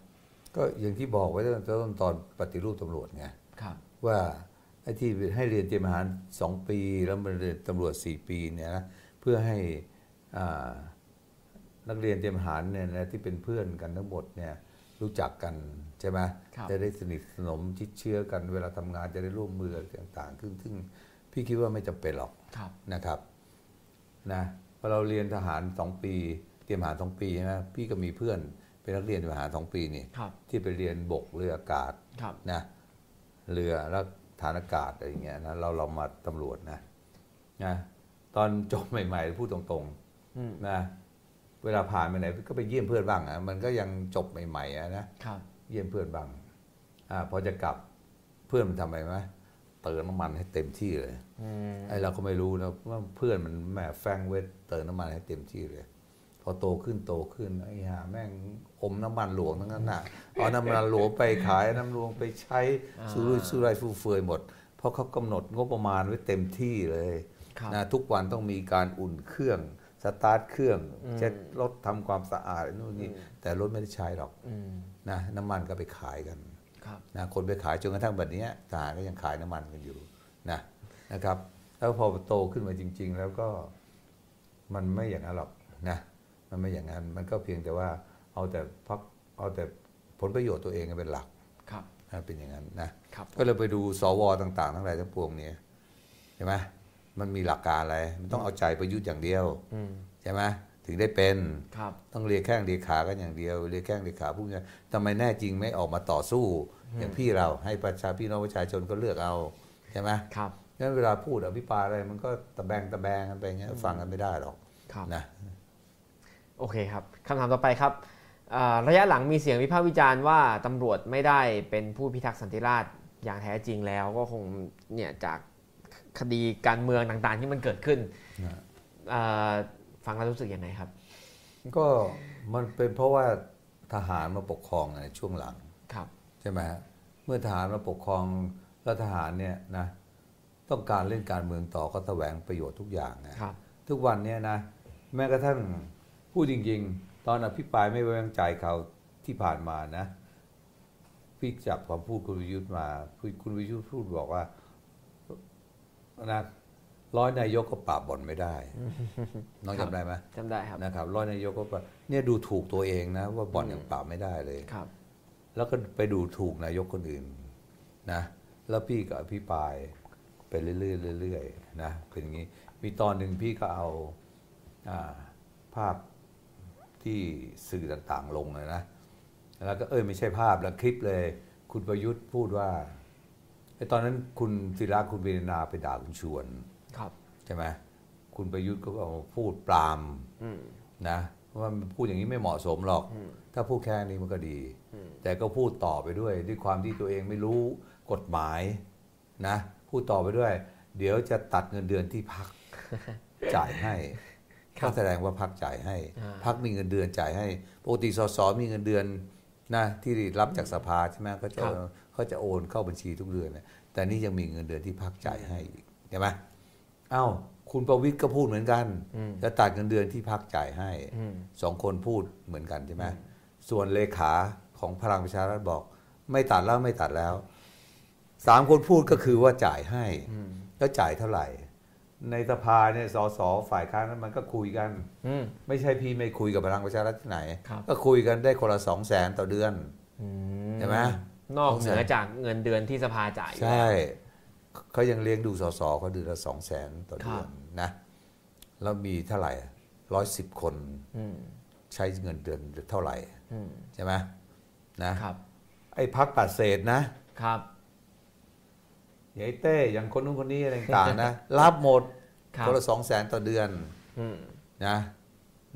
ก็อย่างที่บอกไว้ตั้งแต่ต้นตอนปฏิรูปตำรวจไงครับ ว่าไอ้ที่ให้เรียนเตรียมทหารสองปี แล้วมาเรียนตำรวจสี่ปีเนี่ยนะเพื่อให้อ่านักเรียนเตรียมทหารเนี่ยนะที่เป็นเพื่อนกันทั้งหมดเนี่ยรู้จักกันใช่ไหมครับ จะได้สนิทสนมชิดเชื้อกันเวลาทำงานจะได้ร่วมมือต่างๆ ซึ่งซึ่งพี่คิดว่าไม่จำเป็นหรอกครับนะครับนะพอเราเรียนทหารสองปี เตรียมทหารสองปีใช่ไหมพี่ก็มีเพื่อนเป็นนักเรียนทหารสองปีนี่ครับที่ไปเรียนบกเรืออากาศครับนะเรือแล้วฐานอากาศอะไรอย่างเงี้ยนะเราเรามาตำรวจนะนะตอนจบใหม่ๆพูดตรงอืมๆนะเวลาผ่านไปไหนก็ไปเยี่ยมเพื่อนบ้างอะมันก็ยังจบใหม่ๆอะนะครับเยี่ยมเพื่อนบ้าง อ่าพอจะกลับเพื่อนมันทำไมไหมเติมน้ำมันให้เต็มที่เลยอืมไอ้เราก็ไม่รู้นะว่าเพื่อนมันแหมแฟงเวทเติมน้ำมันให้เต็มที่เลย พอโตขึ้นโตขึ้นไอ้ห่าแม่งอมน้ำมันหลวงทั้งนั้นน่ะเอาน้ำมันหลวงไปขายน้ำหลวงไปใช้สู้รุ่ยสู้ไรฟู่เฟือยหมด เพราะเขากำหนดงบประมาณไว้เต็มที่เลยครับนะทุกวันต้องมีการอุ่นเครื่องสตาร์ทเครื่องเช็ดรถทำความสะอาดนู่นนี่แต่รถไม่ได้ใช้หรอกอืมนะน้ำมันก็ไปขายกันครับ นะคนไปขายจนกระทั่งแบบนี้ยทหารก็ยังขายน้ำมันกันอยู่นะนะครับ แล้วพอโตขึ้นมาจริง ๆ แล้วก็มันไม่อย่างนั้นหรอกนะมันไม่อย่างนั้นมันก็เพียงแต่ว่าเอาแต่พักเอาแต่ผลประโยชน์ตัวเองเป็นหลักครับนะเป็นอย่างนั้นนะครับก็เลยไปดูสวต่าง ๆ ทั้งหลายทั้งปวงเนี่ยใช่ไหมมันมีหลักการอะไร มันต้องเอาใจประยุทธ์อย่างเดียวอืมใช่ไหม ถึงได้เป็นครับต้องเรียกแข้งเรียกขากันอย่างเดียว เรียกแข้งเรียกขาพวกนี้ทำไมแน่จริงไม่ออกมาต่อสู้อย่างพี่เราให้ประชาพี่น้องประชาชนก็เลือกเอาใช่ไหมครับงั้นเวลาพูดอภิปรายอะไรมันก็ตะแบงตะแบงกันไปอย่างเงี้ยฟังกันไม่ได้หรอกครับนะโอเคครับคำถามต่อไปครับอ่าระยะหลังมีเสียงวิพากษ์วิจารณ์ว่าตำรวจไม่ได้เป็นผู้พิทักษ์สันติราษฎร์อย่างแท้จริงแล้วก็คงเนี่ยจากคดีการเมืองต่างๆที่มันเกิดขึ้นนะอ่า ฟังแล้วรู้สึกยังไงครับ ก็มันเป็นเพราะว่าทหารมาปกครองในช่วงหลังครับใช่ไหมฮะเมื่อทหารมาปกครองแล้วทหารเนี่ยนะต้องการเล่นการเมืองต่อก็แสวงประโยชน์ทุกอย่างนะครับทุกวันเนี่ยนะแม้กระทั่งพูดจริง ๆ ตอนอภิปรายไม่ไว้วางใจเขาที่ผ่านมานะพี่จับความพูดคุณวิยุทธ์มาคุณวิยุทธ์พูดบอกว่านะ ร้อยนายกก็ปราบบ่อนไม่ได้ น้องครับจำได้ไหมจำได้ครับนะครับร้อยนายกก็ปราบเนี่ยดูถูกตัวเองนะ ว่าบ่อนยังปราบไม่ได้เลยครับ แล้วก็ไปดูถูกนายกคนอื่นนะ แล้วพี่ก็อภิปรายไปเรื่อยๆเรื่อยๆนะเป็นอย่างนี้มีตอนหนึ่งพี่ก็เอาอาภาพที่สื่อต่างๆลงเลยนะแล้วก็เอ้ยไม่ใช่ภาพแล้วคลิปเลย คุณประยุทธ์พูดว่าไอ้ตอนนั้นคุณศิระคุณเบรนาไปด่าคุณชวนครับใช่ไหมคุณประยุทธ์ก็เอามาพูดปรามอืมนะว่ามันพูดอย่างนี้ไม่เหมาะสมหรอกอืมถ้าพูดแค่นี้มันก็ดีอืมแต่ก็พูดต่อไปด้วย ด้วยความที่ตัวเองไม่รู้กฎหมายนะ พูดต่อไปด้วย เดี๋ยวจะตัดเงินเดือนที่พักจ่ายให้ครับก็แสดงว่าพักจ่ายให้อ่าพักมีเงินเดือนจ่ายให้ปกติสสมีเงินเดือนนะที่รับจากสภาใช่ไหมเขาจะเขาจะโอนเข้าบัญชีทุกเดือนนะแต่นี่ยังมีเงินเดือนที่พักจ่ายให้อีกใช่ไหม เอ้า คุณประวิทย์ก็พูดเหมือนกันอืมจะตัดเงินเดือนที่พักจ่ายให้อืมสองคนพูดเหมือนกันใช่ไหมส่วนเลขาของพลังประชารัฐบอก ไม่ตัดแล้วไม่ตัดแล้วสามคนพูดก็คือว่าจ่ายให้อืมแล้วจ่ายเท่าไหร่ ในสภาเนี่ยสสฝ่ายค้านนั้นมันก็คุยกันอืมไม่ใช่พี่ไม่คุยกับพลังประชารัฐที่ไหนครับก็คุยกันได้คนละสองแสนต่อเดือนอืใช่ไหมนอกเหนือจากเงินเดือนที่สภาจ่ายอยู่ใช่แล้ว เขายังเลี้ยงดูสสเขาเดือนละสองแสนต่อเดือครันบนะ แล้วมีเท่าไหร่ร้อยสิบคนอืมใช้เงินเดือนเท่าไหร่อืมใช่ไหมนะครับ ไอ้พักปัดเศษนะครับอย่างไอ้เต้อย่างคนนู้นคนนี้อะไรต่างๆนะรับหมดครับคนละสองแสนต่อเดือนอืมนะ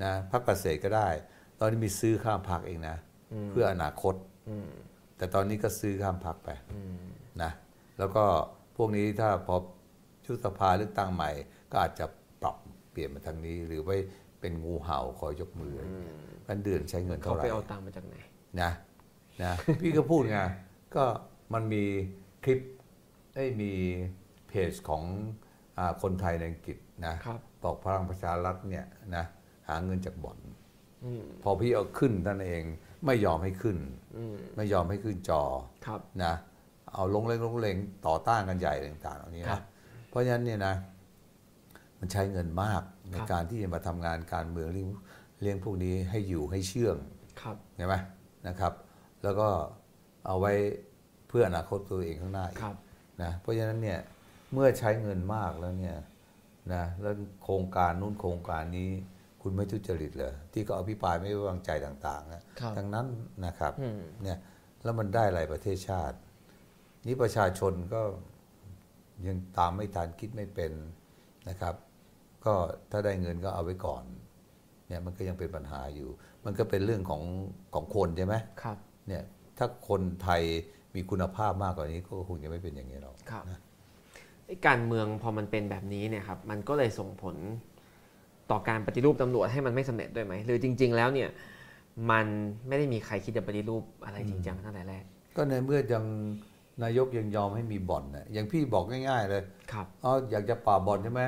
นะพักปัดเศษก็ได้ ตอนนี้มีซื้อข้ามพักเองนะอืมเพื่ออนาคตอืมแต่ตอนนี้ก็ซื้อข้ามพักไปอืมนะแล้วก็ พวกนี้ถ้าพอชุดสภาเลือกตั้งใหม่ ก็อาจจะปรับเปลี่ยนมาทางนี้หรือไปไปเป็นงูเห่าคอยยกมืออมันเดือนใช้เงินเขาเท่าไหไปร่เอาตังค์มาจากไหนนะนะพี่ก็พูดไงก็มันมีคลิปไอ้ยมีเพจของอาคนไทยในอังกฤษนะครับบอกพลังประชารัฐเนี่ยนะหาเงินจากบ่อนอืมพอพี่เอาขึ้นท่านเองไม่ยอมให้ขึ้นอืมไม่ยอมให้ขึ้นจอครับนะ เอาลงเล็งลงเล็งต่อต้านกันใหญ่ต่างๆเหล่านี้ครันะบเพราะฉะนั้นเนี่ยนะมันใช้เงินมากในครับการที่จะมาทำงานการเมืองเลี้ยงเลี้ยงพวกนี้ให้อยู่ให้เชื่องครับเห็นไหมนะครับ แล้วก็เอาไว้เพื่ออนาคตตัวเองข้างหน้าอีกครับนะเพราะฉะนั้นเนี่ยเมื่อใช้เงินมากแล้วเนี่ยนะแล้วโครงการนู้นโครงการนี้คุณไม่ทุจริตเหรอที่ก็อภิปรายไม่ไว้วางใจต่างๆนะครับทั้งนั้นนะครับอืมเนี่ยแล้วมันได้อะไรประเทศชาติ นี่ประชาชนก็ยังตามไม่ทันคิดไม่เป็นนะครับ ก็ถ้าได้เงินก็เอาไว้ก่อนเนี่ยมันก็ยังเป็นปัญหาอยู่ มันก็เป็นเรื่องของของคนใช่ไหมครับเนี่ยถ้าคนไทยมีคุณภาพมากกว่านี้ก็คงจะไม่เป็นอย่างนี้หรอกครับนะไอ้การเมืองพอมันเป็นแบบนี้เนี่ยครับมันก็เลยส่งผลต่อการปฏิรูปตำรวจให้มันไม่สำเร็จด้วยไหมหรือจริง ๆ แล้วเนี่ยมันไม่ได้มีใครคิดจะปฏิรูปอะไรจริงจังตั้งแต่แรก ก็ในเมื่อยัง นายกยังยอมให้มีบ่อนนะอย่างพี่บอกง่าย ๆ เลยครับอ๋ออยากจะปราบบ่อนใช่ไหม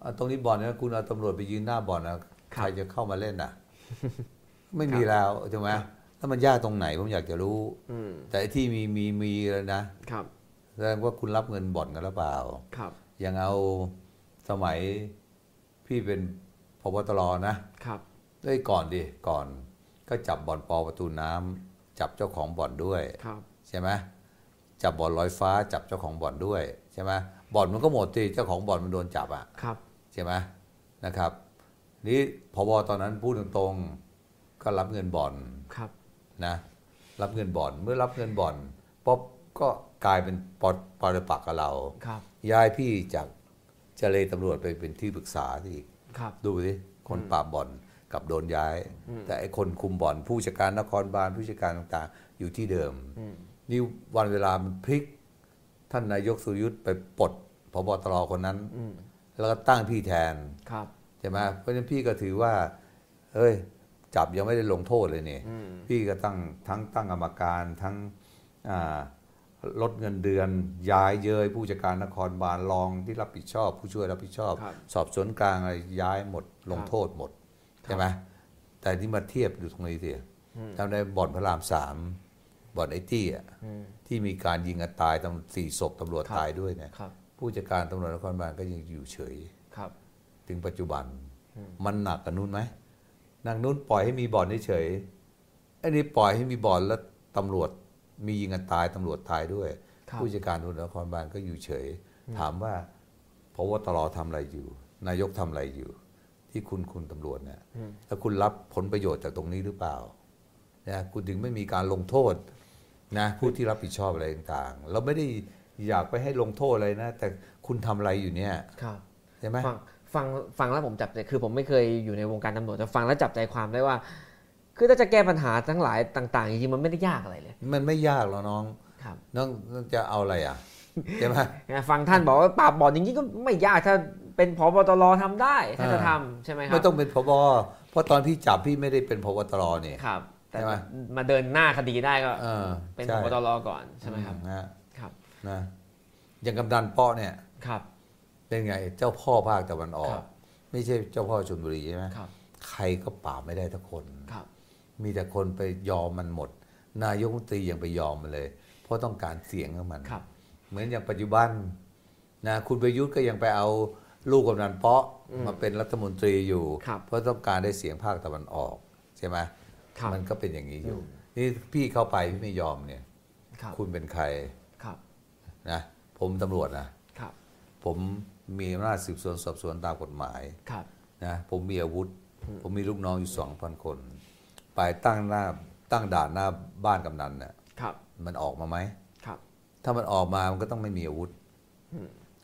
เอาตรงนี้บ่อนนะคุณเอาตำรวจไปยืนหน้าบ่อนนะคใครัรบจะเข้ามาเล่นอะ ไม่มีแล้วใช่ไหมแล้วมันยากตรงไหนผมอยากจะรู้อืมแต่ไอ้ที่มีมีมีแล้วนะครับแสดงว่าคุณรับเงินบ่อนกันหรือเปล่า ครับอย่างเอาสมัยพี่เป็นพบตรนะครับเอ้ยก่อนดิก่อนก็จับบ่อนปอประตูน้ำจับเจ้าของบ่อนด้วยครับใช่ไหม จับบ่อนลอยฟ้า จับเจ้าของบ่อนด้วยใช่ไหมบ่อนมันก็หมดทีเจ้าของบ่อนมันโดนจับอะครับใช่ไหมนะครับนี่พบตอนนั้นพูดตรงๆก็รับเงินบ่อนครับนะรับเงินบ่อนเมื่อรับเงินบ่อนป๊อบก็กลายเป็นปอดปรปักษ์กับเราครับย้ายพี่จากเจเลตำรวจไปเป็นที่ปรึกษาที่อีกครับดูสิคนปราบบ่อนกับโดนย้าย แต่ไอ้คนคุมบ่อนผู้จัดการนครบาลผู้จัดการต่างๆ อยู่ที่เดิมอืม นี่วันเวลามันพลิก ท่านนายกสุรยุทธ์ไปปลดพบตรคนนั้นอืมแล้วก็ตั้งพี่แทนครับใช่ไหมเพราะฉะนั้นพี่ก็ถือว่าเอ้ยจับยังไม่ได้ลงโทษเลยเนี่ยอืมพี่ก็ตั้งทั้งตั้งกรรมการทั้งอ่าลดเงินเดือน ย้ายเย้ยผู้จัดการนครบาลรองที่รับผิดชอบ ผู้ช่วยรับผิดชอบครับสอบสวนกลางอะไรย้ายหมดลงครับโทษหมดใช่ไหมแต่นี่มาเทียบอยู่ตรงนี้สิทำในบ่อนพระรามสาม บ่อนไอ้ตี้อะอืมที่มีการยิงกันตายตำสี่ศพตำรวจครับตายด้วยเนี่ยครับผู้จัดการตำรวจนครบาลก็ยังอยู่เฉยครับ ถึงปัจจุบัน มันหนักกับนู้นไหมนางนู้นปล่อยให้มีบ่อนเฉยๆไอ้นี่ปล่อยให้มีบ่อนแล้วตำรวจมียิงกันตายตำรวจตายด้วยครับผู้จัดการตำรวจนครบาลก็อยู่เฉย ถามว่าพบตรทำอะไรอยู่ นายกทำอะไรอยู่ ที่คุณคุณตำรวจเนี่ยแล้วคุณรับผลประโยชน์จากตรงนี้หรือเปล่านะคุณถึงไม่มีการลงโทษ นะผู้ที่รับผิดชอบอะไรต่างๆ เราไม่ได้อยากไปให้ลงโทษอะไรนะ แต่คุณทำอะไรอยู่เนี่ยครับใช่ไหมฟังฟังฟังแล้วผมจับใจคือผมไม่เคยอยู่ในวงการตำรวจแต่ฟังแล้วจับใจความได้ว่า คือถ้าจะแก้ปัญหาทั้งหลายต่าง ๆ จริงๆมันไม่ได้ยากอะไรเลย มันไม่ยากหรอกน้องครับน้องน้องจะเอาอะไรอะใช่ไหมฟังท่านบอกว่าปราบบ่อนจริงๆก็ไม่ยากถ้าเป็นพบตรทำได้ถ้าจะอ่าทำใช่ไหมครับไม่ต้องเป็นพบเพราะตอนพี่จับพี่ไม่ได้เป็นพบตรนี่ครับ แต่ใช่ไหมมาเดินหน้าคดีได้ก็เออเป็นใช่พบตรก่อนใช่ไหมครับนะครับนะอย่างกำนันเป้อเนี่ยครับเป็นไงเจ้าพ่อภาคตะวันออครักบไม่ใช่เจ้าพ่อชลบุรีใช่ไหมครับใครก็ปราบไม่ได้ทุกคนครับ มีแต่คนไปยอมมันหมด นายกรัฐมนตรียังไปยอมมันเลย เพราะต้องการเสียงของมันครับ เหมือนอย่างปัจจุบันนะคุณประยุทธ์ก็ยังไปเอาลูกกำนันเปาะมาเป็นรัฐมนตรีอยู่ครับเพราะต้องการได้เสียงภาคตะวันออกใช่ไหมครับ มันก็เป็นอย่างนี้อยู่นี่พี่เข้าไปพี่ไม่ยอมเนี่ยครับคุณเป็นใครครับนะผมตำรวจนะครับ ผมมีอำนาจสืบสวนสอบสวนตามกฎหมายครับนะผมมีอาวุธ ผมมีลูกน้องอยู่สองพันคน ไปตั้งหน้าตั้งด่านหน้าบ้านกำนันเนี่ยครับมันออกมาไหมครับ ถ้ามันออกมามันก็ต้องไม่มีอาวุธ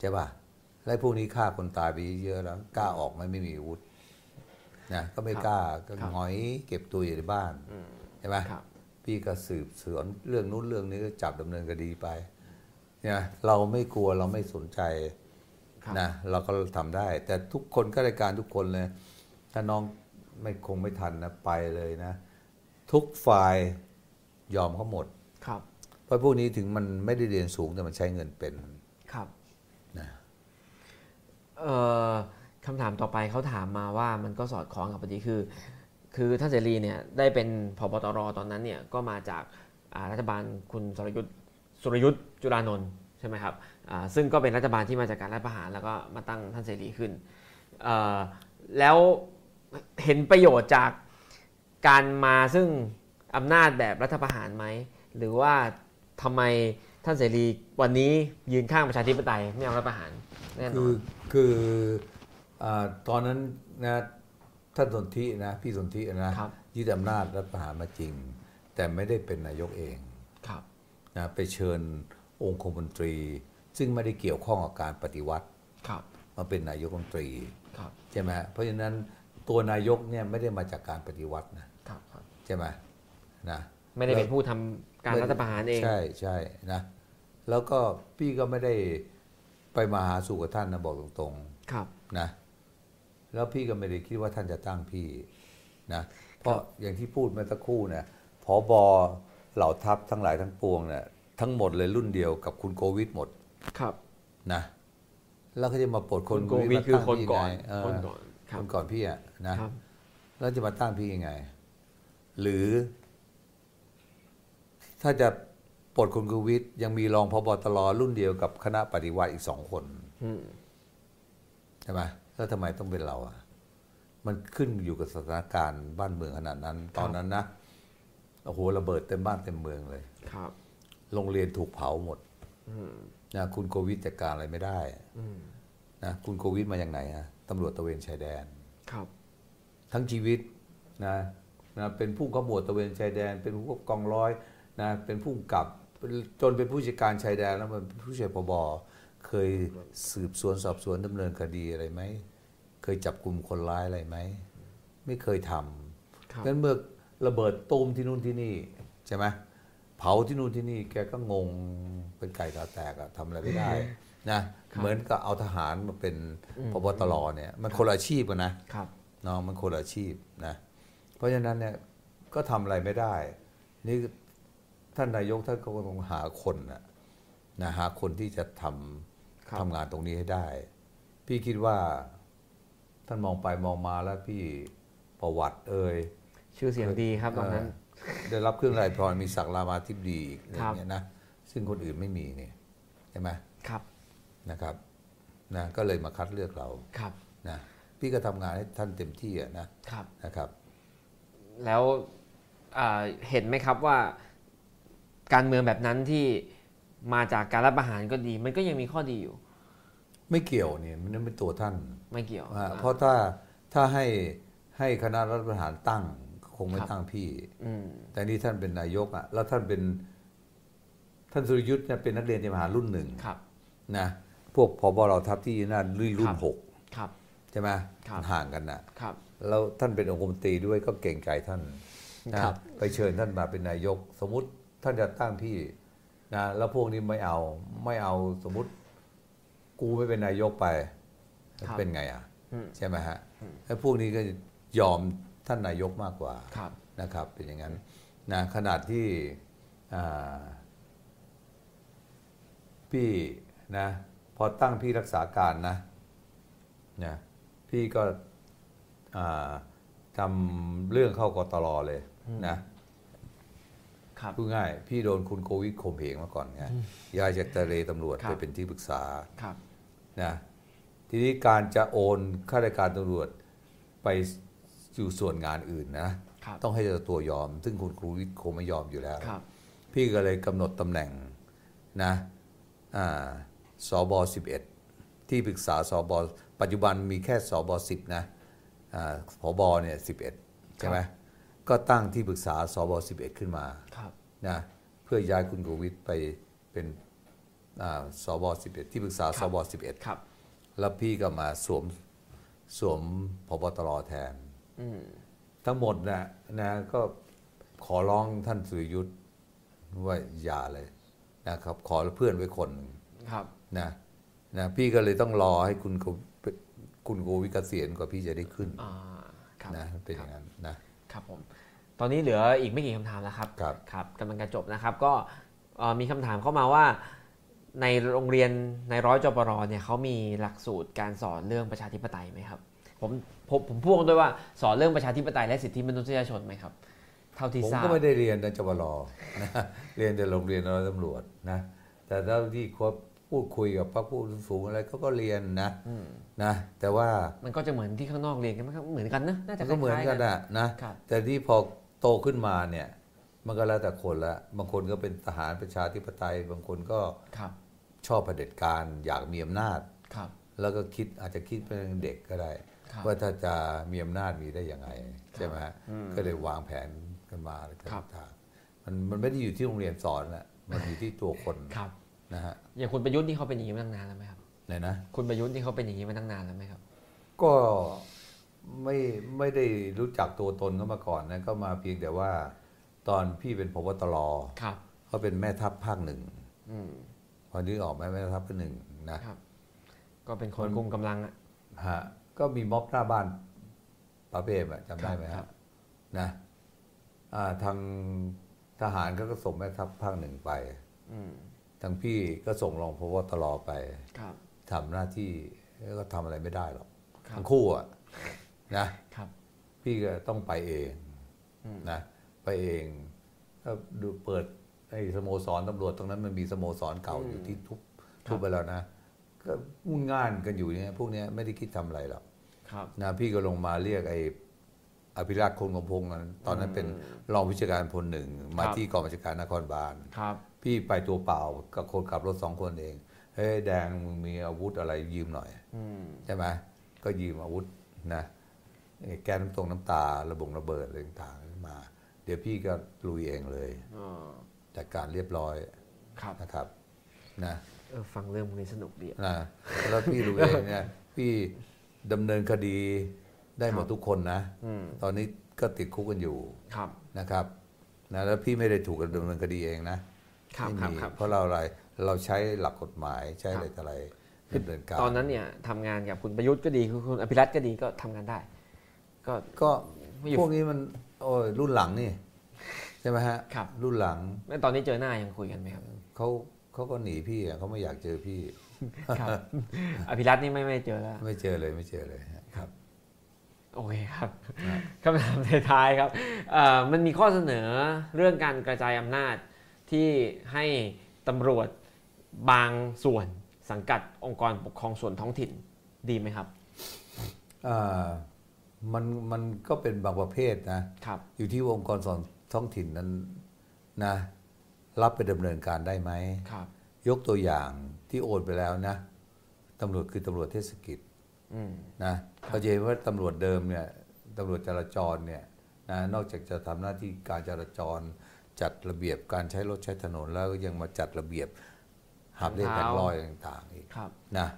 ใช่ป่ะ แล้วไอ้พวกนี้ฆ่าคนตายไปเยอะแล้ว กล้าออกไหมไม่มีอาวุธ นะก็ไม่กล้าก็ครับหงอยเก็บตัวอยู่ในบ้านใช่ไหมครับพี่ก็สืบสวนเรื่องนู้นเรื่องนี้ก็จับดำเนินคดีไปเนี่ยเราไม่กลัวเราไม่สนใจครับนะเราก็ทำได้ แต่ทุกคนก็รายการทุกคนเลย ถ้าน้องไม่คงไม่ทันนะไปเลยนะ ทุกฝ่ายยอมเขาหมดครับ เพราะพวกนี้ถึงมันไม่ได้เรียนสูงแต่มันใช้เงินเป็นครับนะเอ่อ คำถามต่อไปเขาถามมาว่ามันก็สอดคล้องกับพอดีคือ คือท่านเสรีเนี่ยได้เป็นพบตรตอนนั้นเนี่ยก็มาจากรัฐบาลคุณสรยุทธ์สุรยุทธ์จุลานนท์ใช่ไหมครับซึ่งก็เป็นรัฐบาลที่มาจากการรัฐประหารแล้วก็มาตั้งท่านเสรีขึ้น แล้วเห็นประโยชน์จากการมาซึ่งอำนาจแบบรัฐประหารไหม หรือว่าทำไมท่านเสรีวันนี้ยืนข้างประชาธิปไตยไม่เอารัฐประหารแน่นคือนคือ ตอนนั้นนะท่านสนธินะพี่สนธินะครับยึดอำนาจรัฐประหารมาจริง แต่ไม่ได้เป็นนายกเองครับนะไปเชิญองคมนตรี ซึ่งไม่ได้เกี่ยวข้องกับการปฏิวัติครับมาเป็นนายกรัฐมนตรีครับใช่ไหมฮะเพราะฉะนั้นตัวนายกเนี่ยไม่ได้มาจากการปฏิวัตินะครับครับใช่ไหมนะไม่ได้เป็นผู้ทำการรัฐประหารเองใช่ใช่นะแล้วก็พี่ก็ไม่ได้ไปมาหาสู่กับท่านนะบอกตรงครับๆนะ แล้วพี่ก็ไม่ได้คิดว่าท่านจะตั้งพี่นะเพราะอย่างที่พูดเมื่อสักครู่เนี่ยผอบอเหล่าทัพทั้งหลายทั้งปวงเนี่ยทั้งหมดเลยรุ่นเดียวกับคุณโควิดหมดครับนะแล้วก็จะมาปลดคคุนณโกวิทคือคนมาก่อตั้นงพี่ไงเออคนก่อนคครับนก่อนพี่อะนะครับแล้วจะมาตั้งพี่ยังไง หรือ ถ้าจะปลดคุณโควิดยังมีรองพบตรรุ่นเดียวกับคณะปฏิวัติอีกสองคนอืมใช่ไหม แล้วทำไมต้องเป็นเราอะ มันขึ้นอยู่กับสถานการณ์บ้านเมืองขนาดนั้น ตอนนั้นนะโอ้โหระเบิดเต็มบ้านเต็มเมืองเลย ครับ โรงเรียนถูกเผาหมดอืมนะคุณโควิดจัดการอะไรไม่ได้อืมนะคุณโควิดมาอย่างไหนฮะตำรวจตระเวนชายแดน ครับ ทั้งชีวิตนะนะเป็นผู้ขมวดตระเวนชายแดน เป็นผู้กองร้อยนะเป็นผู้กำกับจนเป็นผู้จัดการชายแดนแล้วมันเป็นผู้ช่วยปบเค ยสืบสวนสอบสวนดำเนินคดีอะไรไหม เคยจับกลุ่มคนร้ายอะไรไหม ไม่เคยทครับำงั้นเมื่อระเบิดตูมที่นู่นที่นี่ใช่ไหมเผาที่นู่นที่นี่แกก็งงเป็นไก่ตาแตกอะทำอะไรไม่ได้นะเหมือนกับเอาทหารมาเป็นพบตรเนี่ยมันคนละอาชีพกันนะครับน้องมันคนละอาชีพนะ เพราะฉะนั้นเนี่ยก็ทำอะไรไม่ได้ นี่ท่านนายกท่านก็ต้องหาคนนะนะหาคนที่จะทครับำ ทำงานตรงนี้ให้ได้ พี่คิดว่าท่านมองไปมองมาแล้วพี่ประวัติเอ่ยชื่อเสียงดีครับตอนนั้นเอ่อได้รับเครื่องรายพรมีศักดิ์รามาธิบดีอีกอะไรครับเงี้ยนะซึ่งคนอื่นไม่มีนี่ใช่ไหมครับนะครับนะก็เลยมาคัดเลือกเราครับนะพี่ก็ทำงานให้ท่านเต็มที่อะนะครับนะครับ แล้วอ่าเห็นไหมครับว่าการเมืองแบบนั้นที่ มาจากการรัฐประหารก็ดี มันก็ยังมีข้อดีอยู่ ไม่เกี่ยวเนี่ยมันเป็นตัวท่านไม่เกี่ยวอ่าอ่าเพราะถ้าถ้าให้ให้คณะรัฐประหารตั้งคงไม่ครับตั้งพี่อืมแต่นี่ท่านเป็นนายกอะแล้วท่านเป็น ท่านสุรยุทธ์เนี่ยเป็นนักเรียนเตรียมทหารรุ่นหนึ่งครับนะพวกพบเราทัพที่น่ารุ่นรุ่ครันบหกครับใช่ไหมครับห่างกันนะครับแล้วท่านเป็นองคมนตรีด้วยก็เก่งใจท่านนะครับไปเชิญท่านมาเป็นนายก สมมติท่านจะตั้งพี่ นะแล้วพวกนี้ไม่เอาไม่เอาสมมติกูไม่เป็นนายกไปครับเป็นไงอะอืมใช่ไหมฮะไอ้พวกนี้ก็ยอมท่านนายกมากกว่าครับนะครับ เป็นอย่างนั้นนะขนาดที่อ่าพี่นะพอตั้งพี่รักษาการนะนะพี่ก็อ่าทำเรื่องเข้ากตลอเลยนะครับ พูดง่ายพี่โดนคุณโควิดข่มเหงมาก่อนไงย้ายจากทะเลตำรวจครับไปเป็นที่ปรึกษาครับนะทีนี้การจะโอนข้าราชการตำรวจไปอยู่ส่วนงานอื่นนะครับต้องให้เจ้าตัวยอม ซึ่งคุณครูวิทย์คงไม่ยอมอยู่แล้วครับพี่ก็เลยกำหนดตำแหน่งนะอ่าสบ11 ที่ปรึกษาสบปัจจุบันมีแค่สบ10 นะอ่าผบเนี่ย11 ใช่ไหม ก็ตั้งที่ปรึกษาสบ11 ขึ้นมาครับนะเพื่อย้ายคุณโควิดไปเป็นอ่าสบ11 ที่ปรึกษาสบ11ครับแล้วพี่ก็มาสวมสวมพบตรแทนอืมทั้งหมดนะนะก็ขอร้องท่านสุรยุทธ์ว่าอย่าเลยนะครับ ขอเพื่อนไว้คนหนึ่งครับนะนะพี่ก็เลยต้องรอให้คุณโคคุณโควิดเกษียณกว่าพี่จะได้ขึ้นอ่าครับนะมันเป็นอย่างนั้นนะครับผม ตอนนี้เหลืออีกไม่กี่คำถามแล้วครับครับครับกำลังจะจบนะครับ ก็เอ่อมีคำถามเข้ามาว่า ในโรงเรียนในร้อยจปรเนี่ยเขามีหลักสูตรการสอนเรื่องประชาธิปไตยไหมครับ ผมผมผมพ่วงด้วยว่าสอนเรื่องประชาธิปไตยและสิทธิมนุษยชนไหมครับ เท่าที่ผมทราบก็ไม่ได้เรียนในจวรนะเรียนแต่โรงเรียนร้อยตำรวจนะแต่เท่าที่คบพูดคุยกับพระผู้สูงอะไรเขาก็เรียนนะนะ แต่ว่ามันก็จะเหมือนที่ข้างนอกเรียนกันไหมครับเหมือนกันนะน่าจะมันก็เหมือนคล้ายๆกันอะนะครับแต่ที่พอ โตขึ้นมาเนี่ยมันก็แล้วแต่คนละบางคนก็เป็นทหารประชาธิปไตย บางคนก็ครับชอบเผด็จการอยากมีอำนาจครับแล้วก็คิดอาจจะคิดเป็นเด็กก็ได้ครับว่าถ้าจะมีอำนาจมีได้ยังไงใช่ไหมฮะก็เลยวางแผนกันมาอะไรครับต่างๆมันมันไม่ได้อยู่ที่โรงเรียนสอนแหละมันอยู่ที่ตัวคนครับนะฮะอย่างคุณประยุทธ์นี่เขาเป็นอย่างนี้มาตั้งนานแล้วไหมครับไหนนะคุณประยุทธ์นี่เขาเป็นอย่างนี้มาตั้งนานแล้วไหมครับ ก็ ไม่ไม่ได้รู้จักตัวตนเขามาก่อนนะก็มาเพียงแต่ว่า ตอนพี่เป็นพบตรครับเขาเป็นแม่ทัพภาคหนึ่งอืมพอนึกออกไหมแม่ทัพภาคหนึ่งนะครับก็เป็นคนกลุ่มกำลังอะฮะก็มีม็อบหน้าบ้านป้าเป้อะจำได้ไหมครัฮะบนะอ่าทางทหารก็ส่งแม่ทัพภาคหนึ่งไปอืมทางพี่ก็ส่งรองพบตรไปครับทำหน้าที่แล้วก็ทำอะไรไม่ได้หรอกครับทั้งคู่อะ นะครับพี่ก็ต้องไปเองอืมนะไปเองก็ดูเปิดไอ้สโมสรตำรวจตรงนั้นมันมีสโมสรเก่าอยู่ที่ทุบทุบไปแล้วนะก็งุ่นง่านกันอยู่เนี่ยพวกเนี้ยไม่ได้คิดทำอะไรหรอกครับนะพี่ก็ลงมาเรียกไอ้อภิรักษ์คนกำพงศ์อะตอนนั้นเป็นรองผู้จัดการพลหนึ่งมาครับที่กองบัญชาการนครบาลครับพี่ไปตัวเปล่ากับคนขับรถสองคนเองเฮ้ยแดงมึงมีอาวุธอะไรยืมหน่อยอืมใช่ไหมก็ยืมอาวุธนะไอ้ แก๊สน้ำตรงน้ำตา ระบงระเบิดอะไรต่างๆมา เดี๋ยวพี่ก็ลุยเองเลยอ๋อจัดการเรียบร้อยครับนะครับนะเออฟังเรื่องพวกนี้สนุกดีอะนะแล้วพี่ลุยเองเนี่ยพี่ดำเนินคดีได้หมดครับทุกคนนะอืมตอนนี้ก็ติดคุกกันอยู่ครับนะครับนะแล้วพี่ไม่ได้ถูกดำเนินคดีเองนะครับไม่ครับมีครับเพราะเราอะไรเราใช้หลักกฎหมายใช้อะไรครับต่ออะไรดำเนินการตอนนั้นเนี่ยทำงานกับคุณประยุทธ์ก็ดีคุณคุณอภิรัตน์ก็ดีก็ทำงานได้ ก็ก็ไม่อยู่พวกนี้มันโอ้ยรุ่นหลังนี่ใช่ไหมฮะครับ รุ่นหลังแล้วตอนนี้เจอหน้ายังคุยกันไหมครับเขาเขาก็หนีพี่อะเขาไม่อยากเจอพี่ครับอภิรัตน์นี่ไม่ไม่เจอแล้ว ไม่เจอเลยไม่เจอเลยครับโอเคครับครับคำถามท้ายๆครับเอ่อมันมีข้อเสนอเรื่องการกระจายอำนาจที่ให้ตำรวจบางส่วนสังกัดองค์กรปกครองส่วนท้องถิ่นดีไหมครับอ่า มันมันก็เป็นบางประเภทนะครับ อยู่ที่องค์กรส่วนท้องถิ่นนั้นนะ รับไปดำเนินการได้ไหมครับ ยกตัวอย่างที่โอนไปแล้วนะตำรวจคือตำรวจเทศกิจอืมนะเขาจะเห็นว่าตำรวจเดิมเนี่ยตำรวจจราจรเนี่ยนะนอกจากจะทำหน้าที่การจราจร จัดระเบียบการใช้รถใช้ถนนแล้วก็ยังมาจัดระเบียบหับเลขแผงลอยต่างๆอีกครับนะ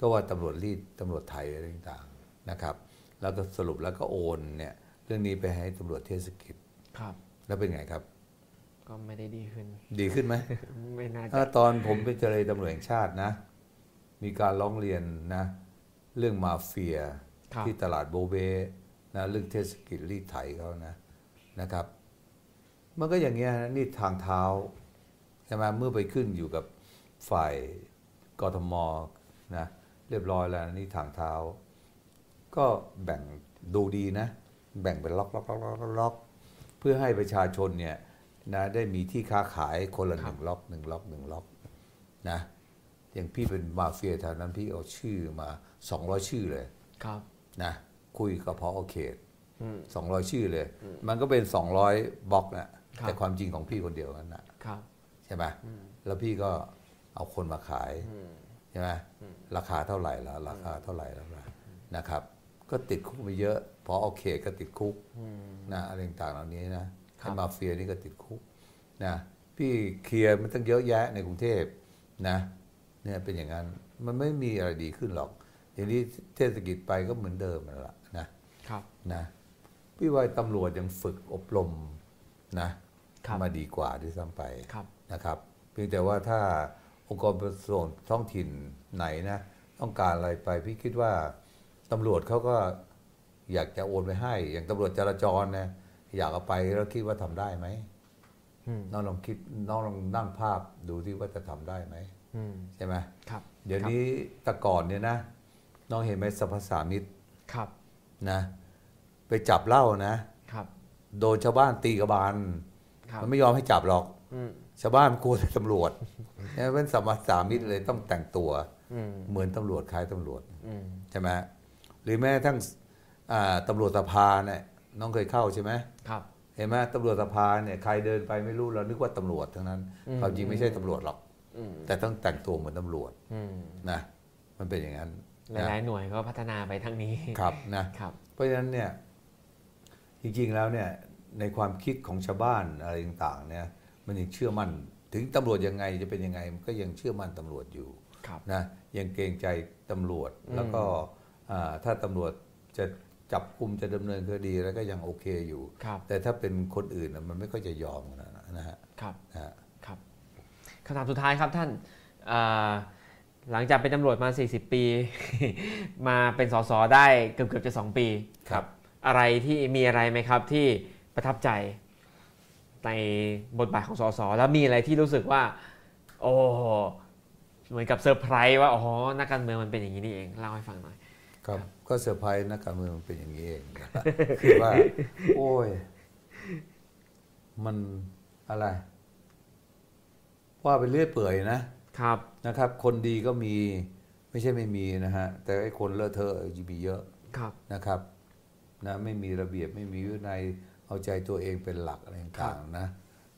ก็ว่าตำรวจรีดตำรวจไทยอะไรต่างๆนะครับ แล้วก็สรุปแล้วก็โอนเนี่ยเรื่องนี้ไปให้ตำรวจเทศกิจครับ แล้วเป็นไงครับ ก็ไม่ได้ดีขึ้น ดีขึ้นไหมไม่น่าจะถ้าตอนผมเป็นเจรตำรวจแห่งชาตินะ มีการร้องเรียนนะ เรื่องมาเฟียครับที่ตลาดโบเบนะเรื่องเทศกิจรีดไถเขานะนะครับ มันก็อย่างเงี้ยนะนี่ทางเท้าใช่ไหมเมื่อไปขึ้นอยู่กับฝ่ายกทมนะเรียบร้อยแล้วนี่ทางเท้า ก็แบ่งดูดีนะ แบ่งเป็นล็อกล็อกล็อกล็อกล็อกล็อกเพื่อให้ประชาชนเนี่ยนะได้มีที่ค้าขายคนละหนึ่งล็อกหนึ่งล็อกหนึ่งล็อกนะอย่างพี่เป็นมาเฟียแถวนั้นพี่เอาชื่อมาสองร้อยชื่อเลยครับนะคุยกับผอเขตอืมสองร้อยชื่อเลย มันก็เป็นสองร้อยบล็อกนะครับแต่ความจริงของพี่คนเดียวนั้นนะครับใช่ไหมแล้วพี่ก็เอาคนมาขายอืมใช่ไหมราคาเท่าไหร่ละราคาเท่าไหร่แล้วล่ะนะครับ ก็ติดคุกไปเยอะพอเอาเขตก็ติดคุกอืมนะอะไรต่างๆเหล่านี้นะครัไอ้บมาเฟียนี่ก็ติดคุกนะพี่เคลียร์มันตั้งเยอะแยะในกรุงเทพนะเนี่ยเป็นอย่างนั้นมันไม่มีอะไรดีขึ้นหรอกทีนี้เทศกิจไปก็เหมือนเดิมนั่นแหละนะครับนะพี่ว่าตำรวจยังฝึกอบรมนะครับมาดีกว่าด้วยซ้ำไปครับนะครับ เพียงแต่ว่าถ้าองค์กรปกครองส่วนท้องถิ่นไหนนะ ต้องการอะไรไปพี่คิดว่า ตำรวจเขาก็อยากจะโอนไปให้ อย่างตำรวจจราจรนะอยากเอาไปแล้วคิดว่าทำได้ไหมอืมน้องลองคิดน้องลองนั่งภาพดูที่ว่าจะทำได้ไหมอืมใช่ไหมครับ เดี๋ยวนี้แต่ก่อนเนี่ยนะ น้องเห็นไหมสรรพสามิตครับนะ ไปจับเหล้านะครับ โดนชาวบ้านตีกระบาลครับมันไม่ยอมให้จับหรอกอืมชาวบ้านมันกลัวแต่ตำรวจเนี่ยเป็นสรรพสามิตเลยต้องแต่งตัวอืมเหมือนตำรวจคล้ายตำรวจอืมใช่ไหม หรือแม้กระทั้งอ่าตำรวจสภาเนี่ยน้องเคยเข้าใช่ไหมครับเห็นไหมตำรวจสภาเนี่ยใครเดินไปไม่รู้เรานึกว่าตำรวจทั้งนั้นอืมความจริงไม่ใช่ตำรวจหรอกอืมแต่ต้องแต่งตัวเหมือนตำรวจอืมนะมันเป็นอย่างนั้นหนะลายๆหน่วยก็พัฒนาไปทางนี้ครับนะครับเพราะฉะนั้นเนี่ยจริงๆแล้วเนี่ยในความคิดของชาวบ้านอะไรต่างๆเนี่ยมันยังเชื่อมั่นถึงตำรวจยังไงจะเป็นยังไงมันก็ยังเชื่อมั่นตำรวจอยู่ครับนะยังเกรงใจตำรวจอืมแล้วก็อ่า ถ้าตำรวจจะจับกุมจะดำเนินคดีแล้วก็ยังโอเคอยู่ครับแต่ถ้าเป็นคนอื่นน่ะมันไม่ค่อยจะยอมนะนะฮะครับนะฮะครับคำถามสุดท้ายครับท่านอ่าหลังจากเป็นตำรวจมา 40 ปี มาเป็นสสได้เกือบเกือบๆจะ 2 ปีครับ อะไรที่มีอะไรไหมครับที่ประทับใจในบทบาทของสสแล้วมีอะไรที่รู้สึกว่า โอ้เหมือนกับเซอร์ไพรส์ว่าอ๋อนักการเมืองมันเป็นอย่างนี้นี่เองเล่าให้ฟังหน่อย ครับก็เซอร์ไพรส์นักการเมืองมันเป็นอย่างนี้เองนะคือว่า โอ้ย มันอะไร ว่าไปเรื่อยเปื่อยนะครับนะครับ คนดีก็มีไม่ใช่ไม่มีนะฮะ แต่ไอ้คนเลอะเทอะจะมีเยอะครับนะครับนะไม่มีระเบียบไม่มีวินัยเอาใจตัวเองเป็นหลักอะไรต่างๆนะ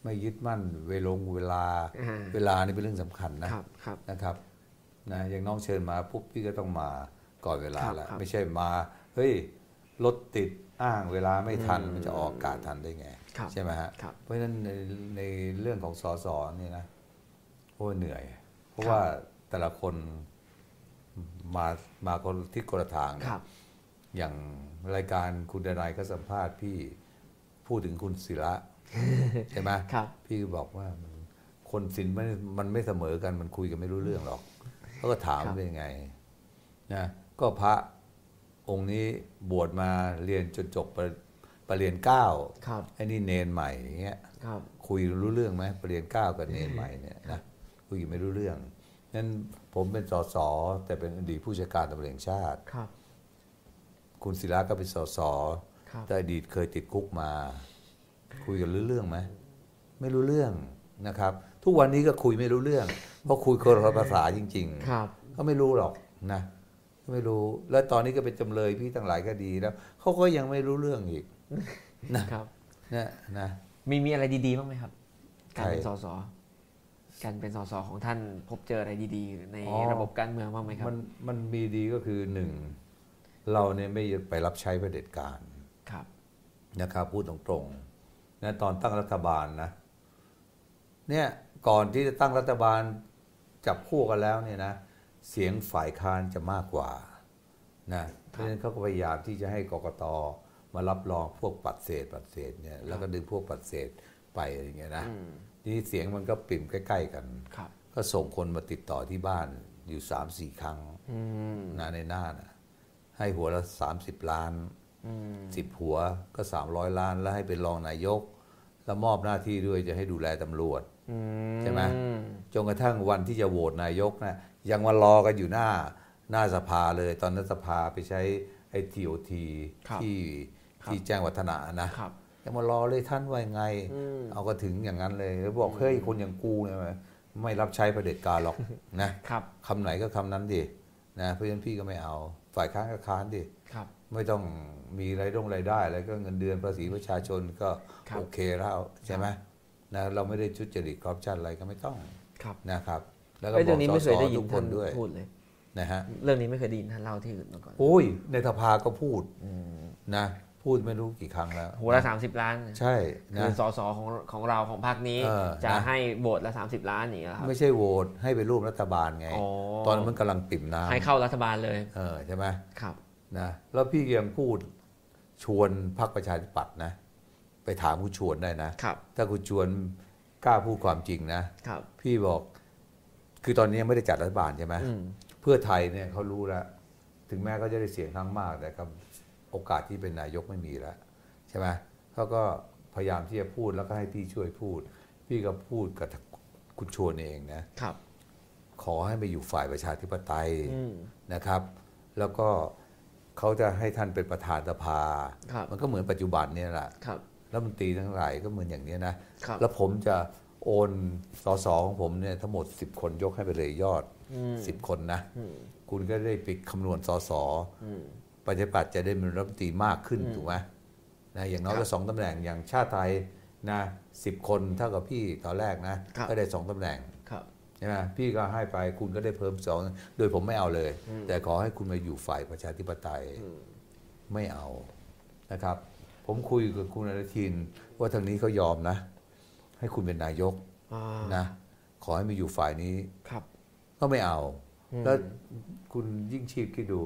ไม่ยึดมั่นเวลงเวลาอ่าเวลานี่เป็นเรื่องสำคัญนะครับครับนะครับนะอย่างน้องเชิญมาปุ๊บพี่ก็ต้องมา ก่อนเวลาครับแล้วครับไม่ใช่มาเฮ้ยรถติดอ้างเวลาไม่ทันอืมมันจะออกอากาศทันได้ไงครับใช่ไหมฮะครับเพราะฉะนั้นในในเรื่องของสอสอนี่นะโอ้ยเหนื่อย เพราะครับว่าแต่ละคนมามาคนที่คนละทางนะครับอย่างรายการคุณดนายก็สัมภาษณ์พี่พูดถึงคุณศิระใช่ไหมครับพี่ก็บอกว่ามันคนศิลป์มันมันไม่เสมอกันมันคุยกันไม่รู้เรื่องหรอกเขาก็ถามครับเป็นยังไงนะ ก็พระองค์นี้บวชมาเรียนจนจบปรปรริญญาเก้าครับไอ้นี่เนนใหม่อย่างเงี้ยครับคุยรู้เรื่องไหมปรริญญาเก้ากับเนนใหม่เนี่ยนะคุยกันไม่รู้เรื่องนั้นผมเป็นสสแต่เป็นอดีตผู้จัดการตำรวจแห่งชาติครับ คุณศิระก็เป็นสสครับแต่อดีตเคยติดคุกมา คุยกันรู้เรื่องไหมไม่รู้เรื่องนะครับ ทุกวันนี้ก็คุยไม่รู้เรื่อง เพราะคุยคนละภาษาจริงครับๆเขาไม่รู้หรอกนะ ไม่รู้ แล้วตอนนี้ก็เป็นจำเลยพี่ตั้งหลายคดีแล้วเขาก็ยังไม่รู้เรื่องอีกนะครับนะนะมีมีอะไรดีๆบ้างไหมครับ การเป็นใครสสการเป็นสสของท่านพบเจออะไรดีๆ ในอ๋อระบบการเมืองบ้างไหมครับ มันมันมีดีก็คือหนึ่งเราเนี่ยไม่ไปรับใช้เผด็จการครับนะครับพูดตรงๆนะตอนตั้งรัฐบาลนะ เนี่ยก่อนที่จะตั้งรัฐบาลจับคู่กันแล้วเนี่ยนะ เสียงฝ่ายค้านจะมากกว่านะเพราะฉะนั้นเขาก็พยายามที่จะให้กกตมารับรองพวกปัดเศษปัดเศษเนี่ยแล้วก็ดึงพวกปัดเศษไปอะไรอย่างเงี้ยนะอืมนี่เสียงมันก็ปิ่มใกล้ ๆ กันครับก็ส่งคนมาติดต่อที่บ้านอยู่สามสี่ครั้งอืมนะในหน้านะให้หัวละสามสิบล้านอืมสิบหัวก็สามร้อยล้าน แล้วให้เป็นรองนายก แล้วมอบหน้าที่ด้วยจะให้ดูแลตำรวจอื ใช่ไหมจนกระทั่งวันที่จะโหวตนายกนะยังมารอกันอยู่หน้าหน้าสภาเลย ตอนนั้นสภาไปใช้ไอ้ทีโอทีที่ที่แจ้งวัฒนะนะครับยังมารอเลยท่านว่ายังไงอืมเอาก็ถึงอย่างนั้นเลยแล้วบอกเฮ้ยคนอย่างกูเนี่ยไม่รับใช้เผด็จการหรอกนะครับคำไหนก็คำนั้นดินะเพราะฉะนั้นพี่ก็ไม่เอา ฝ่ายค้านก็ค้านดิครับไม่ต้องมีรายดงรายได้แล้วก็เงินเดือนภาษีประชาชนก็ครับโอเคแล้วใช่ไหม นะเราไม่ได้ชุดจริตคอร์รัปชันอะไรก็ไม่ต้องครับนะครับ แล้วก็เอ้ยบเรื่ออกงนี้สไม่เคสยได้ยิทุนกคท่านนด้วยพูดเลย นะฮะเรื่องนี้ไม่เคยได้ยินท่านเล่าที่อื่นมาก่อนโอ้ยในสภาก็พูดนะ พูดไม่รู้กี่ครั้งแล้วหัวละสามสิบล้านใช่คืนะอสสของของเราของพรรคนี้ เออจะนะ ให้โหวตละสามสิบล้านอย่างเงี้ยเหรอครับ ไม่ใช่โหวตให้ไปร่วมรัฐบาลไง อ๋อ ตอนนั้นมันกำลังปิ่มน้ให้เข้ารัฐบาลเลยำเออใช่ไหมครับ นะแล้วพี่ก็ยังพูดชวนพรรคประชาธิปัตย์นะ ไปถามคุณชวนได้นะครับถ้าคุณชวนกล้าพูดความจริงนะครับพี่บอกคือตอนนี้ยังไม่ได้จัดรัฐบาลใช่ไหมอืมเพื่อไทยเนี่ยเขารู้แล้ว ถึงแม้เขาจะได้เสียงข้างมาก แต่ก็โอกาสที่เป็นนายกไม่มีแล้วใช่ไหมเขาก็พยายามที่จะพูดแล้วก็ให้พี่ช่วยพูด พี่ก็พูดกับคุณชวนเองนะครับ ขอให้มาอยู่ฝ่ายประชาธิปไตยอืมนะครับ แล้วก็เขาจะให้ท่านเป็นประธานสภาครับมันก็เหมือนปัจจุบันเนี่ยแหละค รับรัฐมนตรีทั้งหลายก็เหมือนอย่างนี้นะครับแล้วผมจะโอนสสของผมเนี่ยทั้งหมด 10 คนยกให้ไปเลยยอดอืม10 คนนะอืมคุณก็ได้ไปคำนวณสสอืมประชาธิปัตย์จะได้เป็นรัฐมนตรีมากขึ้นอืมถูกไหมนะอย่างน้อยครัก็บสองตำแหน่งอย่างชาติไทยนะสิบคนเท่ากับพี่ตอนแรกนะครับก็ได้สองตำแหน่งครับใช่ไหมพี่ก็ให้ไปคุณก็ได้เพิ่มสองโดยผมไม่เอาเลย แต่ขอให้คุณมาอยู่ฝ่ายประชาธิปไตยอืมไม่เอานะครับ ผมคุยกับคุณอนุทิน ว่าทางนี้เขายอมนะ ให้คุณเป็นนายกอ่านะขอให้มาอยู่ฝ่ายนี้ครับก็ไม่เอาอืมแล้วคุณยิ่งชีพคิดดู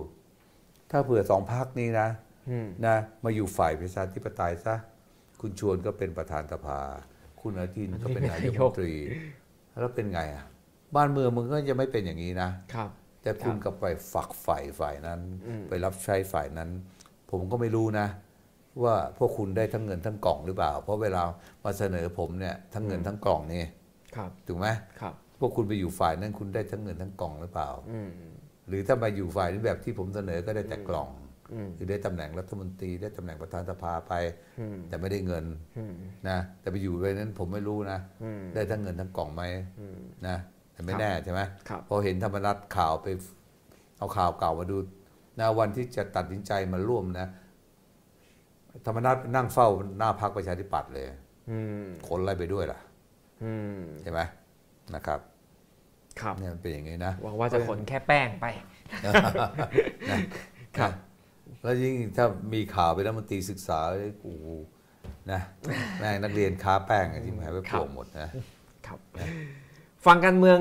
ถ้าเผื่อสองพักนี้นะอืมนะ มาอยู่ฝ่ายประชาธิปไตยซะคุณชวนก็เป็นประธานสภา คุณอนุทินก็เป็นนายกรัฐมนตรี แล้วเป็นไงอะ บ้านเมืองมึงก็จะไม่เป็นอย่างนี้นะครับ แต่คุณกับไปฝักฝ่ายฝ่ายนั้นอืมไปรับใช้ฝ่ายนั้น ผมก็ไม่รู้นะ ว่าพวกคุณได้ทั้งเงินทั้งกล่องหรือเปล่า เพราะเวลามาเสนอผมเนี่ยทั้งเงินทั้งกล่องนี่ครับถูกไหมครับ พวกคุณไปอยู่ฝ่ายนั้นคุณได้ทั้งเงินทั้งกล่องหรือเปล่าอืมหรือถ้ามาอยู่ฝ่ายนี้แบบที่ผมเสนอก็ได้แต่กล่องอืมคือได้ตำแหน่งรัฐมนตรีได้ตำแหน่งประธานสภาไปอืมแต่ไม่ได้เงินอืมนะแต่ไปอยู่ไปนั้นผมไม่รู้นะอืมได้ทั้งเงินทั้งกล่องไหมอืมนะแต่ไม่ครับแน่ใช่ไหมครับพอเห็นธรรมนัฐข่าวไป เอาข่าวเก่ามาดูนะวันที่จะตัดสินใจมาร่วมนะ ธรรมนัฐนั่งเฝ้าหน้าพักประชาธิปัตย์เลยอืมคนไล่ไปด้วยล่ะอืมใช่ไหมนะครับ ครับเนี่ยมันเป็นอย่างนี้นะหวังว่าจะขนแค่แป้งไปนะครับ แล้วยิ่งถ้ามีข่าวไปรัฐมนตรีศึกษาโอ้โหนะแม่งนักเรียนค้าแป้งอะที่หายไปครัโปบร่งหมดนะครับฟังการเมือง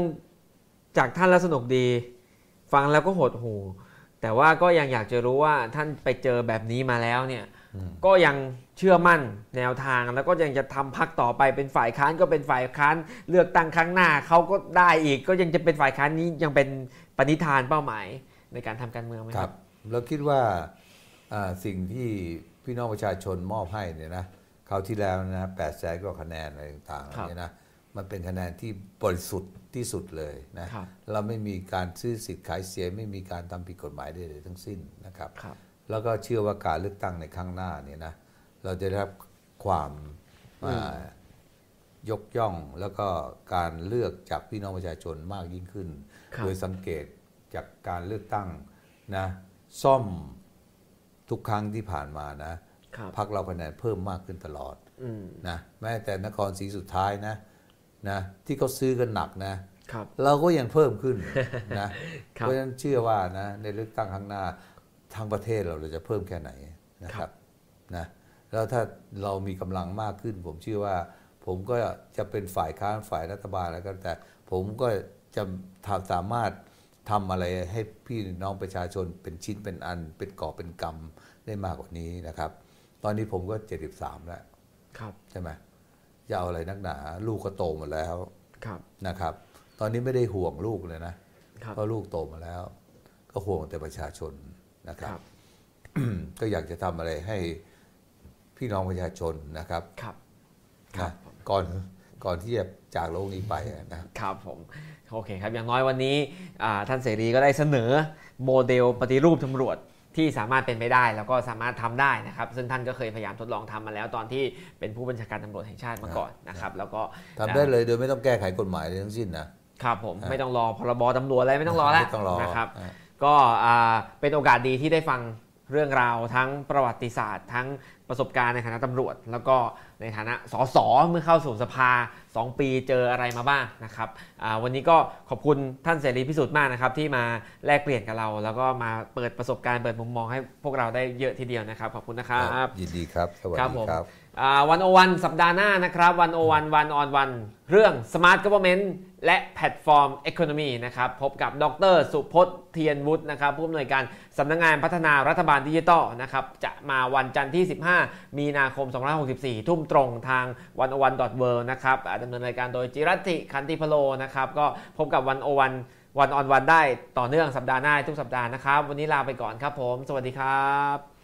จากท่านแล้วสนุกดี ฟังแล้วก็หดหูแต่ว่าก็ยังอยากจะรู้ว่าท่านไปเจอแบบนี้มาแล้วเนี่ย ก็ยังเชื่อมั่นแนวทางแล้วก็ยังจะทำพักต่อไปเป็นฝ่ายค้านก็เป็นฝ่ายค้านเลือกตั้งครั้งหน้าเขาก็ได้อีก ก็ยังจะเป็นฝ่ายค้านนี้ยังเป็นปณิธานเป้าหมายในการทำการเมืองไหมคครัรับบเราคิดว่าอ่าสิ่งที่พี่น้องประชาชนมอบให้เนี่ยนะคราวที่แล้วนะแปดแสนกว่าคะแนนอะไรต่างๆครับเนี่ยนะมันเป็นคะแนนที่บริสุทธิ์ที่สุดเลยนะครับเราไม่มีการซื้อสิทธิ์ขายเสียงไม่มีการทำผิดกฎหมายใดๆทั้งสิ้นนะครับครับ แล้วก็เชื่อว่าการเลือกตั้งในครั้งหน้าเนี่ยนะเราจะได้รับความอ่ายกย่องแล้วก็การเลือกจากพี่น้องประชาชนมากยิ่งขึ้นครับโดยสังเกตจากการเลือกตั้งนะซ่อมทุกครั้งที่ผ่านมานะครับพักเราคะแนนเพิ่มมากขึ้นตลอดอืมนะแม้แต่นครศรีสุดท้ายนะนะที่เขาซื้อกันหนักนะครับเราก็ยังเพิ่มขึ้นนะครับเพราะฉะนั้นเชื่อว่านะในเลือกตั้งครั้งหน้า ทั้งประเทศเราเราจะเพิ่มแค่ไหนนะคครัรับบนะแล้วถ้าเรามีกำลังมากขึ้น ผมเชื่อว่า ผมก็จะเป็นฝ่ายค้านฝ่ายรัฐบาลแล้วก็แต่ผมก็จะทำสามารถทำอะไรให้พี่น้องประชาชนเป็นชิ้นเป็นอัน เป็นกอบเป็นกำได้มากกว่านี้นะครับ ตอนนี้ผมก็73แล้วครับใช่ไหมจะเอาอะไรนักหนา ลูกก็โตหมดแล้วครับนะครับ ตอนนี้ไม่ได้ห่วงลูกเลยนะครับเพราะลูกโตมาแล้ว ก็ห่วงแต่ประชาชน นะคครับรับ ก็อยากจะทำอะไรให้พี่น้องประชาชนนะครับครับครันะบก่อนก่อนที่จะจากโลกนี้ไปอะนะครับผมโอเคครับ อย่างน้อยวันนี้อ่าท่านเสรีก็ได้เสนอโมเดลปฏิรูปตำรวจที่สามารถเป็นไปได้แล้วก็สามารถทำได้นะครับ ซึ่งท่านก็เคยพยายามทดลองทำมาแล้วตอนที่เป็นผู้บัญชาการตำรวจแห่งชาติมาก่อนนะครับ แล้วก็ทำได้เลยโดยไม่ต้องแก้ไขกฎหมายเลยทั้งสิ้นนะครับผมไม่ต้องรอพรบตำรวจอะไรไม่ต้องรอแล้วไม่ต้องรอนะครับอะ ก็อ่าเป็นโอกาสดีที่ได้ฟังเรื่องราวทั้งประวัติศาสตร์ ทั้งประสบการณ์ในฐานะตำรวจ แล้วก็ในฐานะสสเมื่อเข้าสู่สภา 2 ปีเจออะไรมาบ้างนะครับอ่าวันนี้ก็ขอบคุณท่านเสรีพิสุทธิ์มากนะครับ ที่มาแลกเปลี่ยนกับเรา แล้วก็มาเปิดประสบการณ์เปิดมุมมองให้พวกเราได้เยอะทีเดียวนะครับ ขอบคุณนะครับยินดีครับสวัสดีครับผมครับ One O One สัปดาห์หน้านะครับ One O One One on One เรื่อง Smart Government และแพลตฟอร์ม Economy นะครับพบกับดรสุพจน์เธียรวุฒินะครับผู้อำนวยการสำนักงานพัฒนารัฐบาลดิจิทัลนะครับจะมาวันจันทร์ที่ 15 มีนาคม 2564 ทุ่มตรงทาง One O One dot world นะครับดำเนินรายการโดยจิรัตติคันติพโลนะครับก็พบกับ One O One One on One ได้ต่อเนื่องสัปดาห์หน้าทุกสัปดาห์นะครับ วันนี้ลาไปก่อนครับผม สวัสดีครับ